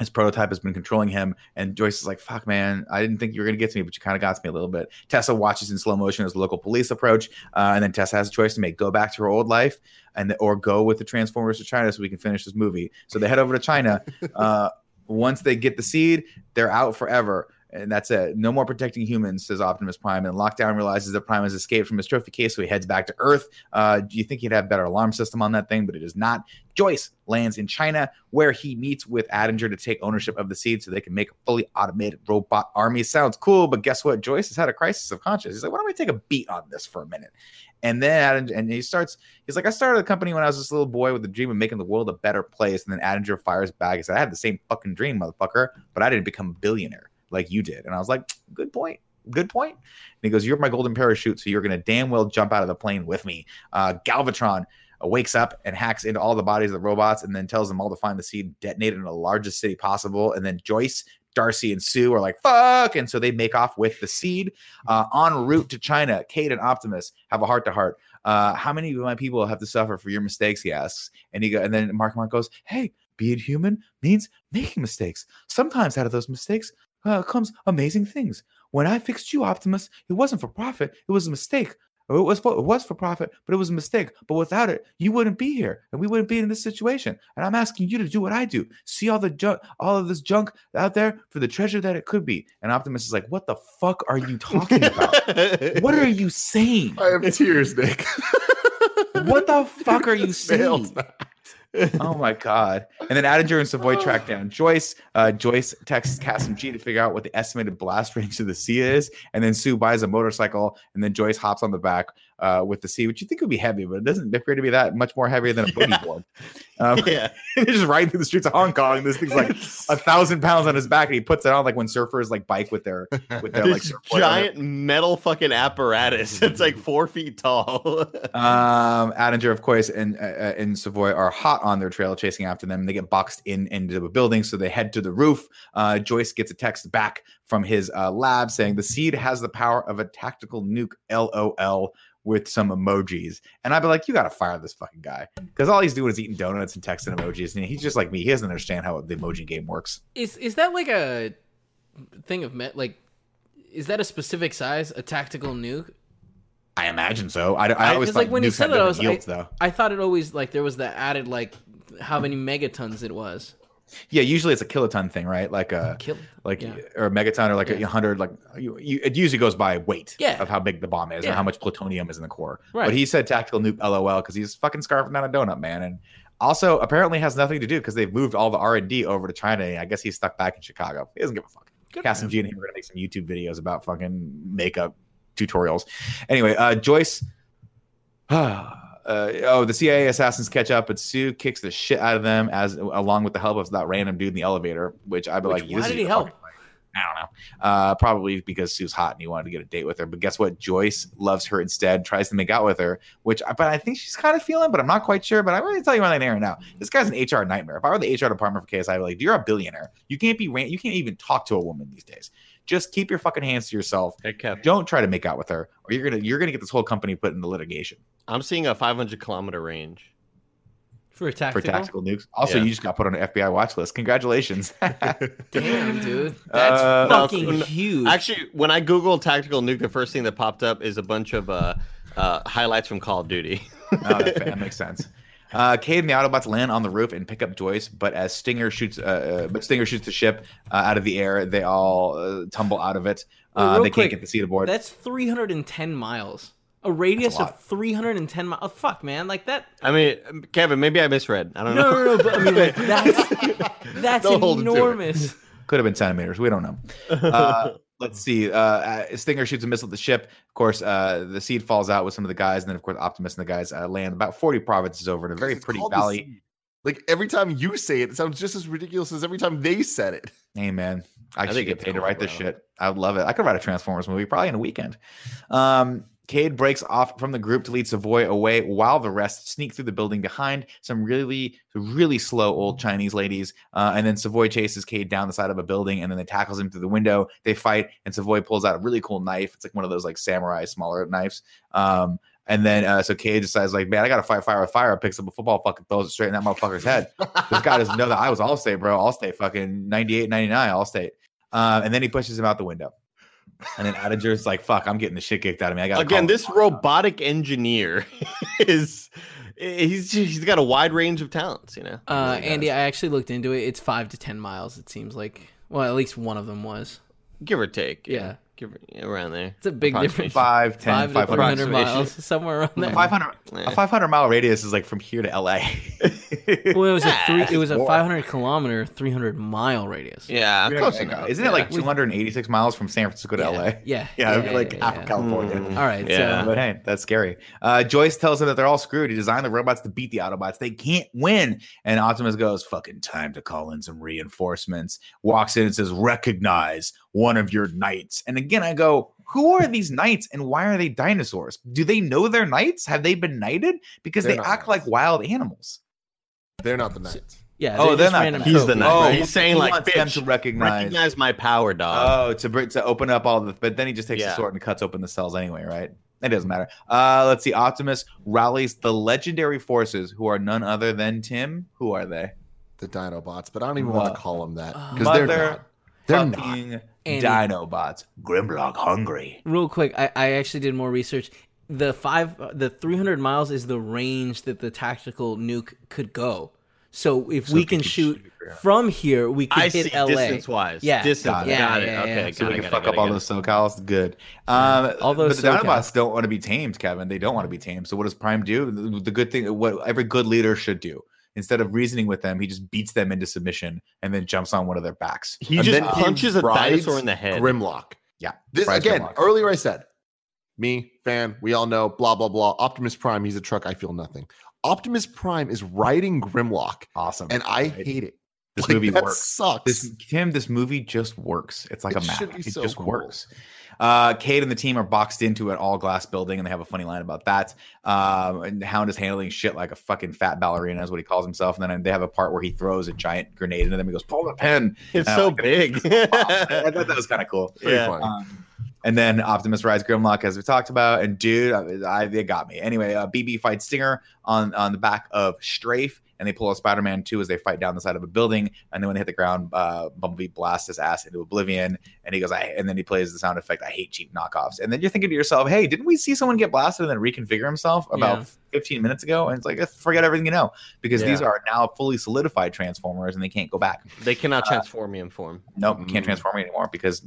his prototype has been controlling him, and Joyce is like, "Fuck, man! I didn't think you were gonna get to me, but you kind of got to me a little bit." Tessa watches in slow motion as the local police approach, uh, and then Tessa has a choice to make: go back to her old life, and or go with the Transformers to China so we can finish this movie. So they head over to China. Uh, once they get the seed, they're out forever. And that's it. No more protecting humans, says Optimus Prime. And Lockdown realizes that Prime has escaped from his trophy case, so he heads back to Earth. Uh, do you think he'd have better alarm system on that thing? But it is not. Joyce lands in China, where he meets with Attinger to take ownership of the seed so they can make a fully automated robot army. Sounds cool, but guess what? Joyce has had a crisis of conscience. He's like, why don't we take a beat on this for a minute? And then Attinger, and he starts, he's like, I started a company when I was this little boy with the dream of making the world a better place. And then Attinger fires back. He said, I had the same fucking dream, motherfucker, but I didn't become a billionaire like you did. And I was like, good point. Good point. And he goes, You're my golden parachute, so you're going to damn well jump out of the plane with me. Uh, Galvatron wakes up and hacks into all the bodies of the robots and then tells them all to find the seed, detonate it in the largest city possible. And then Joyce, Darcy, and Sue are like, fuck. And so they make off with the seed. Uh, en route to China, Cade and Optimus have a heart to heart. Uh, how many of my people have to suffer for your mistakes? He asks. And he go, and then Mark Mark goes, Hey, being human means making mistakes. Sometimes out of those mistakes uh, comes amazing things. When I fixed you, Optimus, it wasn't for profit. It was a mistake. Or It was for, it was for profit, but it was a mistake. But without it, you wouldn't be here, and we wouldn't be in this situation. And I'm asking you to do what I do. See all the junk, all of this junk out there for the treasure that it could be. And Optimus is like, "What the fuck are you talking about? what are you saying? I have tears, Nick. What the fuck are you saying?" Oh my god! And then Attinger and Savoy track down Joyce. Uh, Joyce texts Kassem G to figure out what the estimated blast range of the sea is, and then Sue buys a motorcycle, and then Joyce hops on the back uh, with the sea, which you think would be heavy, but it doesn't appear to be that much more heavier than a boogie board. Um, yeah. Just riding through the streets of Hong Kong. This thing's like a thousand pounds on his back, and he puts it on like when surfers like bike with their with their like giant metal fucking apparatus. It's like four feet tall. Um, Attinger, of course, and uh, uh, and Savoy are hot on their trail, chasing after them. They get boxed in into a building, so they head to the roof. Uh, Joyce gets a text back from his uh, lab saying the seed has the power of a tactical nuke. LOL. With some emojis, and I'd be like, "You got to fire this fucking guy," because all he's doing is eating donuts and texting emojis, and he's just like me. He doesn't understand how the emoji game works. Is is that like a thing of met? Like, is that a specific size? A tactical nuke? I imagine so. I, I I- thought like, when you said it, I was yields, though. I thought it always like there was the added like how many megatons it was. Yeah, usually it's a kiloton thing, right? Like a Kill. like Yeah. or a megaton or like a hundred like you, you, it usually goes by weight Yeah. of how big the bomb is or how much plutonium is in the core Right. but he said tactical nuke lol because he's fucking scarfing down a donut man and also apparently has nothing to do because they've moved all the r&d over to china i guess he's stuck back in chicago he doesn't give a fuck Good Kassem G and him are gonna make some youtube videos about fucking makeup tutorials anyway uh joyce uh, oh, the CIA assassins catch up, but Sue kicks the shit out of them as along with the help of that random dude in the elevator, which I'd be Which- like, why did he help? fucking fight. I don't know. Uh, probably because Sue's hot and he wanted to get a date with her. But guess what? Joyce loves her instead, tries to make out with her, which I, but I think she's kind of feeling, but I'm not quite sure. But I'm going to tell you right there now. This guy's an HR nightmare. If I were the HR department for KSI, I'd be like, you're a billionaire. You can't be ran- you can't even talk to a woman these days. Just keep your fucking hands to yourself. Hey, Kev. Don't try to make out with her, or you're gonna you're gonna get this whole company put into litigation I'm seeing a 500 kilometer range. For a for tactical. tactical nukes. Also, Yeah. you just got put on an FBI watch list. Congratulations. Damn, dude. That's Uh, fucking no, huge. Actually, when I googled tactical nuke, the first thing that popped up is a bunch of uh, uh, highlights from Call of Duty. oh, that, that makes sense. Uh, Cade and the Autobots land on the roof and pick up Joyce, but as Stinger shoots, uh, uh, but Stinger shoots the ship uh, out of the air, they all uh, tumble out of it. Wait, Uh, real they quick, can't get the seat aboard. That's 310 miles. A radius lot. of 310 miles. Oh, fuck, man. Like that. I mean, Kevin, maybe I misread. I don't No, know. no, no. But I mean, like, that's, that's Don't hold him to it. enormous. Could have been centimeters. We don't know. Uh, let's see. Uh, uh, Stinger shoots a missile at the ship. Of course, uh, the seed falls out with some of the guys, and then of course Optimus and the guys uh, land about forty provinces over in a very pretty valley. Like every time you say it, it sounds just as ridiculous as every time they said it. Hey man, I, should get paid to cool, write this shit. I would love it. I could write a Transformers movie probably in a weekend. Um, Cade breaks off from the group to lead Savoy away while the rest sneak through the building behind some really, really slow old Chinese ladies. Uh, and then Savoy chases Cade down the side of a building and then they tackles him through the window. They fight and Savoy pulls out a really cool knife. It's like one of those like samurai smaller knives. Um, and then uh, so Cade decides like, man, I gotta fight fire with fire. Picks up a football, fucking throws it straight in that motherfucker's head. This guy doesn't know that I was all Allstate, bro. Allstate, fucking 98, 99, Allstate. Uh, and then he pushes him out the window. And then Attinger's like, fuck, I'm getting the shit kicked out of me. I got Again, this robotic engineer is he's he's got a wide range of talents, you know. Uh, really Andy, does. I actually looked into it. It's five to 10 miles, it seems like. Well, at least one of them was. Give or take. Yeah. Give around there. It's a big difference. Five, 10, Five 500 miles, somewhere around there. 500, a 500 mile radius is like from here to LA. Well, it was a three. It was a 500 kilometer, 300 mile radius. Yeah, close enough. Isn't it like 286 miles from San Francisco to LA? Yeah, Yeah, it'd be like half yeah. of California. Mm. All right, Yeah. so But hey, that's scary. Uh, Joyce tells him that they're all screwed. He designed the robots to beat the Autobots. They can't win. And Optimus goes, fucking time to call in some reinforcements. Walks in and says, recognize one of your knights. And again, I go, who are these knights and why are they dinosaurs? Do they know they're knights? Have they been knighted? Because They're they act knights. like wild animals. They're not the Knights. yeah. Oh, they're not- random He's the trophies. knight. Oh, right? He's saying he like, wants them bitch, to recognize. recognize my power, dog. Oh, to br- to open up all the, but then he just takes the sword and cuts open the cells anyway, right? It doesn't matter. Uh, let's see. Optimus rallies the legendary forces, who are none other than Tim. Who are they? The Dinobots, but I don't even want to call them that because they're Mother not. They're not. Fucking Andy. Dinobots. Grimlock hungry. Real quick, I, I actually did more research. The five, the 300 miles is the range that the tactical nuke could go. So if So we we can shoot shoot, yeah. from here, we could I hit see. LA. Distance wise, Yeah. distance. Got Got it. it. Yeah, Got it. yeah, okay, yeah. got So we it, can fuck it, up got all it, those SoCals. Good. Um, All those but the SoCals. Dinobots don't want to be tamed, Kevin. They don't want to be tamed. So what does Prime do? The, the good thing, what every good leader should do. Instead of reasoning with them, he just beats them into submission and then jumps on one of their backs. He And just then he punches a rides dinosaur in the head. Grimlock. Yeah. This again. Grimlock. Earlier, I said, me fan. We all know. Blah blah blah. Optimus Prime. He's a truck. I feel nothing. Optimus Prime is riding Grimlock, Awesome. and I Right. hate it. this Like, movie that works. sucks. This Tim, this movie just works. It's like It a map. be It so just cool. works. Uh, Cade and the team are boxed into an all glass building, and they have a funny line about that. Um, and Hound is handling shit like a fucking fat ballerina, is what he calls himself. And then they have a part where he throws a giant grenade into them. He goes, "Pull the pin." It's so like big. I thought that was kind of cool. Pretty yeah. funny. Um, and then Optimus rides Grimlock, as we talked about. And dude, I, I, they got me. Anyway, uh, BB fights Stinger on on the back of Strafe, and they pull a Spider-Man 2 as they fight down the side of a building. And then when they hit the ground, uh, Bumblebee blasts his ass into oblivion. And he goes, I, and then he plays the sound effect, I hate cheap knockoffs. And then you're thinking to yourself, hey, didn't we see someone get blasted and then reconfigure himself about Yeah. 15 minutes ago? And it's like, forget everything you know, because these are now fully solidified Transformers and they can't go back. They cannot transform me in form. Nope, you can't transform me anymore because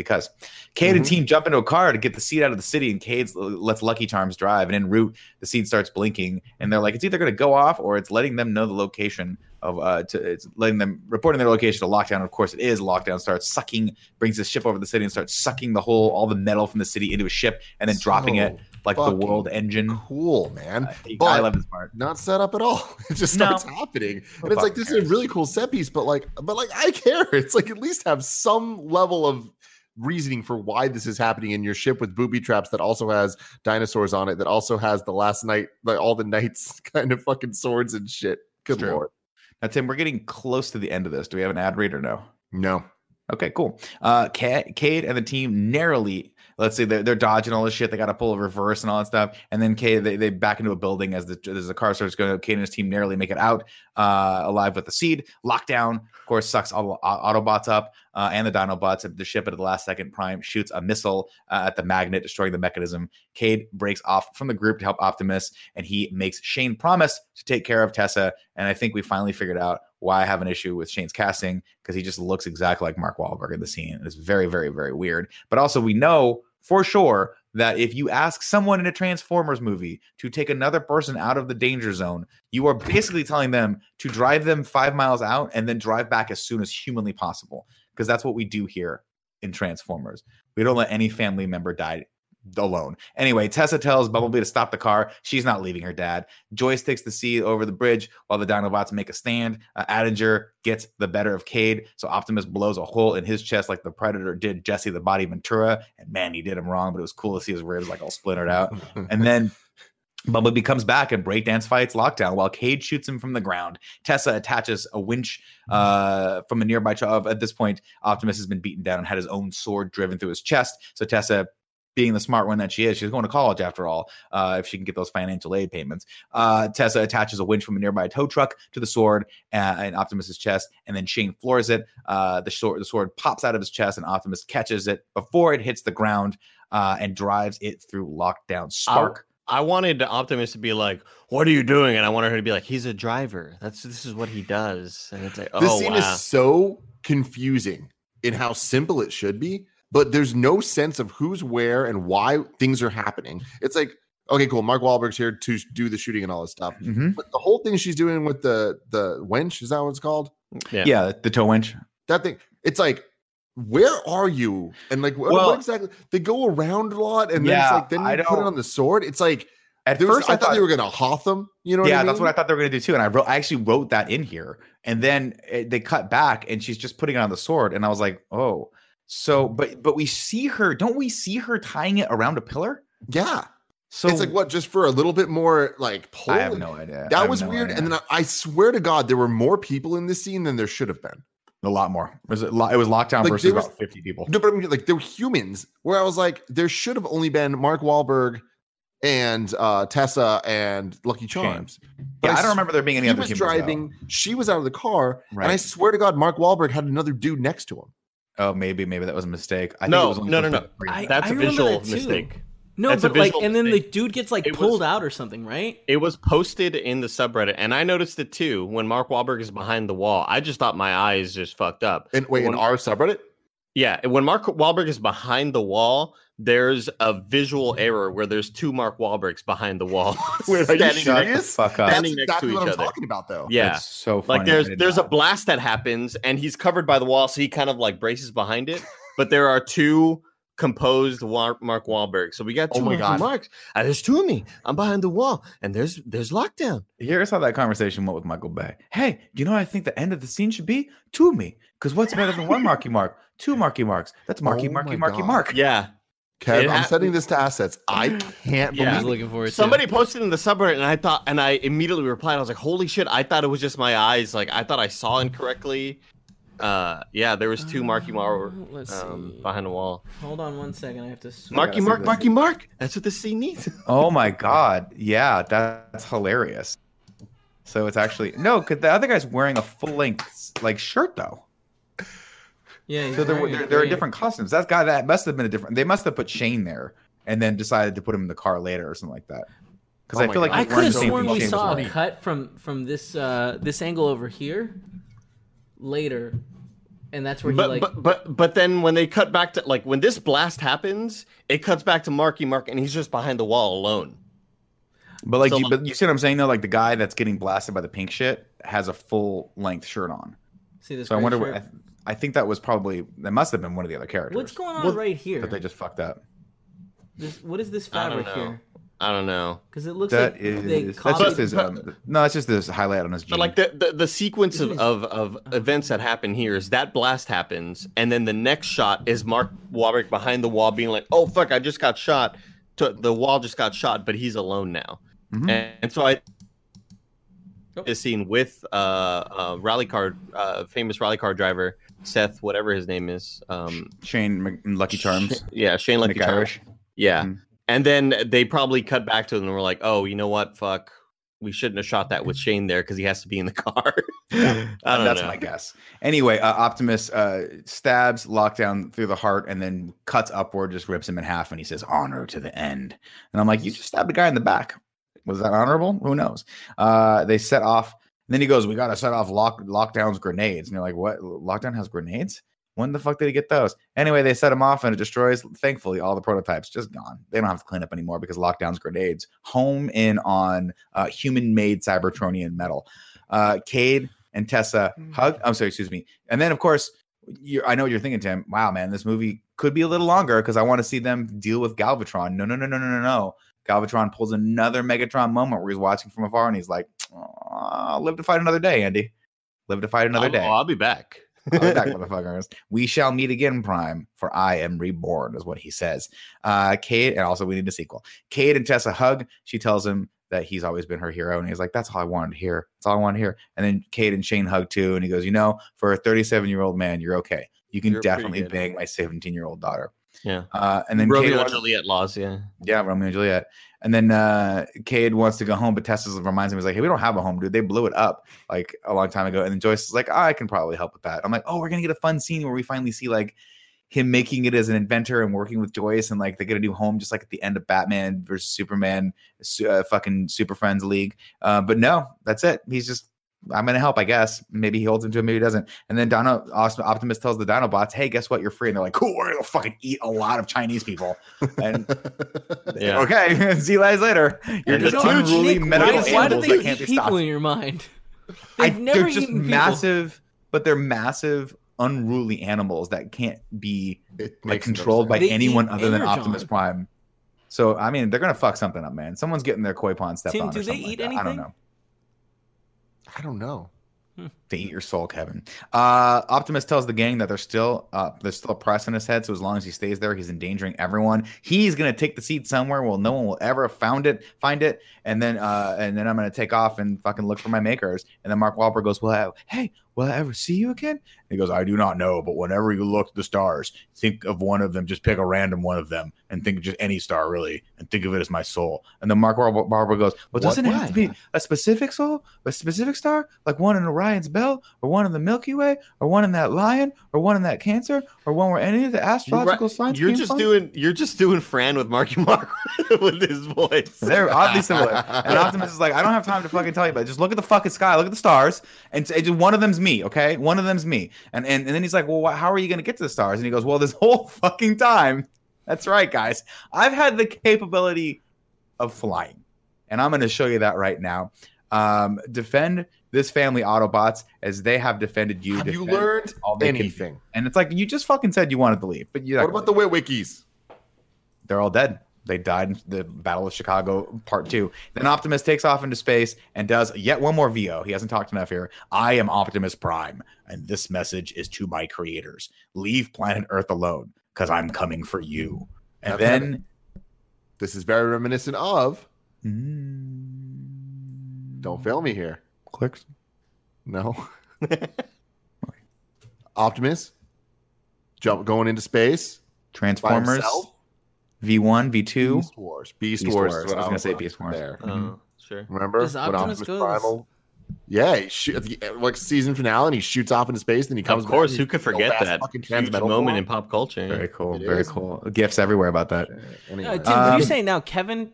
because Cade and Mhm. team jump into a car to get the seed out of the city, and Cade lets Lucky Charms drive. And en route, the seed starts blinking, and they're like, it's either going to go off or it's letting them know the location of uh, to it's letting them reporting their location to lockdown. Of course, it is lockdown. Starts sucking, brings the ship over the city, and starts sucking the whole all the metal from the city into a ship, and then dropping it. Like the world engine. cool, man. I, I love this part. Not set up at all. It just No. starts happening, and it's like this is a really cool set piece. But like, but like, I care. It's like at least have some level of reasoning for why this is happening in your ship with booby traps that also has dinosaurs on it. That also has the last knight, like all the knights kind of fucking swords and shit. Good lord, Now, Tim, we're getting close to the end of this. Do we have an ad read or no? no. Okay, cool. Uh, Ca- Cade and the team narrowly, let's say they're, they're dodging all this shit. They got to pull a reverse and all that stuff. And then Cade, they, they back into a building as the, as the car starts going. Cade and his team narrowly make it out uh, alive with the seed. Lockdown, of course, sucks all the Autobots up uh, and the Dinobots. The ship at the last second, Prime shoots a missile uh, at the magnet, destroying the mechanism. Cade breaks off from the group to help Optimus, and he makes Shane promise to take care of Tessa. And I think we finally figured out why I have an issue with Shane's casting because he just looks exactly like Mark Wahlberg in the scene. It's very, very, very weird. But also, we know for sure that if you ask someone in a Transformers movie to take another person out of the danger zone, you are basically telling them to drive them five miles out and then drive back as soon as humanly possible. Because that's what we do here in Transformers. We don't let any family member die alone. Anyway, Tessa tells Bumblebee to stop the car. She's not leaving her dad. Joyce takes the seat over the bridge while the Dinobots make a stand. Uh, Attinger gets the better of Cade, so Optimus blows a hole in his chest like the Predator did Jesse the Body Ventura. And man, he did him wrong, but it was cool to see his ribs like all splintered out. And then Bumblebee comes back and breakdance fights lockdown while Cade shoots him from the ground. Tessa attaches a winch uh, from a nearby truck. At this point, Optimus has been beaten down and had his own sword driven through his chest. So Tessa, being the smart one that she is, she's going to college after all. Uh, if she can get those financial aid payments, uh, Tessa attaches a winch from a nearby tow truck to the sword uh, in Optimus's chest, and then Shane floors it. Uh, the sword, the sword pops out of his chest, and Optimus catches it before it hits the ground uh, and drives it through lockdown. Spark. I wanted Optimus to be like, "What are you doing?" And I wanted her to be like, "He's a driver. That's this is what he does." And it's like, "Oh this scene wow." is so confusing in how simple it should be, but there's no sense of who's where and why things are happening. It's like, okay, cool. Mark Wahlberg's here to do the shooting and all this stuff. Mhm. But the whole thing she's doing with the the wench is that what it's called? Yeah. Yeah, the tow winch. That thing. It's like, where are you? And like, what, Well- what exactly? They go around a lot, and then it's like, then I you put it on the sword. It's like, At there was- first, I, thought, they were gonna Hotham. You know? What yeah, I that's what I thought they were going to do too. And I wrote, I actually wrote that in here. And then it, they cut back, and she's just putting it on the sword, and I was like, oh. So, but but we see her. Don't we see her tying it around a pillar? Yeah. So it's like what, just for a little bit more like pull. I have no idea. That was no weird. idea. And then I, I swear to God, there were more people in this scene than there should have been. a lot more. Was it? lo- It was lockdown Like, versus was- about fifty people. No, but I mean, like, there were humans where I was like, there should have only been Mark Wahlberg and uh, Tessa and Lucky Charms. But Yeah, I s- don't remember there being any he other was humans, though. driving. She was out of the car, and I swear to God, Mark Wahlberg had another dude next to him. Oh, maybe maybe that was a mistake. I think No, it was only no, no, no. to be three. I- That's a visual that mistake. No, That's but like, and then the dude gets like It was- pulled out or something, right? It was posted in the subreddit, and I noticed it too when Mark Wahlberg is behind the wall. I just thought my eyes just fucked up. And wait, in When- our subreddit, Yeah, when Mark Wahlberg is behind the wall, there's a visual error where there's two Mark Wahlbergs behind the wall. Wait, are you standing next- the serious? fuck up. that's standing next to exactly what I'm other. talking about, though. Yeah, That's so funny. like there's I did there's a blast that happens, and he's covered by the wall, so he kind of like braces behind it. But there are two composed Mark, Mark Wahlberg, so we got Oh two my Marky God. Marks. Uh, there's two of me. I'm behind the wall, and there's there's lockdown. Here's how that conversation went with Michael Bay. Hey, you know what I think the end of the scene should be? Two of me. Because what's better than one Marky Mark? Two Marky Marks. That's Marky, Oh Marky, my Marky, God. Mark. Yeah, Kev, It I'm ha- setting this to assets. I can't Yeah. I was believe looking forward to. Somebody posted in the subreddit, and I thought, and I immediately replied. I was like, "Holy shit!" I thought it was just my eyes. Like I thought I saw incorrectly. Uh, yeah, there was two Marky Mark Uh, let's um, see. behind the wall. Hold on one second. I have to. switch. Marky see Mark, this. Marky Mark. That's what this scene needs. Oh my god. Yeah, that's hilarious. So it's actually no, because the other guy's wearing a full length like shirt though. Yeah, So there, were- wearing a there, there are different costumes. That guy that must have been a different. They must have put Shane there and then decided to put him in the car later or something like that. Because Oh I my feel like I could wearing have the same sworn we saw a cut from from this uh this angle over here later, and that's where he but, like. but but but then when they cut back to like when this blast happens, it cuts back to Marky Mark, and he's just behind the wall alone. But like, So, you, but you see what I'm saying though? Like the guy that's getting blasted by the pink shit has a full length shirt on. see this. So I wonder. shirt? What, I, I think that was probably that must have been one of the other characters. What's going on Well, right here? that they just fucked up? This, what is this fabric know. here? I don't know. Because it looks That like they is that's copied. just his um, no, that's just this highlight on his But like the, the, the sequence of, of, of events that happen here is that blast happens, and then the next shot is Mark Wahlberg behind the wall being like, "Oh fuck, I just got shot." To, the wall just got shot, but he's alone now, Mhm. and, and so I Oh. is seen with uh, uh rally car uh famous rally car driver Seth whatever his name is um Shane Mc- Lucky Charms, yeah Shane Lucky Charms yeah Mhm. and then they probably cut back to them and were like oh you know what fuck we shouldn't have shot that with Shane there because he has to be in the car I don't That's know my guess. Anyway, uh, Optimus uh, stabs Lockdown through the heart and then cuts upward, just rips him in half, and he says, "Honor to the end." And I'm like, "You just stabbed a guy in the back. Was that honorable? Who knows?" Uh, they set off. And then he goes, "We got to set off lock Lockdown's grenades." And you're like, "What? Lockdown has grenades? When the fuck did he get those?" Anyway, they set him off, and it destroys. Thankfully, all the prototypes just gone. They don't have to clean up anymore because Lockdown's grenades home in on uh, human-made Cybertronian metal. Uh, Cade and Tessa hug. I'm sorry, excuse me. And then, of course, I know what you're thinking, Tim. Wow, man, this movie could be a little longer because I want to see them deal with Galvatron. No, no, no, no, no, no, no. Galvatron pulls another Megatron moment where he's watching from afar and he's like, "Aw, "Live to fight another day, Andy. Live to fight another I'll, day." oh, I'll be back I'll be back, motherfuckers. We shall meet again, Prime, for I am reborn, is what he says. Uh, Cade, and also we need a sequel. Cade and Tessa hug. She tells him that he's always been her hero, and he's like, "That's all I wanted to hear. That's all I want to hear." And then Cade and Shane hug too, and he goes, "You know, for a 37 year old man, you're okay. You can You're definitely bang my 17 year old daughter." Yeah Uh, and then Romeo and Juliet laws yeah yeah, Romeo and Juliet. And then uh Cade wants to go home, but Tessa reminds him, he's like, Hey, we don't have a home, dude. They blew it up like a long time ago. And then Joyce is like, oh, I can probably help with that. I'm like, Oh, we're gonna get a fun scene where we finally see like him making it as an inventor and working with Joyce, and like they get a new home, just like at the end of Batman versus Superman, uh, fucking Super Friends League. Uh, but no, that's it. He's just, I'm gonna help, I guess. Maybe he holds him to it, maybe he doesn't. And then Dino Optimus tells the Dinobots, "Hey, guess what? You're free." And they're like, "Cool, we're gonna fucking eat a lot of Chinese people." And Yeah. okay, see you guys later. You're And just the two unruly Nick, medical why, why do animals they that can't eat be people stopped. in your mind? They've never they're just eaten people. massive, but they're massive, unruly animals that can't be like controlled by. They anyone eat other than Optimus Prime. So I mean, they're gonna fuck something up, man. Someone's getting their koi pond stepped Tim, on. do or they something like eat that. I don't know. I don't know. Hmm. They eat your soul, Kevin. Uh, Optimus tells the gang that they're still uh, there's still a price on his head. So as long as he stays there, he's endangering everyone. He's gonna take the seat somewhere where no one will ever found it, find it, and then uh, and then I'm gonna take off and fucking look for my makers. And then Mark Wahlberg goes, "Well, I, hey, will I ever see you again?" And he goes, "I do not know, but whenever you look at the stars, think of one of them. Just pick a random one of them, and think of just any star really, and think of it as my soul." And then Mark Wahlberg goes, "Well, doesn't it have to be a specific soul, a specific star, like one in Orion's belt, or one in the Milky Way, or one in that lion, or one in that Cancer, or one where any of the astrological signs you're just from? doing you're just doing Fran with Marky Mark with his voice They're oddly similar. And Optimus is like, I don't have time to fucking tell you about it. Just look at the fucking sky, look at the stars, and just one of them's me, okay? One of them's me. And and, and then he's like, Well, wh- how are you going to get to the stars? And he goes, Well, this whole fucking time. That's right, guys. I've had the capability of flying, and I'm going to show you that right now. Um, defend this family Autobots as they have defended you. Have you learned all they can do. anything? And it's like you just fucking said you wanted to leave, but you What about the Witwickies? they're all dead. They died in the Battle of Chicago Part Two. Then Optimus takes off into space and does yet one more VO. He hasn't talked enough here. I am Optimus Prime, and this message is to my creators: Leave planet Earth alone, because I'm coming for you. And Okay. then, This is very reminiscent of. Mm, Don't fail me here. Clicks. No. Optimus, jump going into space. Transformers? V1, V2. Beast Wars. Beast, Beast Wars. Wars. I was gonna say Beast Wars. There. oh sure Remember Does when Optimus go to Primal? Yeah, he shoot, like season finale, and he shoots off into space. Then he comes. of course back who could forget that fucking huge transmetal moment in pop culture Very cool. It very is. cool. Gifts everywhere about that. Anyway. Uh, Tim, Um, did you saying now Kevin?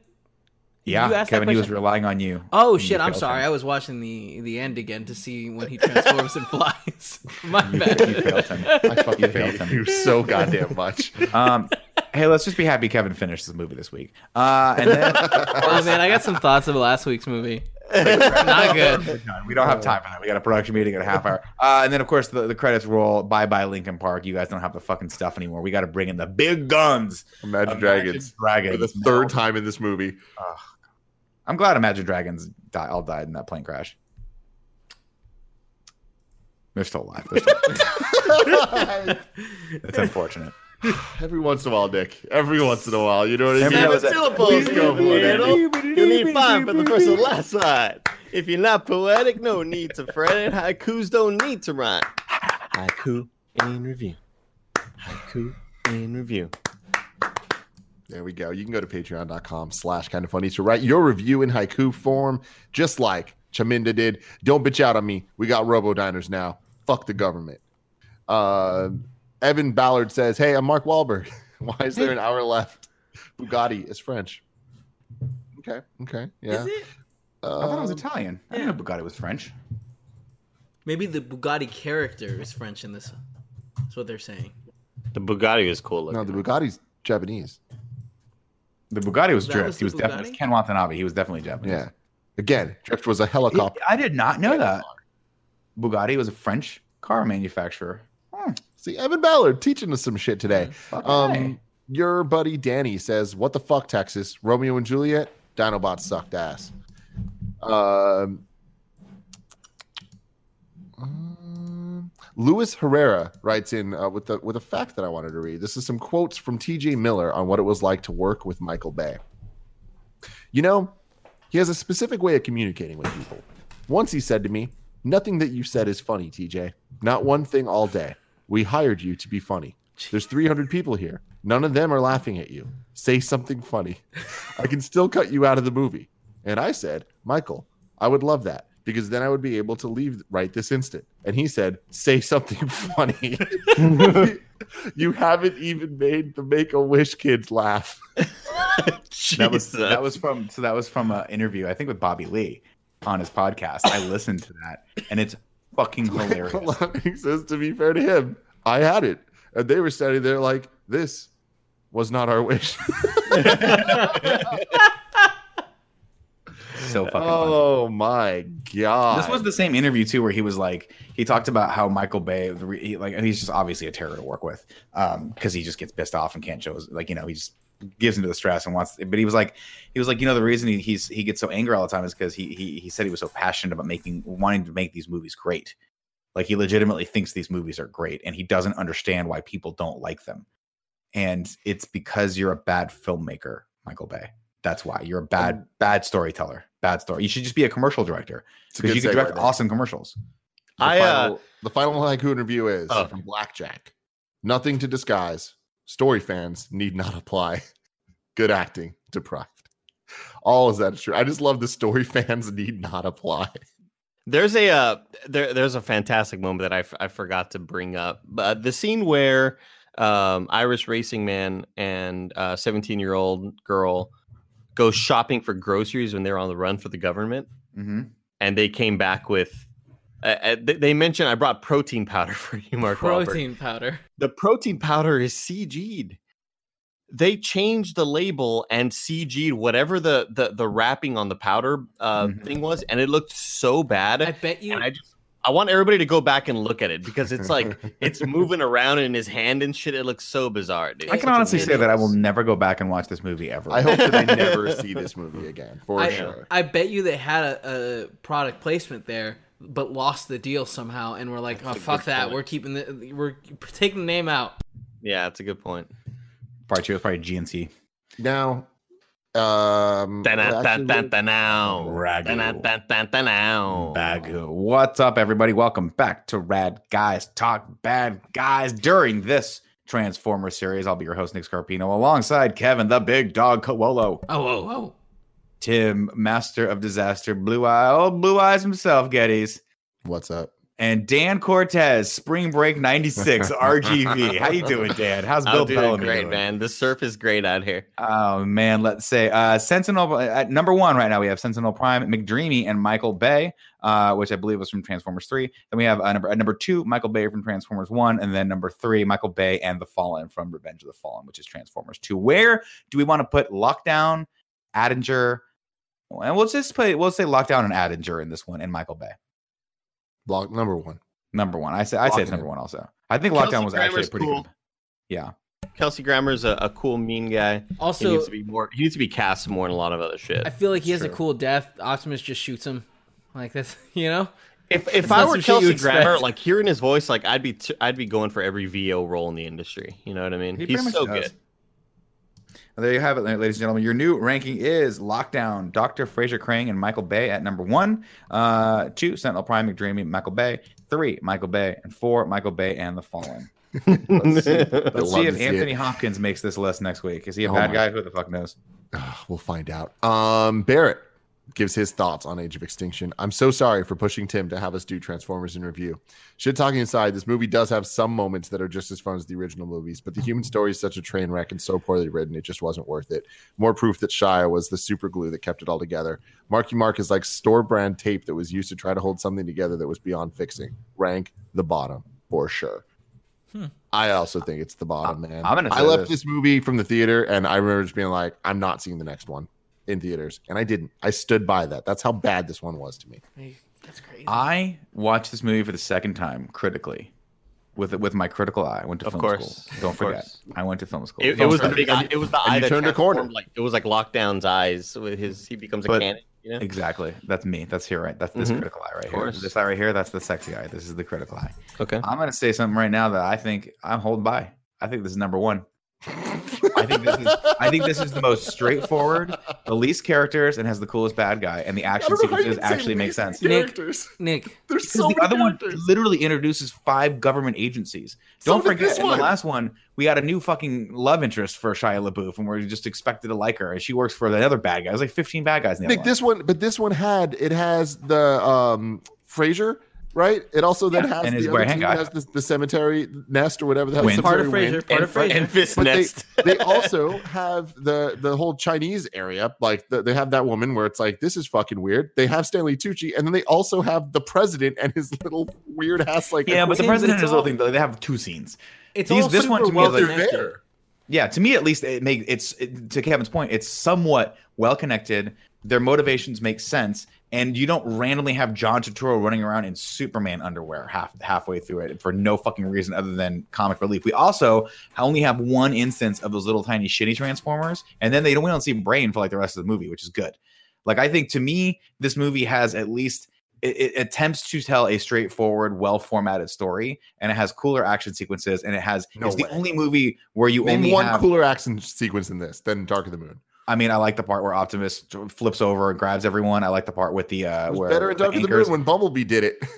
Yeah, You asked Kevin, he was relying on you. Oh You shit! I'm sorry. him. I was watching the the end again to see when he transforms and flies. My You, bad. you failed him. I fucking You failed him. you so goddamn much. Um, hey, let's just be happy Kevin finished this movie this week. Uh, and then oh man, I got some thoughts of last week's movie. Not good. We're done. We don't have time for that. We got a production meeting in a half hour. Uh, and then, of course, the, the credits roll. Bye bye, Linkin Park. You guys don't have the fucking stuff anymore. We got to bring in the big guns. Imagine Imagine Dragons. Dragons. For the third time in this movie. I'm glad Imagine Dragons die, all died in that plane crash. They're still alive. They're still it's unfortunate. Every once in a while, Nick. Every once in a while. You know what I mean? once- Seven syllables. Go for it, You need five for the first and last line. If you're not poetic, no need to fret it. Haikus don't need to rhyme. Haiku in review. Haiku in review. There we go. You can go to patreon.com slash kind of funny to write your review in haiku form, just like Chaminda did. Don't bitch out on me. We got robo diners now. Fuck the government. Uh, Evan Ballard says, Hey, I'm Mark Wahlberg. Why is there an hour left? Bugatti is French. Okay. Okay. Yeah. Is it? I thought it was Italian. I didn't know Bugatti was French. Maybe the Bugatti character is French in this. That's what they're saying. The Bugatti is cool no, looking. the Bugatti's Japanese. The Bugatti was That Drift. was he was the definitely Bugatti? Ken Watanabe. He was definitely Japanese. Yeah. Again, Drift was a He- helicopter. I did not know that. Bugatti was a French car manufacturer. Hmm. See, Evan Ballard teaching us some shit today. Fucking Um, your buddy Danny says, "What the fuck, Texas? Romeo and Juliet? Dinobots sucked ass." Um, um, Luis Herrera writes in uh, with the with a fact that I wanted to read. This is some quotes from T.J. Miller on what it was like to work with Michael Bay. You know, he has a specific way of communicating with people. Once he said to me, "Nothing that you said is funny, TJ. Not one thing all day. We hired you to be funny. There's 300 people here. None of them are laughing at you. Say something funny. I can still cut you out of the movie." And I said, "Michael, I would love that because then I would be able to leave right this instant." And he said, "Say something funny." you haven't even made the Make a Wish kids laugh. That was that was from so that was from an interview I think with Bobby Lee on his podcast. I listened to that and it's fucking hilarious. He says, to be fair to him, I had it. And they were standing there like, this was not our wish. So fucking funny. oh my God. This was the same interview too, where he was like, he talked about how Michael Bay, he, like, he's just obviously a terror to work with, um, because he just gets pissed off and can't show his, like, you know, he just gives into the stress and wants. But he was like, he was like, you know, the reason he, he's he gets so angry all the time is because he he he said he was so passionate about making, wanting to make these movies great. Like he legitimately thinks these movies are great, and he doesn't understand why people don't like them. And it's because you're a bad filmmaker, Michael Bay. That's why you're a bad, bad storyteller. Bad story. You should just be a commercial director because you can direct there. awesome commercials. The I, uh, final, the final haiku interview is Oh. from Blackjack. Nothing to disguise. Story fans need not apply. Good acting deprived. All is that is true. I just love the story fans need not apply. There's a uh, there there's a fantastic moment that I, f- I forgot to bring up. But the scene where um, Irish racing man and 17 year old girl go shopping for groceries when they're on the run for the government, Mm-hmm. and they came back with. Uh, uh, they, they mentioned I brought protein powder for you, Mark. Wahlberg. Protein powder. The protein powder is CG'd. They changed the label and CG'd whatever the the, the wrapping on the powder uh, Mhm. thing was, and it looked so bad. I bet you. And I just I want everybody to go back and look at it because it's like it's moving around in his hand and shit. It looks so bizarre, dude. I can such honestly say that I will never go back and watch this movie ever. I hope that I never see this movie again, for I, sure. I bet you they had a, a product placement there, but lost the deal somehow, and we're like, oh That's a fuck that. point. We're keeping the we're taking the name out. Yeah, that's a good point. part two was probably GNC. Now, um. What's up, everybody? Welcome back to Rad Guys Talk Bad Guys. During this Transformer series, I'll be your host, Nick Scarpino, alongside Kevin, the big dog Coello, Oh oh oh. Tim, Master of Disaster, Blue Eye, old Blue Eyes himself, Gettys, what's up? And Dan Cortez, Spring Break 96, RGV. How you doing, Dan? How's Bill I'm doing Bellamy great, doing? man. The surf is great out here. Oh man, let's say uh Sentinel at number one right now. We have Sentinel Prime, McDreamy, and Michael Bay, uh, which I believe was from Transformers Three. Then we have uh, number at number two, Michael Bay from Transformers One, and then number three, Michael Bay and the Fallen from Revenge of the Fallen, which is Transformers Two. Where do we want to put Lockdown, Attinger, And we'll just play. We'll say Lockdown and Attinger in this one, and Michael Bay. Block number one. Number one. I say. I say it's Lockdown. number one. Also, I think Kelsey Lockdown was actually Grammer's a pretty cool. good. Yeah. Kelsey Grammer's a, a cool, mean guy. he Also, needs to be more. He needs to be cast more in a lot of other shit. I feel like he has a cool death. Optimus just shoots him, like this. You know, If if I were some shit Kelsey expect. Grammer, like hearing his voice, like I'd be t- I'd be going for every VO role in the industry. You know what I mean? He He's pretty much so does. good. Well, There you have it, ladies and gentlemen. Your new ranking is Lockdown, Dr. Frasier Crane, and Michael Bay at number one. Uh, two, Sentinel Prime, McDreamy, Michael Bay. Three, Michael Bay. And four, Michael Bay and The Fallen. Let's see, let's see if see Anthony it. Hopkins makes this list next week. Is he a Oh bad my- guy? Who the fuck knows? We'll find out. Um, Barrett gives his thoughts on Age of Extinction. I'm so sorry for pushing Tim to have us do Transformers in review. Shit talking aside, this movie does have some moments that are just as fun as the original movies, but the human story is such a train wreck and so poorly written, it just wasn't worth it. More proof that Shia was the super glue that kept it all together. Marky Mark is like store brand tape that was used to try to hold something together that was beyond fixing. Rank the bottom for sure. Hmm. I also think it's the bottom, man. I'm gonna I left this. this movie from the theater, and I remember just being like, "I'm not seeing the next one in theaters," and I didn't. I stood by that. That's how bad this one was to me. that's crazy. I watched this movie for the second time critically. With with my critical eye, I went to Of film course, school. Don't of forget, course. I went to film school. It, it Film was the big. Eye, it was the and eye that turned a corner. Like it was like Lockdown's eyes with his. He becomes a But- cannon. You know. Exactly. That's me. That's here, right? That's this Mhm. critical eye right here. course. This eye right here. That's the sexy eye. This is the critical eye. Okay. I'm gonna say something right now that I think I'm holding by. I think this is number one. I think this is. I think this is the most straightforward, the least characters, and has the coolest bad guy, and the action sequences actually make sense. Characters. Nick, There's Because so the many other one literally introduces five government agencies. So Don't forget, in the last one, we had a new fucking love interest for Shia LaBeouf, and we're just expected to like her, and she works for the other bad guy. There's like 15 bad guys in the Nick, other this one, but this one had it has the um Frasier, right? It also then Yeah, has and the his other right team has the, the cemetery nest or whatever the hell. Part of Frasier, part of Frasier, and fist But they, they also have the the whole Chinese area, like the, they have that woman where it's like this is fucking weird. They have Stanley Tucci, and then they also have the president and his little weird ass like. Yeah, but the It's president is all- little thing. They have two scenes. it's These- all this one super to me well like- they're connected. there. Yeah, to me at least, it make it's it, to Kevin's point. It's somewhat well connected. Their motivations make sense, and you don't randomly have John Turturro running around in Superman underwear half halfway through it for no fucking reason other than comic relief. We also only have one instance of those little tiny shitty Transformers, and then they don't we don't see Brain for like the rest of the movie, which is good. Like I think to me, this movie has at least it, it attempts to tell a straightforward, well formatted story, and it has cooler action sequences, and it has No it's way. the only movie where you Name only one have. cooler action sequence in this than Dark of the Moon. I mean, I like the part where Optimus flips over and grabs everyone. I like the part with the uh, where better the Dark the Moon when Bumblebee did it.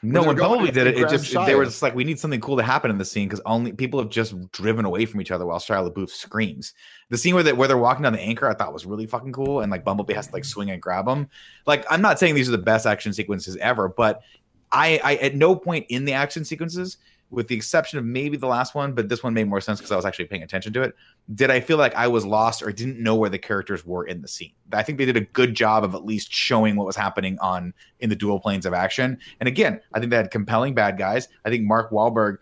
No, when Bumblebee did it, it just Shia. they were just like, we need something cool to happen in the scene because only people have just driven away from each other while Shia LaBeouf screams. The scene where they, where they're walking down the anchor, I thought was really fucking cool, and like Bumblebee has to like swing and grab them. Like, I'm not saying these are the best action sequences ever, but I, I at no point in the action sequences, with the exception of maybe the last one, but this one made more sense because I was actually paying attention to it. Did I feel like I was lost or didn't know where the characters were in the scene? I think they did a good job of at least showing what was happening on in the dual planes of action. And again, I think they had compelling bad guys. I think Mark Wahlberg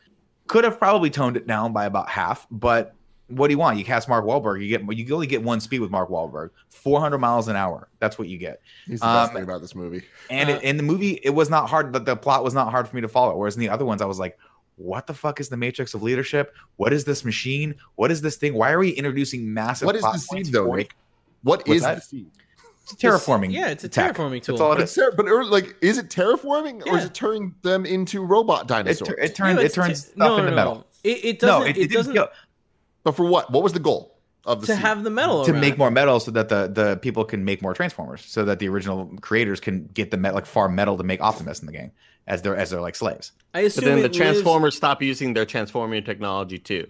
could have probably toned it down by about half, but what do you want? You cast Mark Wahlberg, you get you only get one speed with Mark Wahlberg, 400 miles an hour. That's what you get. He's the best Um, thing about this movie. And Uh, it, in the movie, it was not hard. The, the plot was not hard for me to follow. Whereas in the other ones, I was like, "What the fuck is the Matrix of leadership? What is this machine? What is this thing? Why are we introducing massive? What is the seed though, for- What's that? the seed? It's terraforming. Yeah, it's a tech. terraforming tool. That's all it But, it's ter- but er, like, is it terraforming or is it turning them into robot It, dinosaurs? it turns but it turns te- stuff no, into no, metal. no. It, it doesn't. it, it, it doesn't kill- but for what? What was the goal of the to seed? have the metal to around. make more metal so that the the people can make more transformers so that the original creators can get the met, like farm metal to make optimus in the game as they're as they're like slaves I But then the it lives- Transformers stop using their transforming technology too.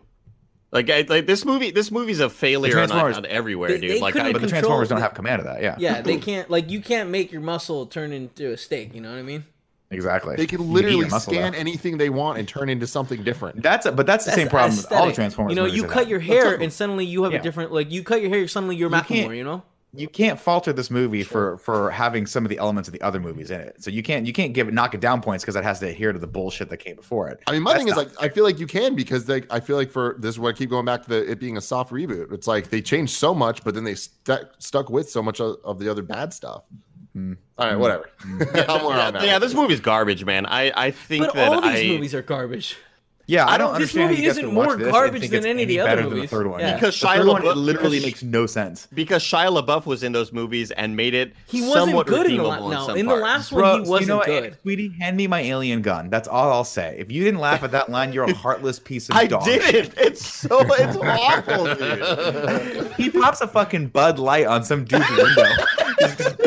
Like, I, like this movie, this movie's a failure on, Transformers- on everywhere, They- dude. they like, I, but the transformers don't have command of that yeah Yeah, they can't. Like you can't make your muscle turn into a steak. You know what I mean? exactly They can literally muscle, scan though. anything they want and turn into something different. that's a, but that's the same problem with all the transformers You know, you cut your hair and suddenly you have Yeah. a different. Like you cut your hair, suddenly you're You can't- Macklemore. You know? You can't falter this movie for for having some of the elements of the other movies in it. So you can't you can't give it knock it down points because that has to adhere to the bullshit that came before it. I mean, my That's thing is not like I feel like you can because like I feel like for this is what I keep going back to the it being a soft reboot. It's like they changed so much, but then they stuck stuck with so much of, of the other bad stuff. Hmm. All right, whatever. I'm where yeah, I'm at. yeah, this movie's garbage, man. I, I think But that all these I movies are garbage. Yeah, I, I don't don't- this understand. movie isn't more garbage than any of the better other movies. The third one, Yeah. Because the Shia third one, LaBeouf- it literally because- makes no sense. because Shia LaBeouf was in those movies and made it He wasn't somewhat good in the redeemable la- no, some in the parts. last one he so you wasn't know what, good. sweetie? Hand me my alien gun. That's all I'll say. If you didn't laugh at that line, you're a heartless piece of I dog. didn't. It's so it's awful, dude. He pops a fucking Bud Light on some dude's window.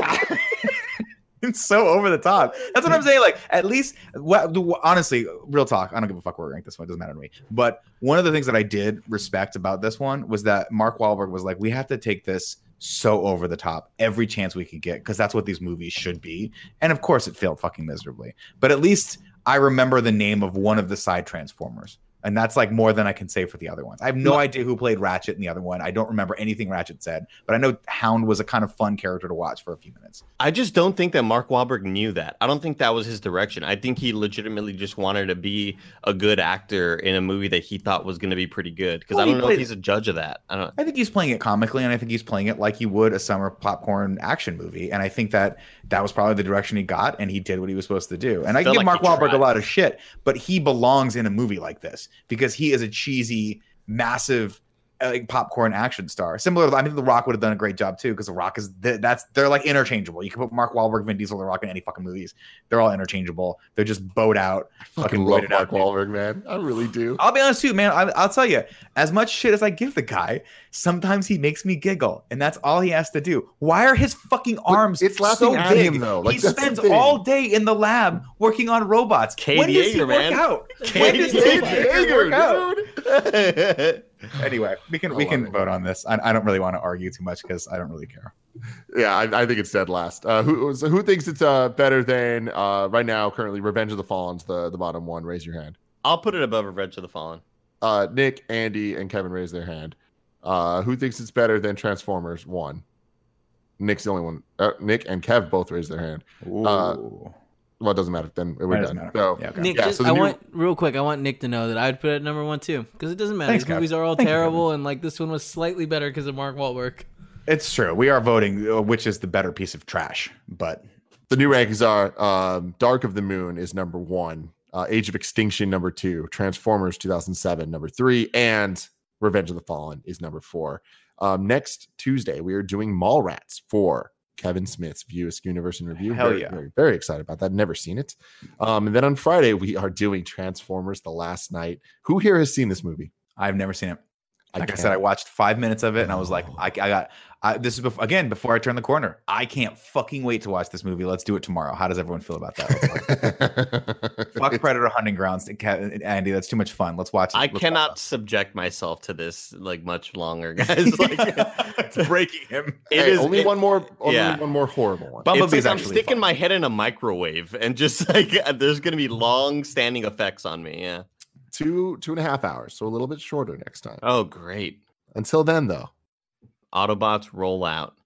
it's so over the top. That's what I'm saying. Like, at least, what, honestly, real talk. I don't give a fuck where we rank this one. It doesn't matter to me. But one of the things that I did respect about this one was that Mark Wahlberg was like, we have to take this so over the top every chance we could get because that's what these movies should be. And of course, it failed fucking miserably. But at least I remember the name of one of the side Transformers. And that's like more than I can say for the other ones. I have no idea who played Ratchet in the other one. I don't remember anything Ratchet said, but I know Hound was a kind of fun character to watch for a few minutes. I just don't think that Mark Wahlberg knew that. I don't think that was his direction. I think he legitimately just wanted to be a good actor in a movie that he thought was going to be pretty good. Because Well, I don't know played- if he's a judge of that. I don't. I think he's playing it comically, and I think he's playing it like he would a summer popcorn action movie. And I think that that was probably the direction he got, and he did what he was supposed to do. And I Felt give like Mark Wahlberg a lot of shit, but he belongs in a movie like this because he is a cheesy, massive. Like popcorn action star, similar. to- I think The Rock would have done a great job too, because The Rock is th- that's they're like interchangeable. You can put Mark Wahlberg, Vin Diesel, The Rock in any fucking movies. They're all interchangeable. They're just bowed out, fucking love Mark out. Wahlberg, man. I really do. I'll be honest too, man. I, I'll tell you, as much shit as I give the guy, sometimes he makes me giggle, and that's all he has to do. Why are his fucking arms it's laughing so at big? him, though. Like, he spends all day in the lab working on robots. when Cade does he Yeager, work man. out? when Cade does he Yeager, work out? dude. Anyway, we can I we can it. vote on this. I, I don't really want to argue too much because I don't really care. Yeah, I, I think it's dead last. Uh, who so who thinks it's uh, better than uh, right now? Currently, Revenge of the Fallen's the the bottom one. Raise your hand. I'll put it above Revenge of the Fallen. Uh, Nick, Andy, and Kevin raise their hand. Uh, who thinks it's better than Transformers One? Nick's the only one. Uh, Nick and Kev both raised their hand. Uh, Ooh. Well, it doesn't matter. Then we're That done. matter. So Yeah, okay. Nick, Yeah, just, so I new- want real quick. I want Nick to know that I'd put it at number one too, because it doesn't matter. Thanks, These Kev. movies are all Thank you, terrible, and like this one was slightly better because of Mark Wahlberg. It's true. We are voting uh, which is the better piece of trash, but the new rankings are um, Dark of the Moon is number one, uh, Age of Extinction number two, Transformers 2007 number three, and Revenge of the Fallen is number four. Um, next Tuesday, we are doing Mallrats for Kevin Smith's View Askew Universe in Review. Hell very, yeah. very, very excited about that. Never seen it. Um, and then on Friday, we are doing Transformers The Last Knight. Who here has seen this movie? I've never seen it. Like I, can't- said, I watched five minutes of it and I was like, I, I got I, this is before, again before I turn the corner. I can't fucking wait to watch this movie. Let's do it tomorrow. How does everyone feel about that? Fuck Predator Hunting Grounds, Andy. That's too much fun. Let's watch. it. I Let's watch cannot subject myself to this like much longer, guys. Like, it's breaking him. it Hey, is only it- one more, only yeah. one more horrible one. It's Bumblebee's like I'm sticking fun. my head in a microwave and just like uh, there's gonna be long standing effects on me. Yeah. Two, two and a half hours, so a little bit shorter next time. Oh, great. Until then, though. Autobots roll out.